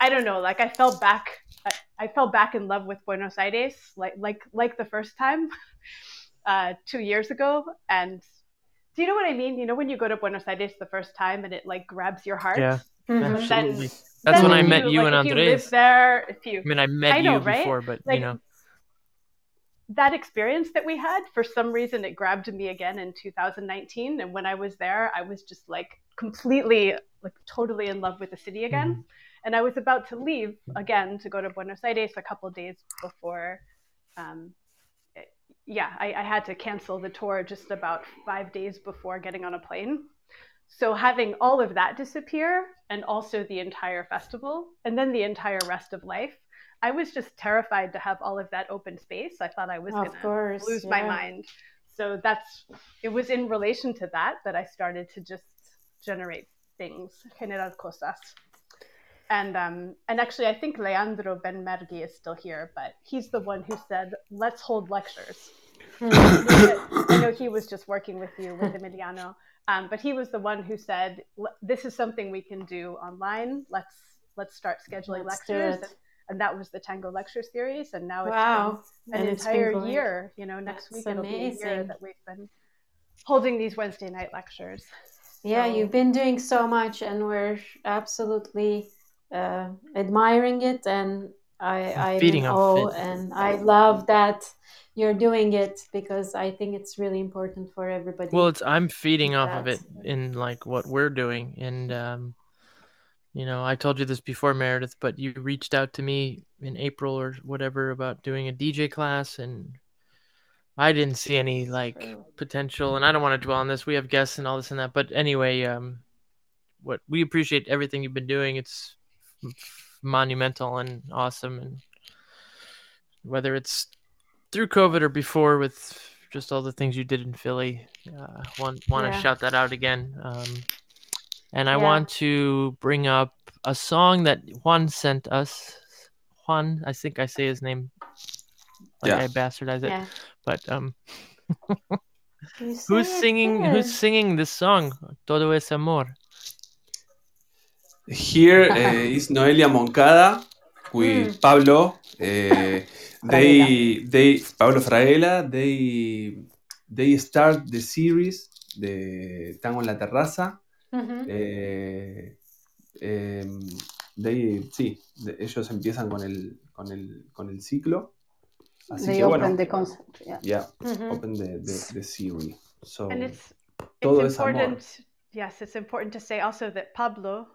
i don't know like i fell back I, I fell back in love with Buenos Aires, like like like the first time, uh, two years ago. And do you know what I mean? You know when you go to Buenos Aires the first time and it like grabs your heart. Yeah, Mhm. absolutely. Then- That's then when I if met you like, and if you live there, if you I mean, I met I know, you right? before, but Like, you know, that experience that we had for some reason it grabbed me again in 2019 and when i was there i was just like completely like totally in love with the city again. And i was about to leave again to go to buenos aires a couple days before um, it- yeah I, I had to cancel the tour just about five days before getting on a plane. So having all of that disappear and also the entire festival and then the entire rest of life I was just terrified to have all of that open space. I thought I was going to lose my mind. So that's it was in relation to that that I started to just generate things, generar cosas. And um, and actually, I think Leandro Benmergui is still here, but he's the one who said, "Let's hold lectures." I know he was just working with you with Emiliano, um, but he was the one who said, "This is something we can do online. Let's let's start scheduling Let's lectures." It. And, and that was the Tango Lecture Series, and now Wow. it's been And an it's been entire going. year. You know, next That's week it'll be a year that we've been holding these Wednesday night lectures. Yeah, So- you've been doing so much, and we're absolutely uh, admiring it. And I, I'm feeding off awe, it. and I love that you're doing it because I think it's really important for everybody. well, it's I'm feeding off of it in like what we're doing, and um, you know, I told you this before, Meredith, but you reached out to me in April or whatever about doing a DJ class, and I didn't see any like potential, and I don't want to dwell on this. We have guests and all this and that, but anyway, um, what we appreciate everything you've been doing. It's monumental and awesome, and whether it's through COVID or before with just all the things you did in Philly, uh, want want to Yeah. shout that out again. Um, and I Yeah. want to bring up a song that Juan sent us. Juan, I think I say his name like Yeah. I bastardize it, Yeah. but um, who's singing? good. Who's singing this song? Todo es amor. Here uh, is Noelia Moncada with Pablo. Uh, they they Pablo Fraguela. They they start the series de Tango en la Terraza. Mhm. Eh, em, they, sí, de- ellos empiezan con el, con el, con el ciclo. Así They que open bueno, the concept. Yeah. yeah, open the, the, the series. So and it's todo it's es amor. important yes it's important to say also that pablo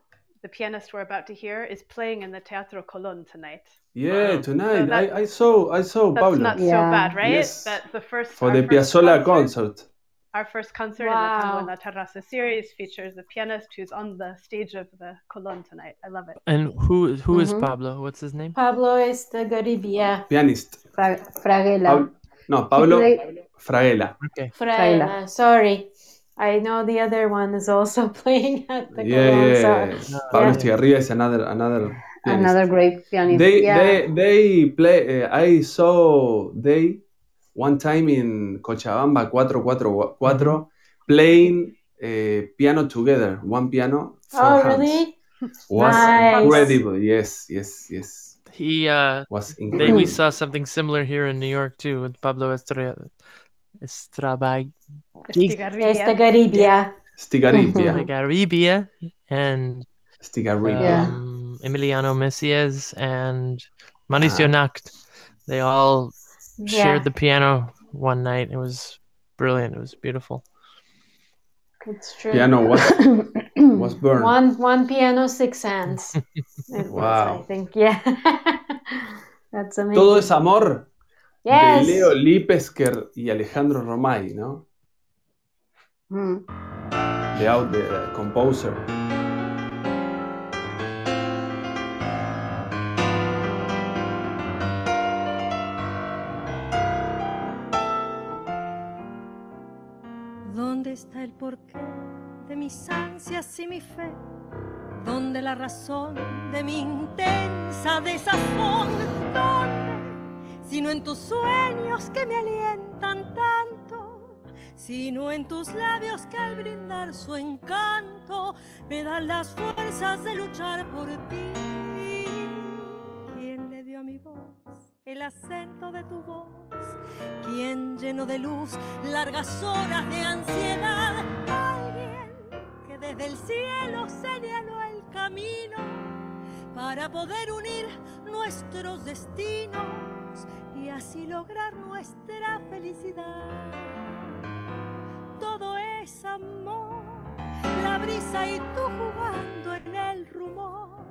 the pianist we're about to hear is playing in the teatro colon tonight Yeah, Wow. tonight So that- I, I saw I saw that's Pablo not so Yeah. bad right Yes. that the first for the Piazzolla concert, concert. Our first concert in the tango Wow. en la terraza series features the pianist who's on the stage of the colon tonight i love it And who who is Mhm. Pablo? What's his name? Pablo is the Garibia. Pianist. Fra- Fraguela. Pablo, no, Pablo play- Fraguela. Okay. Fraela. Sorry. I know the other one is also playing at the Yeah, Colón, yeah, so- yeah. Pablo Yeah. Estigarribia is another another pianist. Another great pianist. They yeah. they they play. Uh, I saw they one time in Cochabamba 444 playing uh, piano together. One piano. Four Oh, hands. really? Was Nice. incredible. Yes, yes, yes. He uh, Was they, incredible. we saw something similar here in New York too with Pablo Estrella. Estrabag Estigarribia. It's the Garibia. Stigaribia. Garibia and Stigaribia. Yeah. um, Emiliano Messiez and Mauricio Ah. Nacht. They all Yeah. shared the piano one night. It was brilliant. It was beautiful. It's true. Piano was was burned. One one piano, six hands. It was, Wow. I think. Yeah. That's amazing. Todo es amor Yes. de Leo Lipesker y Alejandro Romay, ¿no? Mm. The out the composer. Porqué de mis ansias y mi fe? ¿Dónde la razón de mi intensa desazón? ¿Dónde? Sino en tus sueños que me alientan tanto, sino en tus labios que al brindar su encanto me dan las fuerzas de luchar por ti. El acento de tu voz. Quien llenó de luz largas horas de ansiedad. Alguien que desde el cielo señaló el camino para poder unir nuestros destinos y así lograr nuestra felicidad. Todo es amor, la brisa y tú jugando en el rumor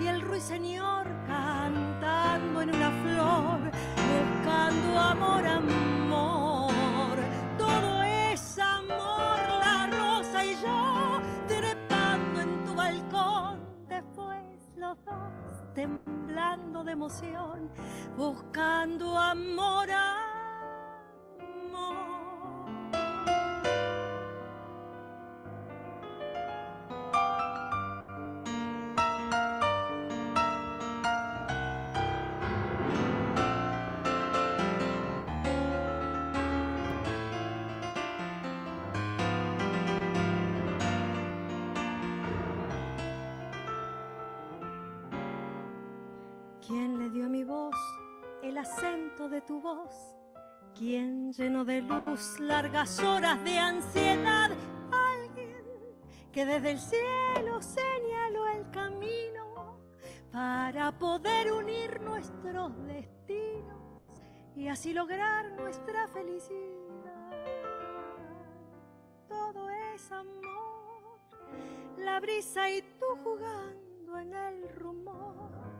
y el ruiseñor cantando en una flor, buscando amor, amor. Todo es amor, la rosa y yo trepando en tu balcón. Después los dos temblando de emoción, buscando amor, amor. Acento de tu voz? ¿Quién llenó de luz largas horas de ansiedad? Alguien que desde el cielo señaló el camino para poder unir nuestros destinos y así lograr nuestra felicidad. Todo es amor, la brisa y tú jugando en el rumor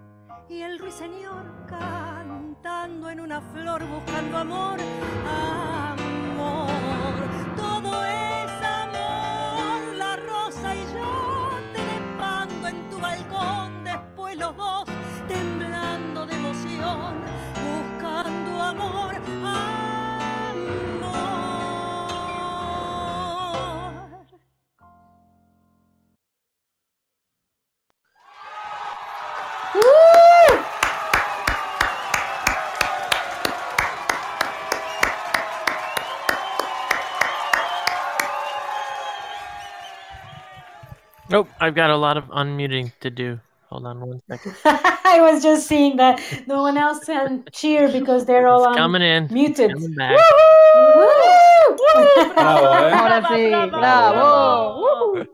y el ruiseñor cantando en una flor buscando amor, amor. Todo es amor, la rosa y yo trepando en tu balcón, después los dos Nope, I've got a lot of unmuting to do. Hold on one second. I was just seeing that no one else can cheer because they're all It's um, coming in. muted. Coming back. Woo! Bravo, eh? Ahora sí, bravo.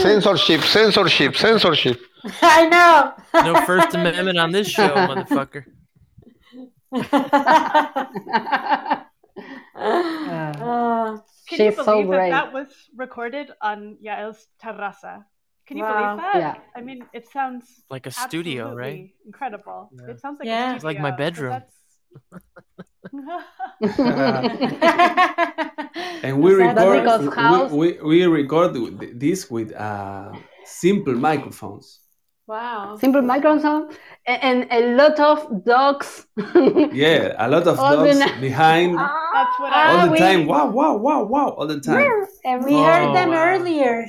Censorship, censorship, censorship. I know. No First Amendment on this show, motherfucker. Uh, Can She's you so believe that great. that was recorded on Yael's terraza? Can you Wow. believe that? Yeah. I mean, it sounds Like a studio, right? Incredible. Yeah. It sounds like Yeah. a It's like my bedroom. that's- And we record we, we, we record this with uh, simple microphones. Wow. Simple microphone and, and a lot of dogs. Yeah, a lot of All dogs ni- behind Ah, all the we- time. Wow, wow, wow, wow, all the time. And we heard Oh, them wow. earlier.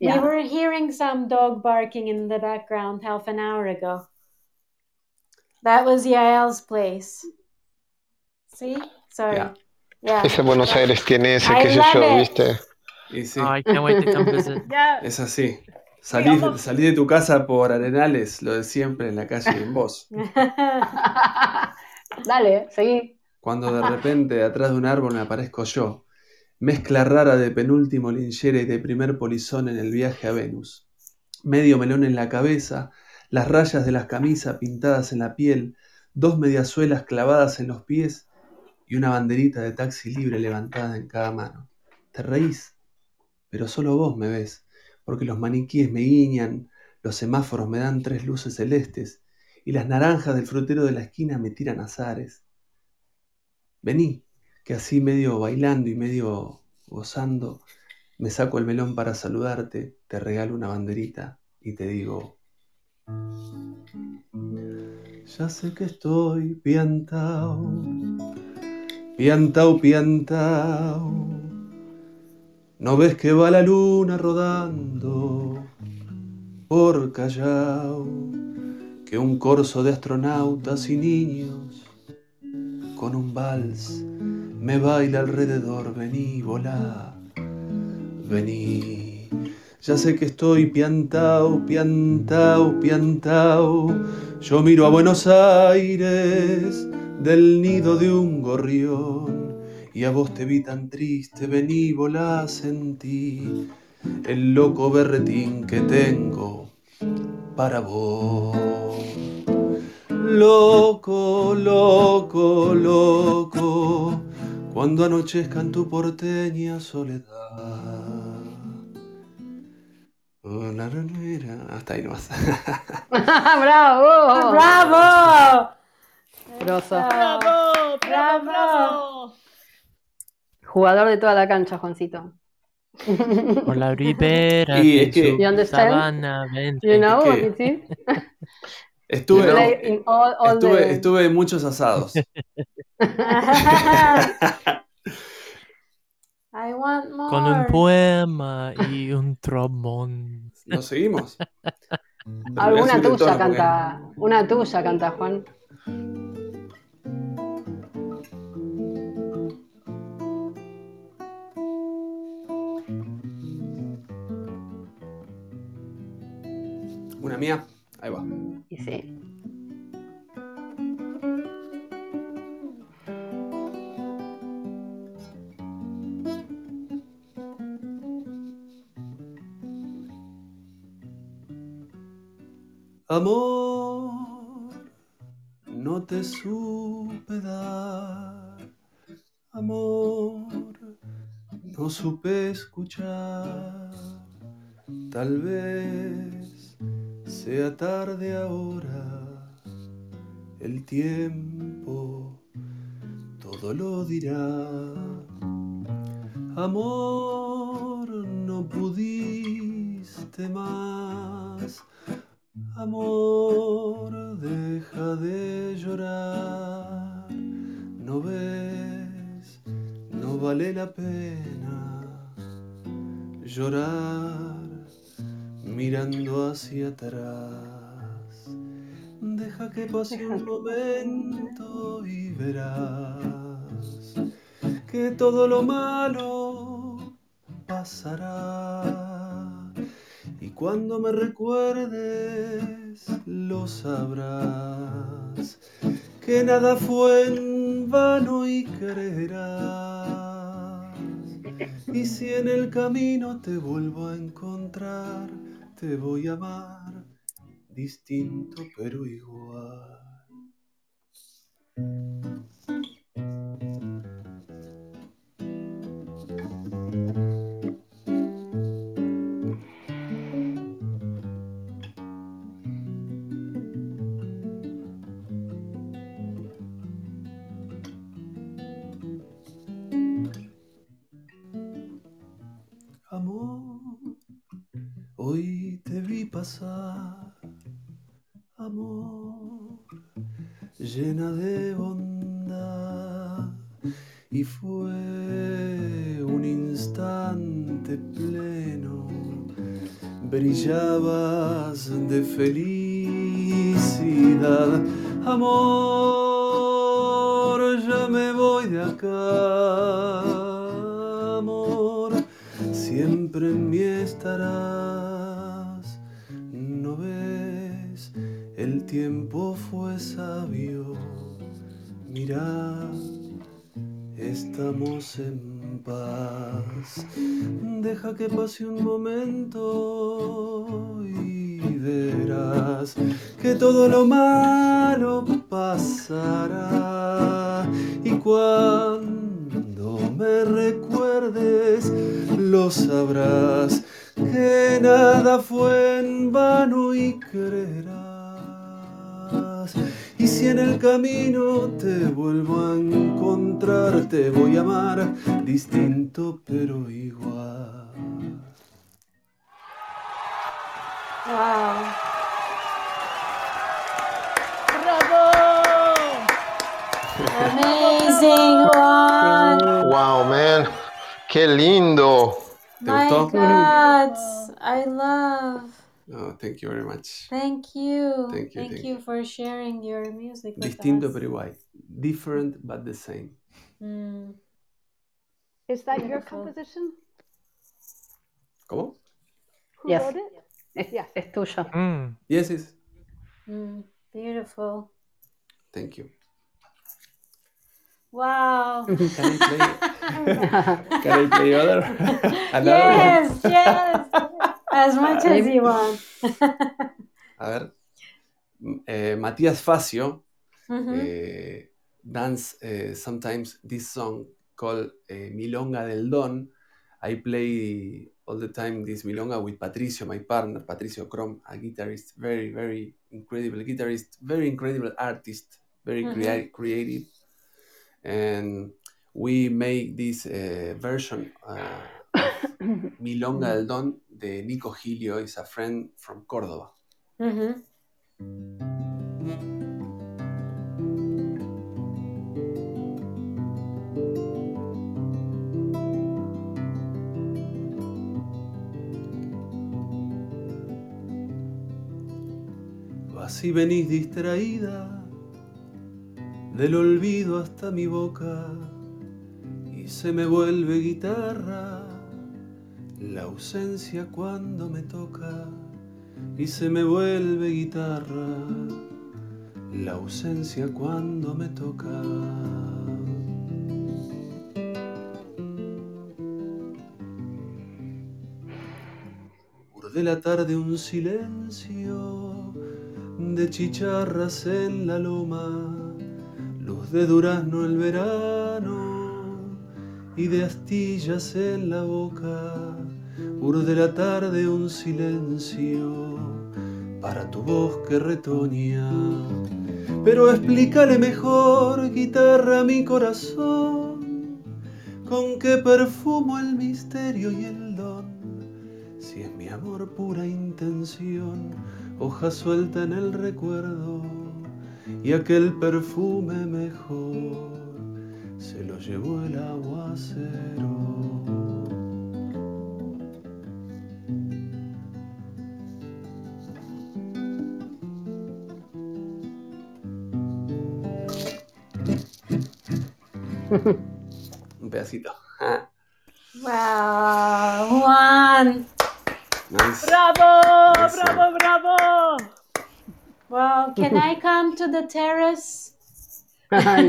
Yeah. We were hearing some dog barking in the background half an hour ago. That was Yael's place. See? Sorry. Yeah. Yeah. Ese Buenos Aires tiene ese, I qué sé love yo, it. ¿viste? Y sí, Oh, I can't wait to come visit. Yeah. es así. Salí, de tu casa por Arenales, lo de siempre en la calle y en vos. Dale, seguí. Cuando de repente detrás de un árbol me aparezco yo, mezcla rara de penúltimo linchera y de primer polizón en el viaje a Venus. Medio melón en la cabeza, las rayas de las camisas pintadas en la piel, dos mediasuelas clavadas en los pies y una banderita de taxi libre levantada en cada mano. Te reís, pero solo vos me ves, porque los maniquíes me guiñan, los semáforos me dan tres luces celestes y las naranjas del frutero de la esquina me tiran azares. Vení, que así medio bailando y medio gozando, me saco el melón para saludarte, te regalo una banderita y te digo, ya sé que estoy piantao, piantao, piantao, no ves que va la luna rodando por Callao, que un corso de astronautas y niños con un vals me baila alrededor, vení, volá, vení. Ya sé que estoy piantao, piantao, piantao. Yo miro a Buenos Aires del nido de un gorrión. Y a vos te vi tan triste, vení, volá, sentí el loco berretín que tengo para vos. Loco, loco, loco, cuando anochezca en tu porteña soledad. Oh, la ranera. Hasta ahí nomás. ¡Bravo! ¡Bravo! Grosso. ¡Bravo! ¡Bravo! Jugador de toda la cancha, Juancito. Por la ribera Y es que- You sabana vente. You know que- what it is? Estuve, all, all estuve, the- estuve en muchos asados. I want more. Con un poema y un trombón. ¿Nos seguimos? Alguna tuya canta. Una tuya canta, Juan. Una mía. Ahí va. Y sí. Amor, no te supe dar. Amor, no supe escuchar. Tal vez sea tarde ahora. El tiempo todo lo dirá. Amor, no pudiste más. Amor, deja de llorar. No ves, no vale la pena llorar mirando hacia atrás. Deja que pase un momento y verás que todo lo malo pasará. Y cuando me recuerdes, lo sabrás. Que nada fue en vano y creerás. Y si en el camino te vuelvo a encontrar, te voy a amar, distinto pero igual. Llena de bondad, y fue un instante pleno, brillabas de felicidad, amor, Mira, estamos en paz. Deja que pase un momento y verás que todo lo malo pasará. Y cuando me recuerdes, lo sabrás que nada fue en vano y creerás. Y si en el camino te vuelvo a encontrar, te voy a amar distinto pero igual. Wow. ¡Bravo! Amazing, Juan. Wow, man. Qué lindo. ¿Te My gustó? God, I love. Oh, thank you very much. Thank you. Thank you, Thank thank you for sharing your music Distinto us. pero igual. Different but the same. Mm. Is that your composition? ¿Cómo? Who Yes. wrote it? Es, Yeah. es tuyo. Mm. Yes, yes. Mm, beautiful. Thank you. Wow. Can I play? Can I play other? Another yes, one? yes. As much as you want. A ver. Eh, Matías Facio eh, dance eh, sometimes this song called eh, Milonga del Don. I play all the time this milonga with Patricio, my partner, Patricio Crom, a guitarist, very, very incredible guitarist, very incredible artist, very Mhm. crea- creative. And we make this eh, version uh, of Milonga del Don de Nico Gilio, is a friend from Córdoba. Mhm. Vas y venís distraída del olvido hasta mi boca y se me vuelve guitarra la ausencia cuando me toca y se me vuelve guitarra la ausencia cuando me toca. de la tarde un silencio de chicharras en la loma, luz de durazno el verano y de astillas en la boca. Urde la tarde un silencio para tu voz que retoña. Pero explícale mejor, guitarra, mi corazón, con qué perfumo el misterio y el don. Si es mi amor pura intención, hoja suelta en el recuerdo, y aquel perfume mejor se lo llevó el aguacero. Un pedacito. Ah, Wow, Juan. nice. Bravo! Yes, sir. Bravo! Bravo! Wow, can I come to the terrace yeah.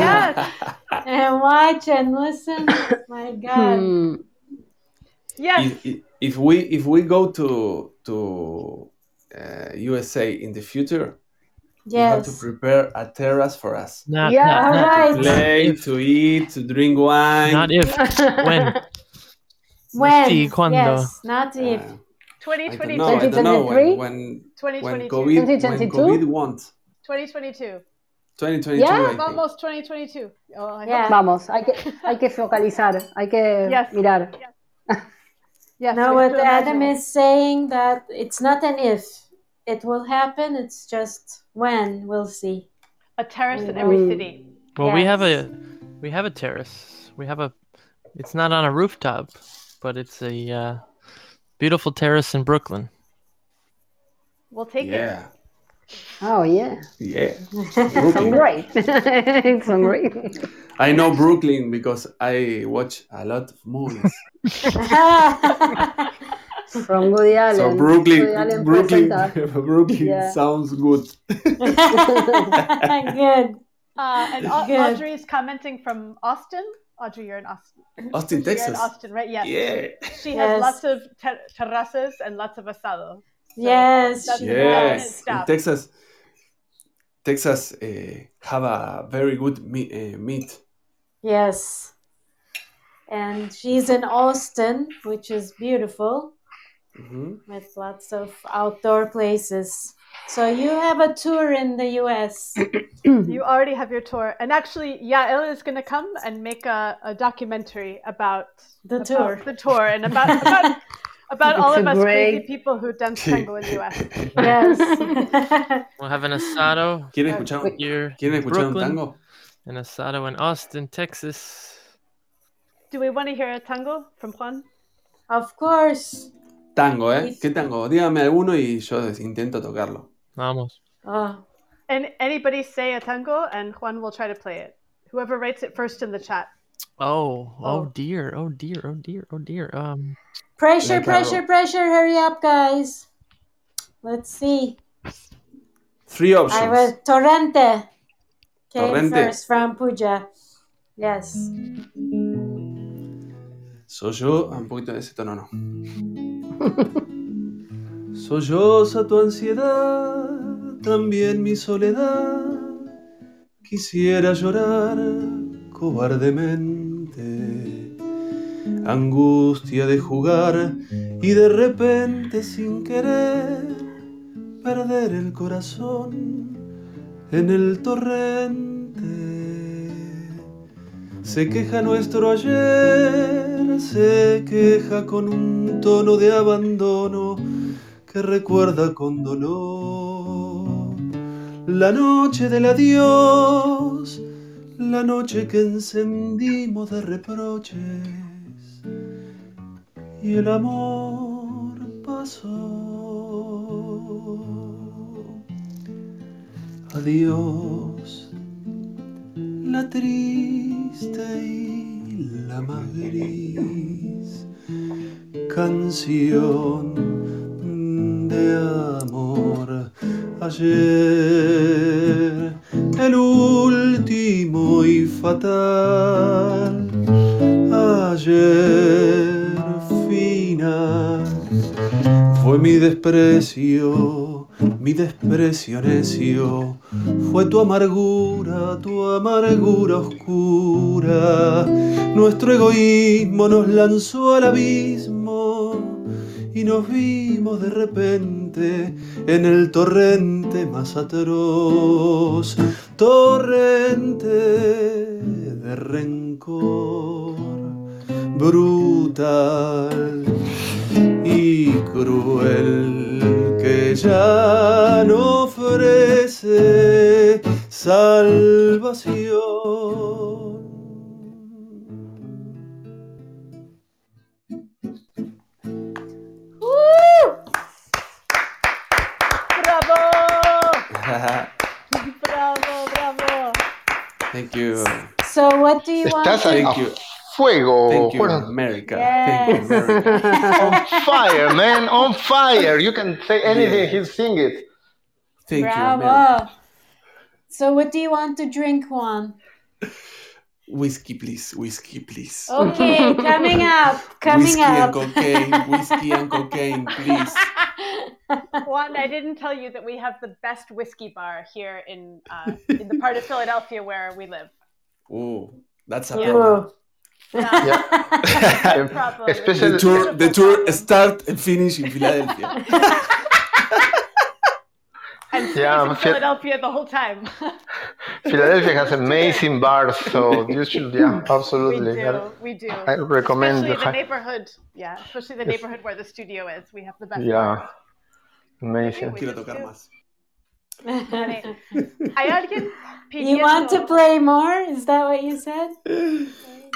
Yes! and watch and listen? My God. Hmm. Yes! if, if- if we if we go to to uh, USA in the future, you have to prepare a terrace for us. Not, Yeah, not, All not, right. Play, to eat, to drink wine. not if. When? When? Sí, ¿cuándo? Yes, not if. Uh, I 2022. know. I don't know when when, when 2022. COVID when 2022? COVID won't. 2022. 2022, Yeah, I. Almost 2022. Oh, I Yeah. Vamos, hay que, hay que focalizar, hay que Yes. mirar. Yes, No, what Adam imagine it. is saying that it's not an if. It will happen. It's just when. We'll see. A terrace in every Mm. city. Well, we have a we have a terrace. We have a. It's not on a rooftop, but it's a uh, beautiful terrace in Brooklyn. We'll take it. Yeah, Oh, yeah. yeah. It's Brooklyn. great. it's great. I know Brooklyn because I watch a lot of movies. From Woody Allen. So Woody Brooklyn, Allen Brooklyn. Brooklyn Yeah. sounds good. Good. Uh, and Good. Audrey is commenting from Austin. Audrey, you're in Austin. Austin, You're in Texas. Austin, right? Yes. Yeah. She has Yes. lots of ter- terrazas and lots of asado. So Yes, that's she the Yeah, dominant does. in. Texas, Texas uh, have a very good meat. Uh, meat. Yes. And she's in Austin, which is beautiful Mhm. with lots of outdoor places. So you have a tour in the US. You already have your tour. And actually, Yael is going to come and make a, a documentary about The about tour. the tour and about about, about all of a us crazy people who dance tango in the US. Yes. We'll have an asado ¿Quieren escuchar, Wait. here ¿quieren in escuchar un Brooklyn, tango? an asado in Austin, Texas. Do we want to hear a tango from Juan? of course. Tango, ¿eh? ¿Qué tango? Dígame alguno y yo intento tocarlo. Vamos. Oh, And anybody say a tango, and Juan will try to play it. Whoever writes it first in the chat. Oh, oh Oh. dear, oh dear, oh dear, oh dear. Um, Pressure, pressure, pressure. Hurry up, guys. Let's see. Three I options. was Torrente. Came Torrente. first from Puja. Yes. Soy yo, ah, un poquito de ese tono no. Solloza tu ansiedad, también mi soledad. Quisiera llorar cobardemente. Angustia de jugar y de repente sin querer perder el corazón en el torrente. Se queja nuestro ayer, se queja con un tono de abandono que recuerda con dolor. La noche del adiós, la noche que encendimos de reproches. Y el amor pasó. Adiós. La la más gris canción de amor. Ayer el último y fatal. Ayer final fue mi desprecio, mi desprecio necio, fue tu amargura, tu amargura oscura. Nuestro egoísmo nos lanzó al abismo y nos vimos de repente en el torrente más atroz, torrente de rencor brutal y cruel que ya no ofrece salvación. Bravo! Bravo, bravo. Thank you. So what do you want? Estás to- Thank you. Fuego. Thank you, Bueno, America. Thank you, America. on fire, man, on fire. You can say anything, he'll sing it. Thank you, America. Bravo. So what do you want to drink, Juan? Whiskey, please. Whiskey, please. Okay, coming up, coming whiskey up. and cocaine. Whiskey and cocaine, please. Juan, I didn't tell you that we have the best whiskey bar here in uh, in the part of Philadelphia where we live. Oh, that's a Yeah. problem. Yeah. Problem. Especially The tour, the tour start and finish in Philadelphia. And Yeah, in Philadelphia the whole time. Philadelphia has amazing bars, so you should, yeah, absolutely. we absolutely. do, we do. I recommend especially the the neighborhood. Yeah, especially the neighborhood where the studio is. We have the best. Yeah, amazing. Quiero tocar más. Vale. ¿Hay alguien You want to play more? Is that what you said?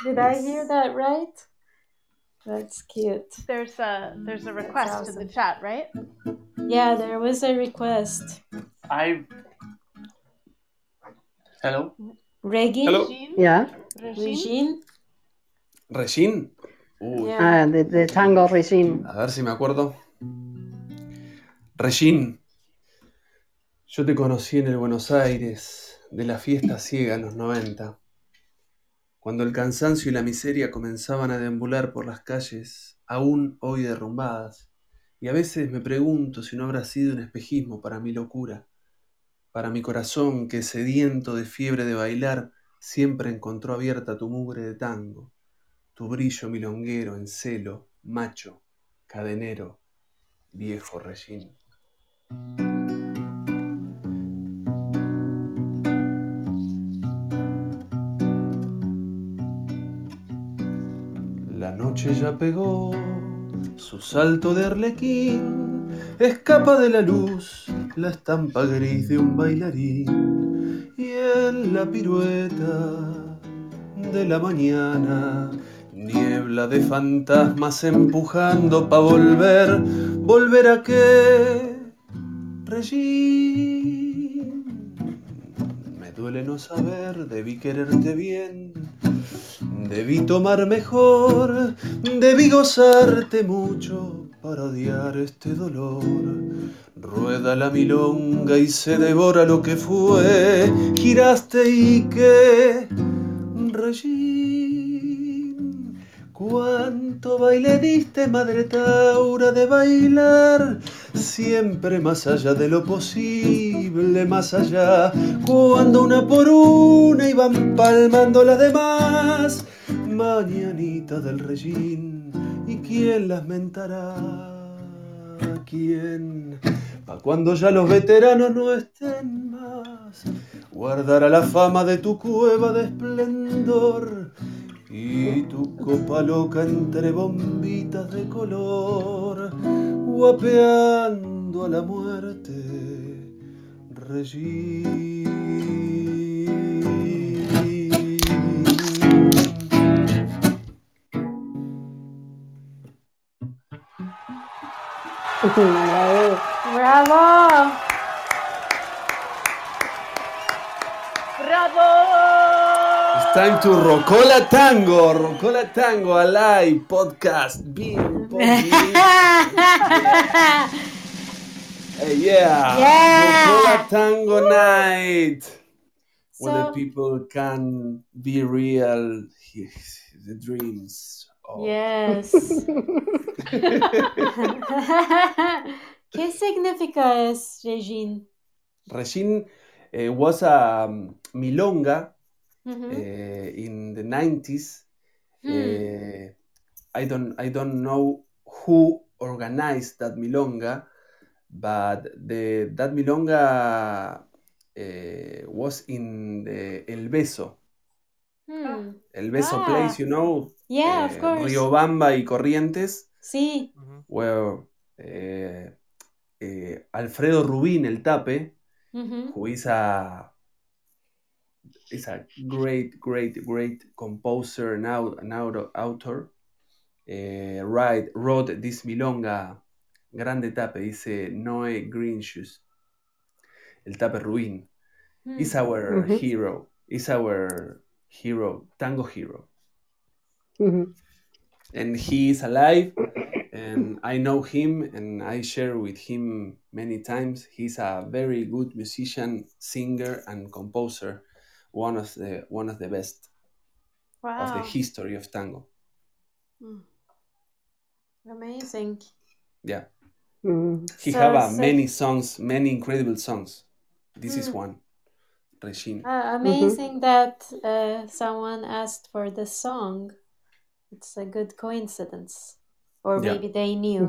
Did I hear that right? That's cute. There's a there's a request in the chat, right? Yeah, there was a request. I. Hello. Reggie? Hello. Yeah. Regine? Regine. Yeah. Ah, the, the tango regime. a ver si me acuerdo. Regine. Yo te conocí en el Buenos Aires de la fiesta ciega en los 90, cuando el cansancio y la miseria comenzaban a deambular por las calles, aún hoy derrumbadas, y a veces me pregunto si no habrá sido un espejismo para mi locura, para mi corazón que sediento de fiebre de bailar siempre encontró abierta tu mugre de tango, tu brillo milonguero en celo, macho, cadenero, viejo Regine. Noche ya pegó su salto de arlequín, escapa de la luz la estampa gris de un bailarín y en la pirueta de la mañana niebla de fantasmas empujando pa volver, volver a qué, Regine. Me duele no saber, debí quererte bien, Debí tomar mejor, debí gozarte mucho para odiar este dolor. Rueda la milonga y se devora lo que fue, giraste y que Regín, cuánto baile diste, madre Taura, de bailar, siempre más allá de lo posible, más allá, cuando una por una iban palmando las demás, mañanita del Regín, ¿y quién las mentará? ¿Quién? Pa' cuando ya los veteranos no estén más, guardará la fama de tu cueva de esplendor y tu copa loca entre bombitas de color, guapeando a la muerte, Regín. ¡Bravo! Time to Rocola Tango, Rocola Tango Alive podcast. Being Hey, yeah. Yeah. Rocola Tango night. Where the people can be real, the dreams. of- Yes. ¿Qué significa es, Regine? Regine uh, was a um, milonga Uh, in the 90s. Hmm. Uh, I don't I don't know who organized that milonga, but the that milonga uh, was in the El Beso. Hmm. El Beso Ah. place, you know, Yeah, of course. Riobamba y Corrientes, Sí. where Alfredo Rubín, el tape, who is a is a great, great, great composer and out, an auto- author. Uh, write, wrote this milonga grande tape, dice Noé Green Shoes. El tape Ruin. Hmm. Is our Mhm. hero. Is our hero, tango hero. Mhm. And he is alive, and I know him, and I share with him many times. He's a very good musician, singer, and composer. One of the one of the best of the history of tango. Amazing. Yeah, Mm. he So- have uh, so- many songs, many incredible songs. This is Mm. one, Regine. Uh, amazing that uh, someone asked for the song. It's a good coincidence. Or Yeah. maybe they knew.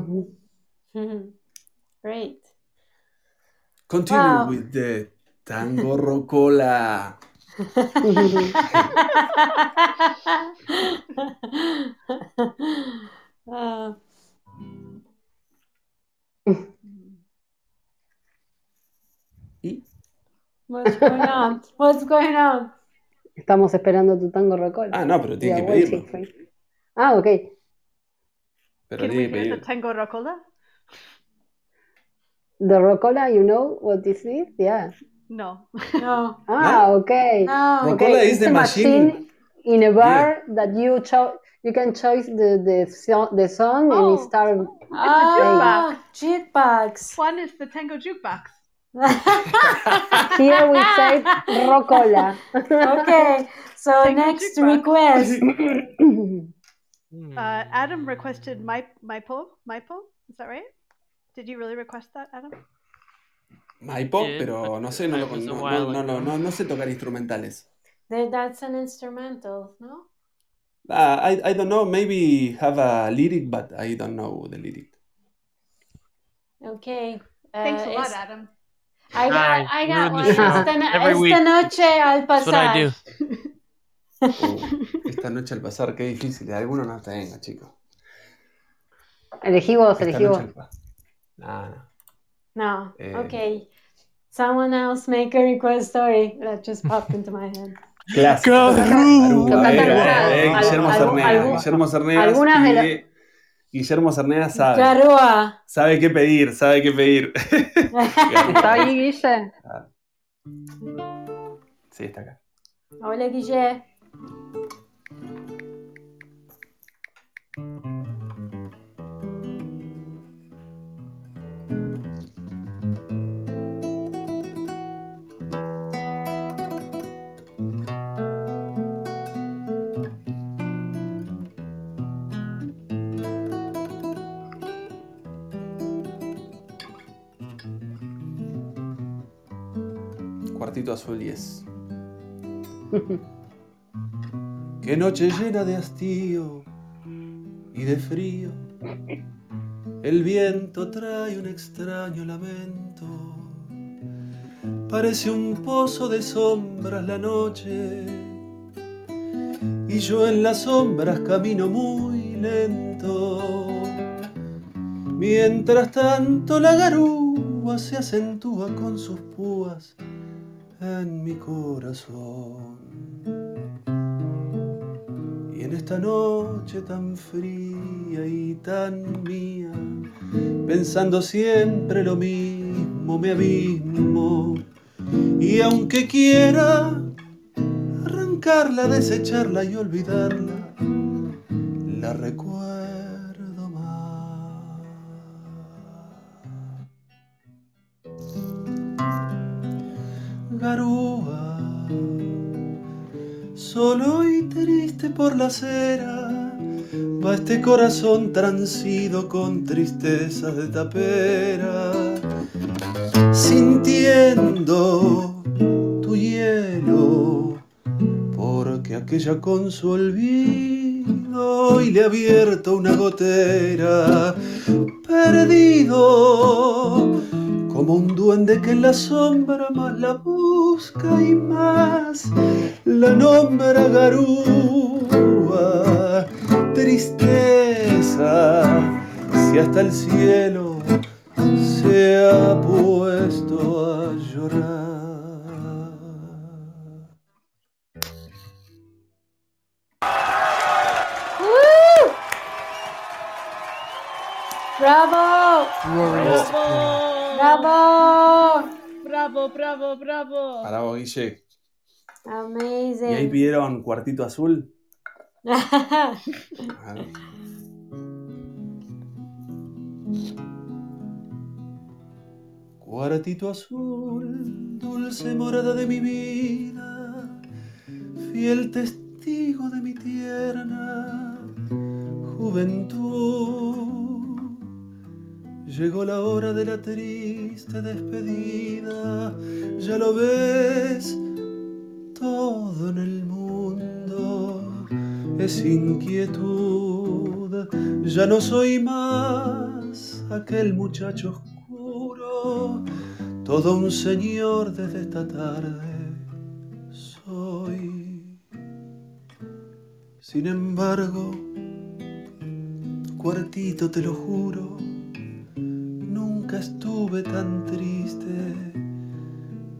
Mhm. Great. Continue Wow. with the tango rocola. Uh, Y what's going on? What's going on? Estamos esperando tu tango rocola. ah, no, pero tiene We que are pedirlo. waiting for you. Ah, ok. Pero Can we tiene que hear the tango rocola? The rocola, you know what this is? Yeah. No. No. Ah, okay. No. Okay, is it's the a machine. in a bar that you cho- you can choose the the, so- the song and it Oh. start. Ah, jukebox. One is the tango jukebox. Here we say rocola. okay, so Tango next jukebox. request. Uh, Adam requested my Maipo. Maipo? Is that right? Did you really request that, Adam? Maipo, Yeah, pero no sé, no, lo- no, no, no, no, no sé tocar instrumentales. That's an instrumental, no? Uh, I, I don't know, maybe have a lyric, but I don't know the lyric. Okay. Thanks a uh, lot, Adam. I got, Hi, I got one. Esta, esta week. noche al That's what I pasar. do. Uh, esta noche al pasar, qué difícil. Alguno no tenga, chicos. Elegí vos, elegí vos. No, no. No. Eh. Okay. Someone else make a request story. That just popped into my head. Clásico. Eh, Guillermo Cerneas. Guillermo Cerneas. algunas de y Guillermo Cerneas sabe. Garúa. Sabe qué pedir, sabe qué pedir. ¿Está ahí, Guille? Sí, está acá. Hola, Guille. Cuartito Azul, yes. Qué noche llena de hastío y de frío. El viento trae un extraño lamento. Parece un pozo de sombras la noche. Y yo en las sombras camino muy lento. Mientras tanto la garúa se acentúa con sus púas en mi corazón. Y en esta noche tan fría y tan mía, pensando siempre lo mismo, me abismo. Y aunque quiera arrancarla, desecharla y olvidarla, la recuerdo Solo y triste por la acera, va este corazón transido con tristezas de tapera, sintiendo tu hielo, porque aquella con su olvido y le ha abierto una gotera, perdido como un duende que en la sombra más la busca y más la nombra garúa. Tristeza, si hasta el cielo se ha puesto a llorar. Woo! Bravo! Bravo! Bravo, bravo, bravo. Bravo, Guille. ¿Y ahí Amazing. pidieron cuartito azul? Cuartito azul, dulce morada de mi vida, fiel testigo de mi tierna juventud. Llegó la hora de la triste despedida, ya lo ves, todo en el mundo es inquietud. Ya no soy más aquel muchacho oscuro, todo un señor desde esta tarde soy. Sin embargo, cuartito te lo juro, nunca estuve tan triste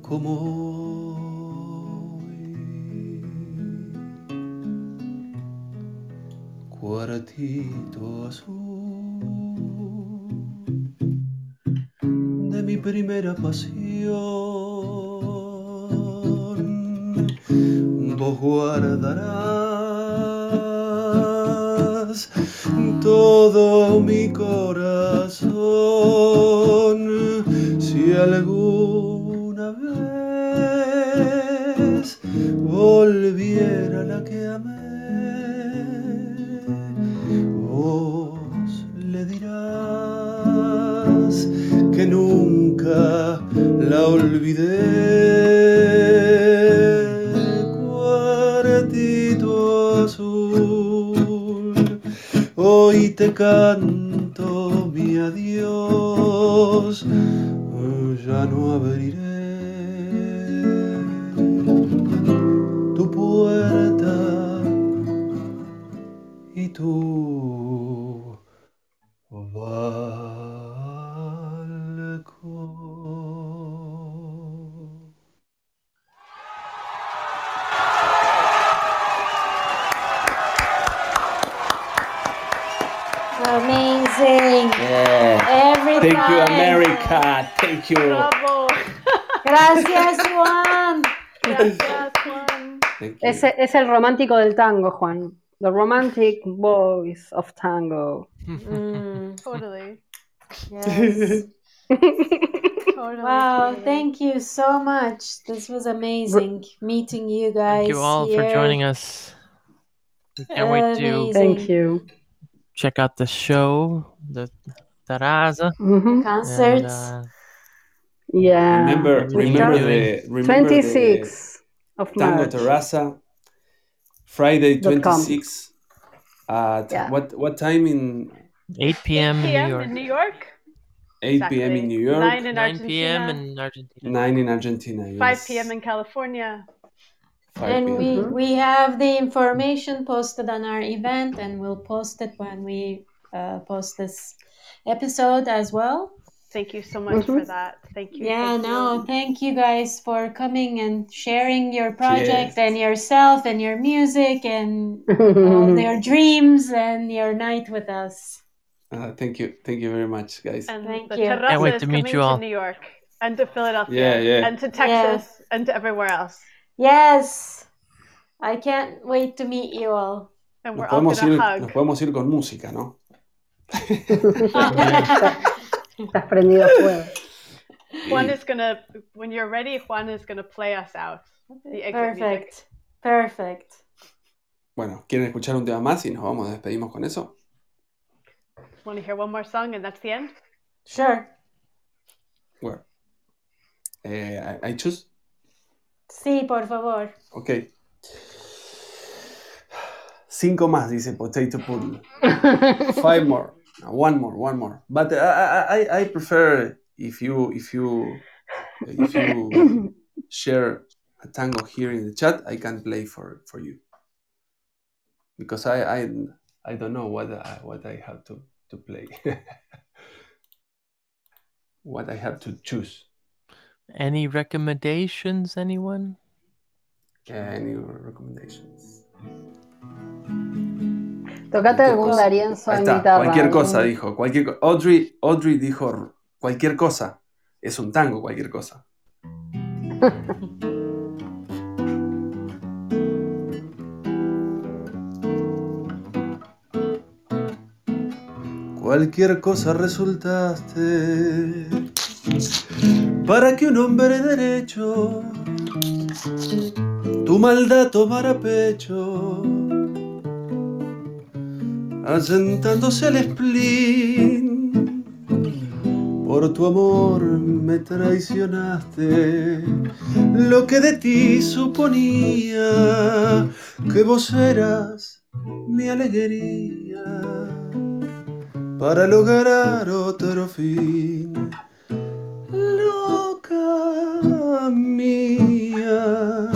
como cuartito azul de mi primera pasión. Vos guardarás todo mi corazón si alguna vez volviera la que amé vos le dirás que nunca la olvidé. Te canto mi adiós, ya no abriré tu puerta y tu Yeah. Every Thank you. America. Thank you. Bravo. Gracias, Juan. Gracias, Juan. Thank you. Es, es el romántico del tango, Juan. The romantic voice of tango. Mm, Totally. yes. Totally. Wow, thank you so much. This was amazing meeting you guys. Thank you all for joining us. We can't wait to Thank you. check out the show, the Terraza. Mhm. Concerts. And, uh, Yeah. Remember, remember the remember 26 of the Tango March. Terraza, Friday Dot 26 at Yeah. what what time in 8 p.m. in New PM York. in New York. 8 p.m. in New York, 9 in 9 p.m. Argentina. in Argentina. 9 in Argentina. 5 p.m. in California. 5 And we we have the information posted on our event, and we'll post it when we uh, post this episode as well. Thank you so much for Mhm. that. Thank you. Yeah, thank you. no, thank you guys for coming and sharing your project Yes. and yourself and your music and all your dreams and your night with us. Uh, thank you, thank you very much, guys. And Thank the you. Terraza Can't wait is to meet coming you to all. New York and to Philadelphia Yeah, yeah. and to Texas and to everywhere else. Yes, I can't wait to meet you all. And we're all podemos, gonna ir, hug. nos podemos ir con música, ¿no? Estás prendido a fuego. Juan is gonna, when you're ready, Juan is gonna play us out. The. Perfect, perfect. Bueno, ¿quieren escuchar un tema más y nos vamos, despedimos con eso? Want to hear one more song and that's the end? Sure. Bueno, eh, I, I choose. Sí, por favor. Ok. Cinco más, dice Potato Poodle. Five more. No, one more, one more. But uh, I, I, I- I prefer if you if you uh, if you share a tango here in the chat, I can play for for you. Because I I, I don't know what I, what I have to to play. what I have to choose. Any recommendations, anyone? Any recommendations? Tocate algún Darienzo en guitarra. cualquier cosa dijo. Cualquier co- Audrey, Audrey dijo cualquier cosa. Es un tango, cualquier cosa. Cualquier cosa resultaste para que un hombre derecho tu maldad tomara pecho asentándose al spleen. Por tu amor me traicionaste, lo que de ti suponía que vos eras mi alegría para lograr otro fin. Loca mía,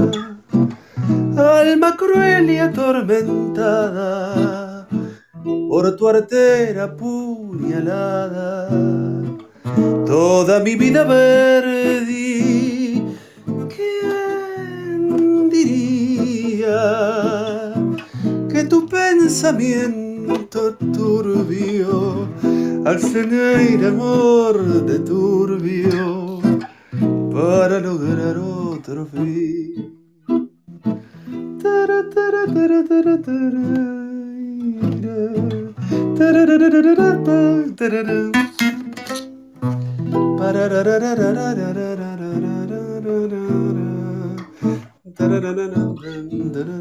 alma cruel y atormentada por tu artera puñalada. Toda mi vida perdí. ¿Quién diría que tu pensamiento turbio hace neir amor de turbio para lograr otro fin? Tara, tara, tara, tara, tara,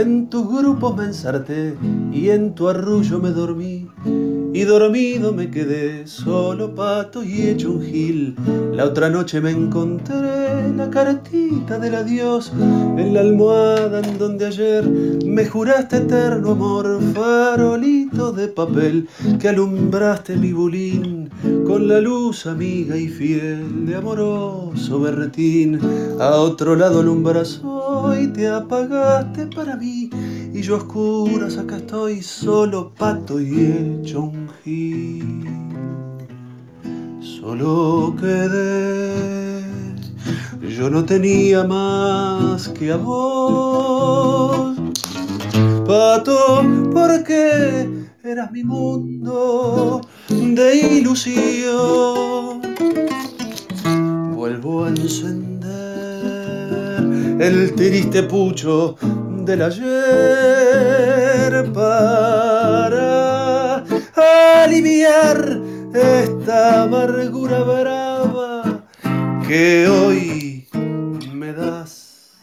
En tus grupos me ensarté y en tu arrullo me dormí. Y dormido me quedé, solo pato y hecho un gil. La otra noche me encontré la cartita del adiós en la almohada en donde ayer me juraste eterno amor, farolito de papel que alumbraste mi bulín con la luz amiga y fiel de amoroso berretín. A otro lado alumbras hoy, te apagaste para mí y yo a oscuras acá estoy solo pato y hecho un gil. Solo quedé, yo no tenía más que a vos. Pato, porque eras mi mundo de ilusión. Vuelvo a encender el triste pucho del ayer para aliviar esta amargura brava que hoy me das.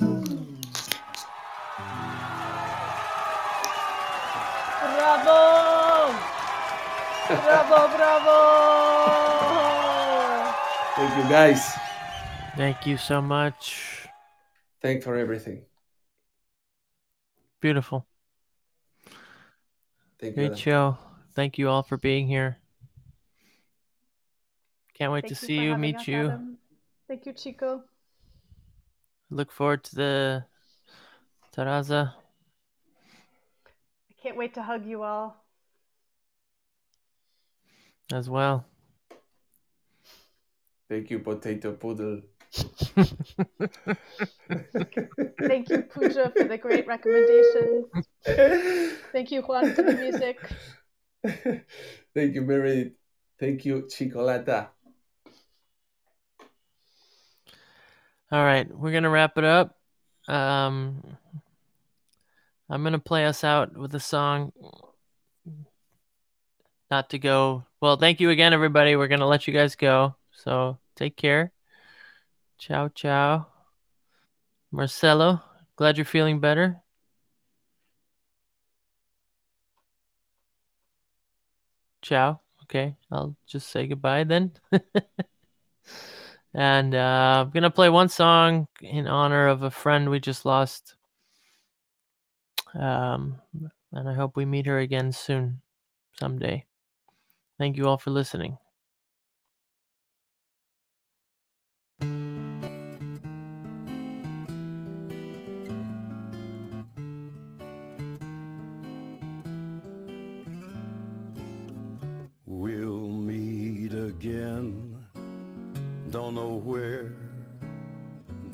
¡Bravo! ¡Bravo, bravo! Thank you guys. Thank you so much. Thanks for everything. Beautiful. Thank you. Great Adam. show. Thank you all for being here. Can't wait Thank to you see for you, meet us, you. Adam. Thank you, Chico. Look forward to the Terraza. I can't wait to hug you all. as well. Thank you, Potato Poodle. Thank you, Pooja, for the great recommendations. Thank you, Juan, for the music. Thank you, Meredith. Thank you, Chicolata. All right, we're gonna wrap it up. Um, I'm gonna play us out with a song. Not to go. Well, thank you again, everybody. We're gonna let you guys go. So take care. Ciao, ciao. Marcelo, glad you're feeling better. Ciao. Okay, I'll just say goodbye then. and uh, I'm gonna play one song in honor of a friend we just lost. Um, and I hope we meet her again soon, someday. Thank you all for listening. Don't know where,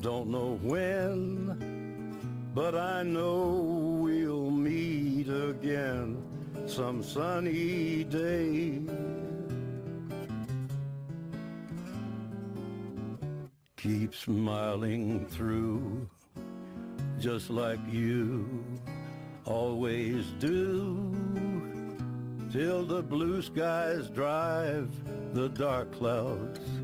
don't know when, but I know we'll meet again some sunny day. Keep smiling through, just like you always do till the blue skies drive the dark clouds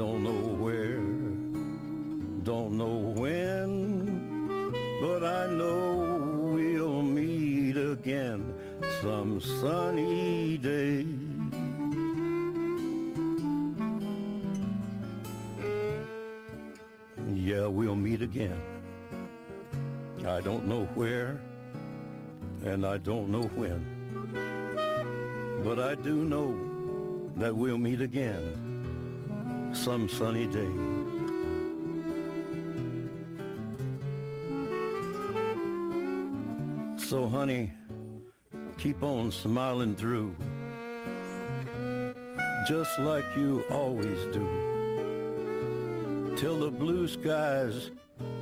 Don't know where, don't know when, but I know we'll meet again some sunny day. Yeah, we'll meet again. I don't know where, and I don't know when. But I do know that we'll meet again some sunny day. So, honey, keep on smiling through, just like you always do, till the blue skies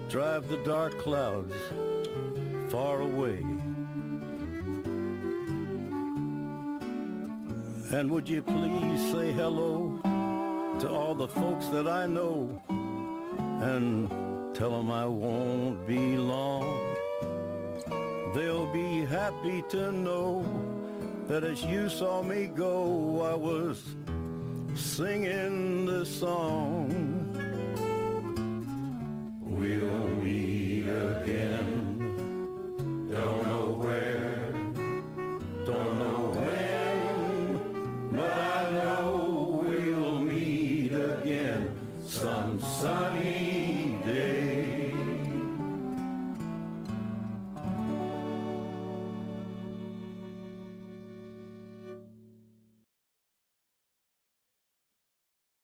drive the dark clouds far away. And would you please say hello to all the folks that I know and tell them I won't be long. They'll be happy to know that as you saw me go, I was singing this song.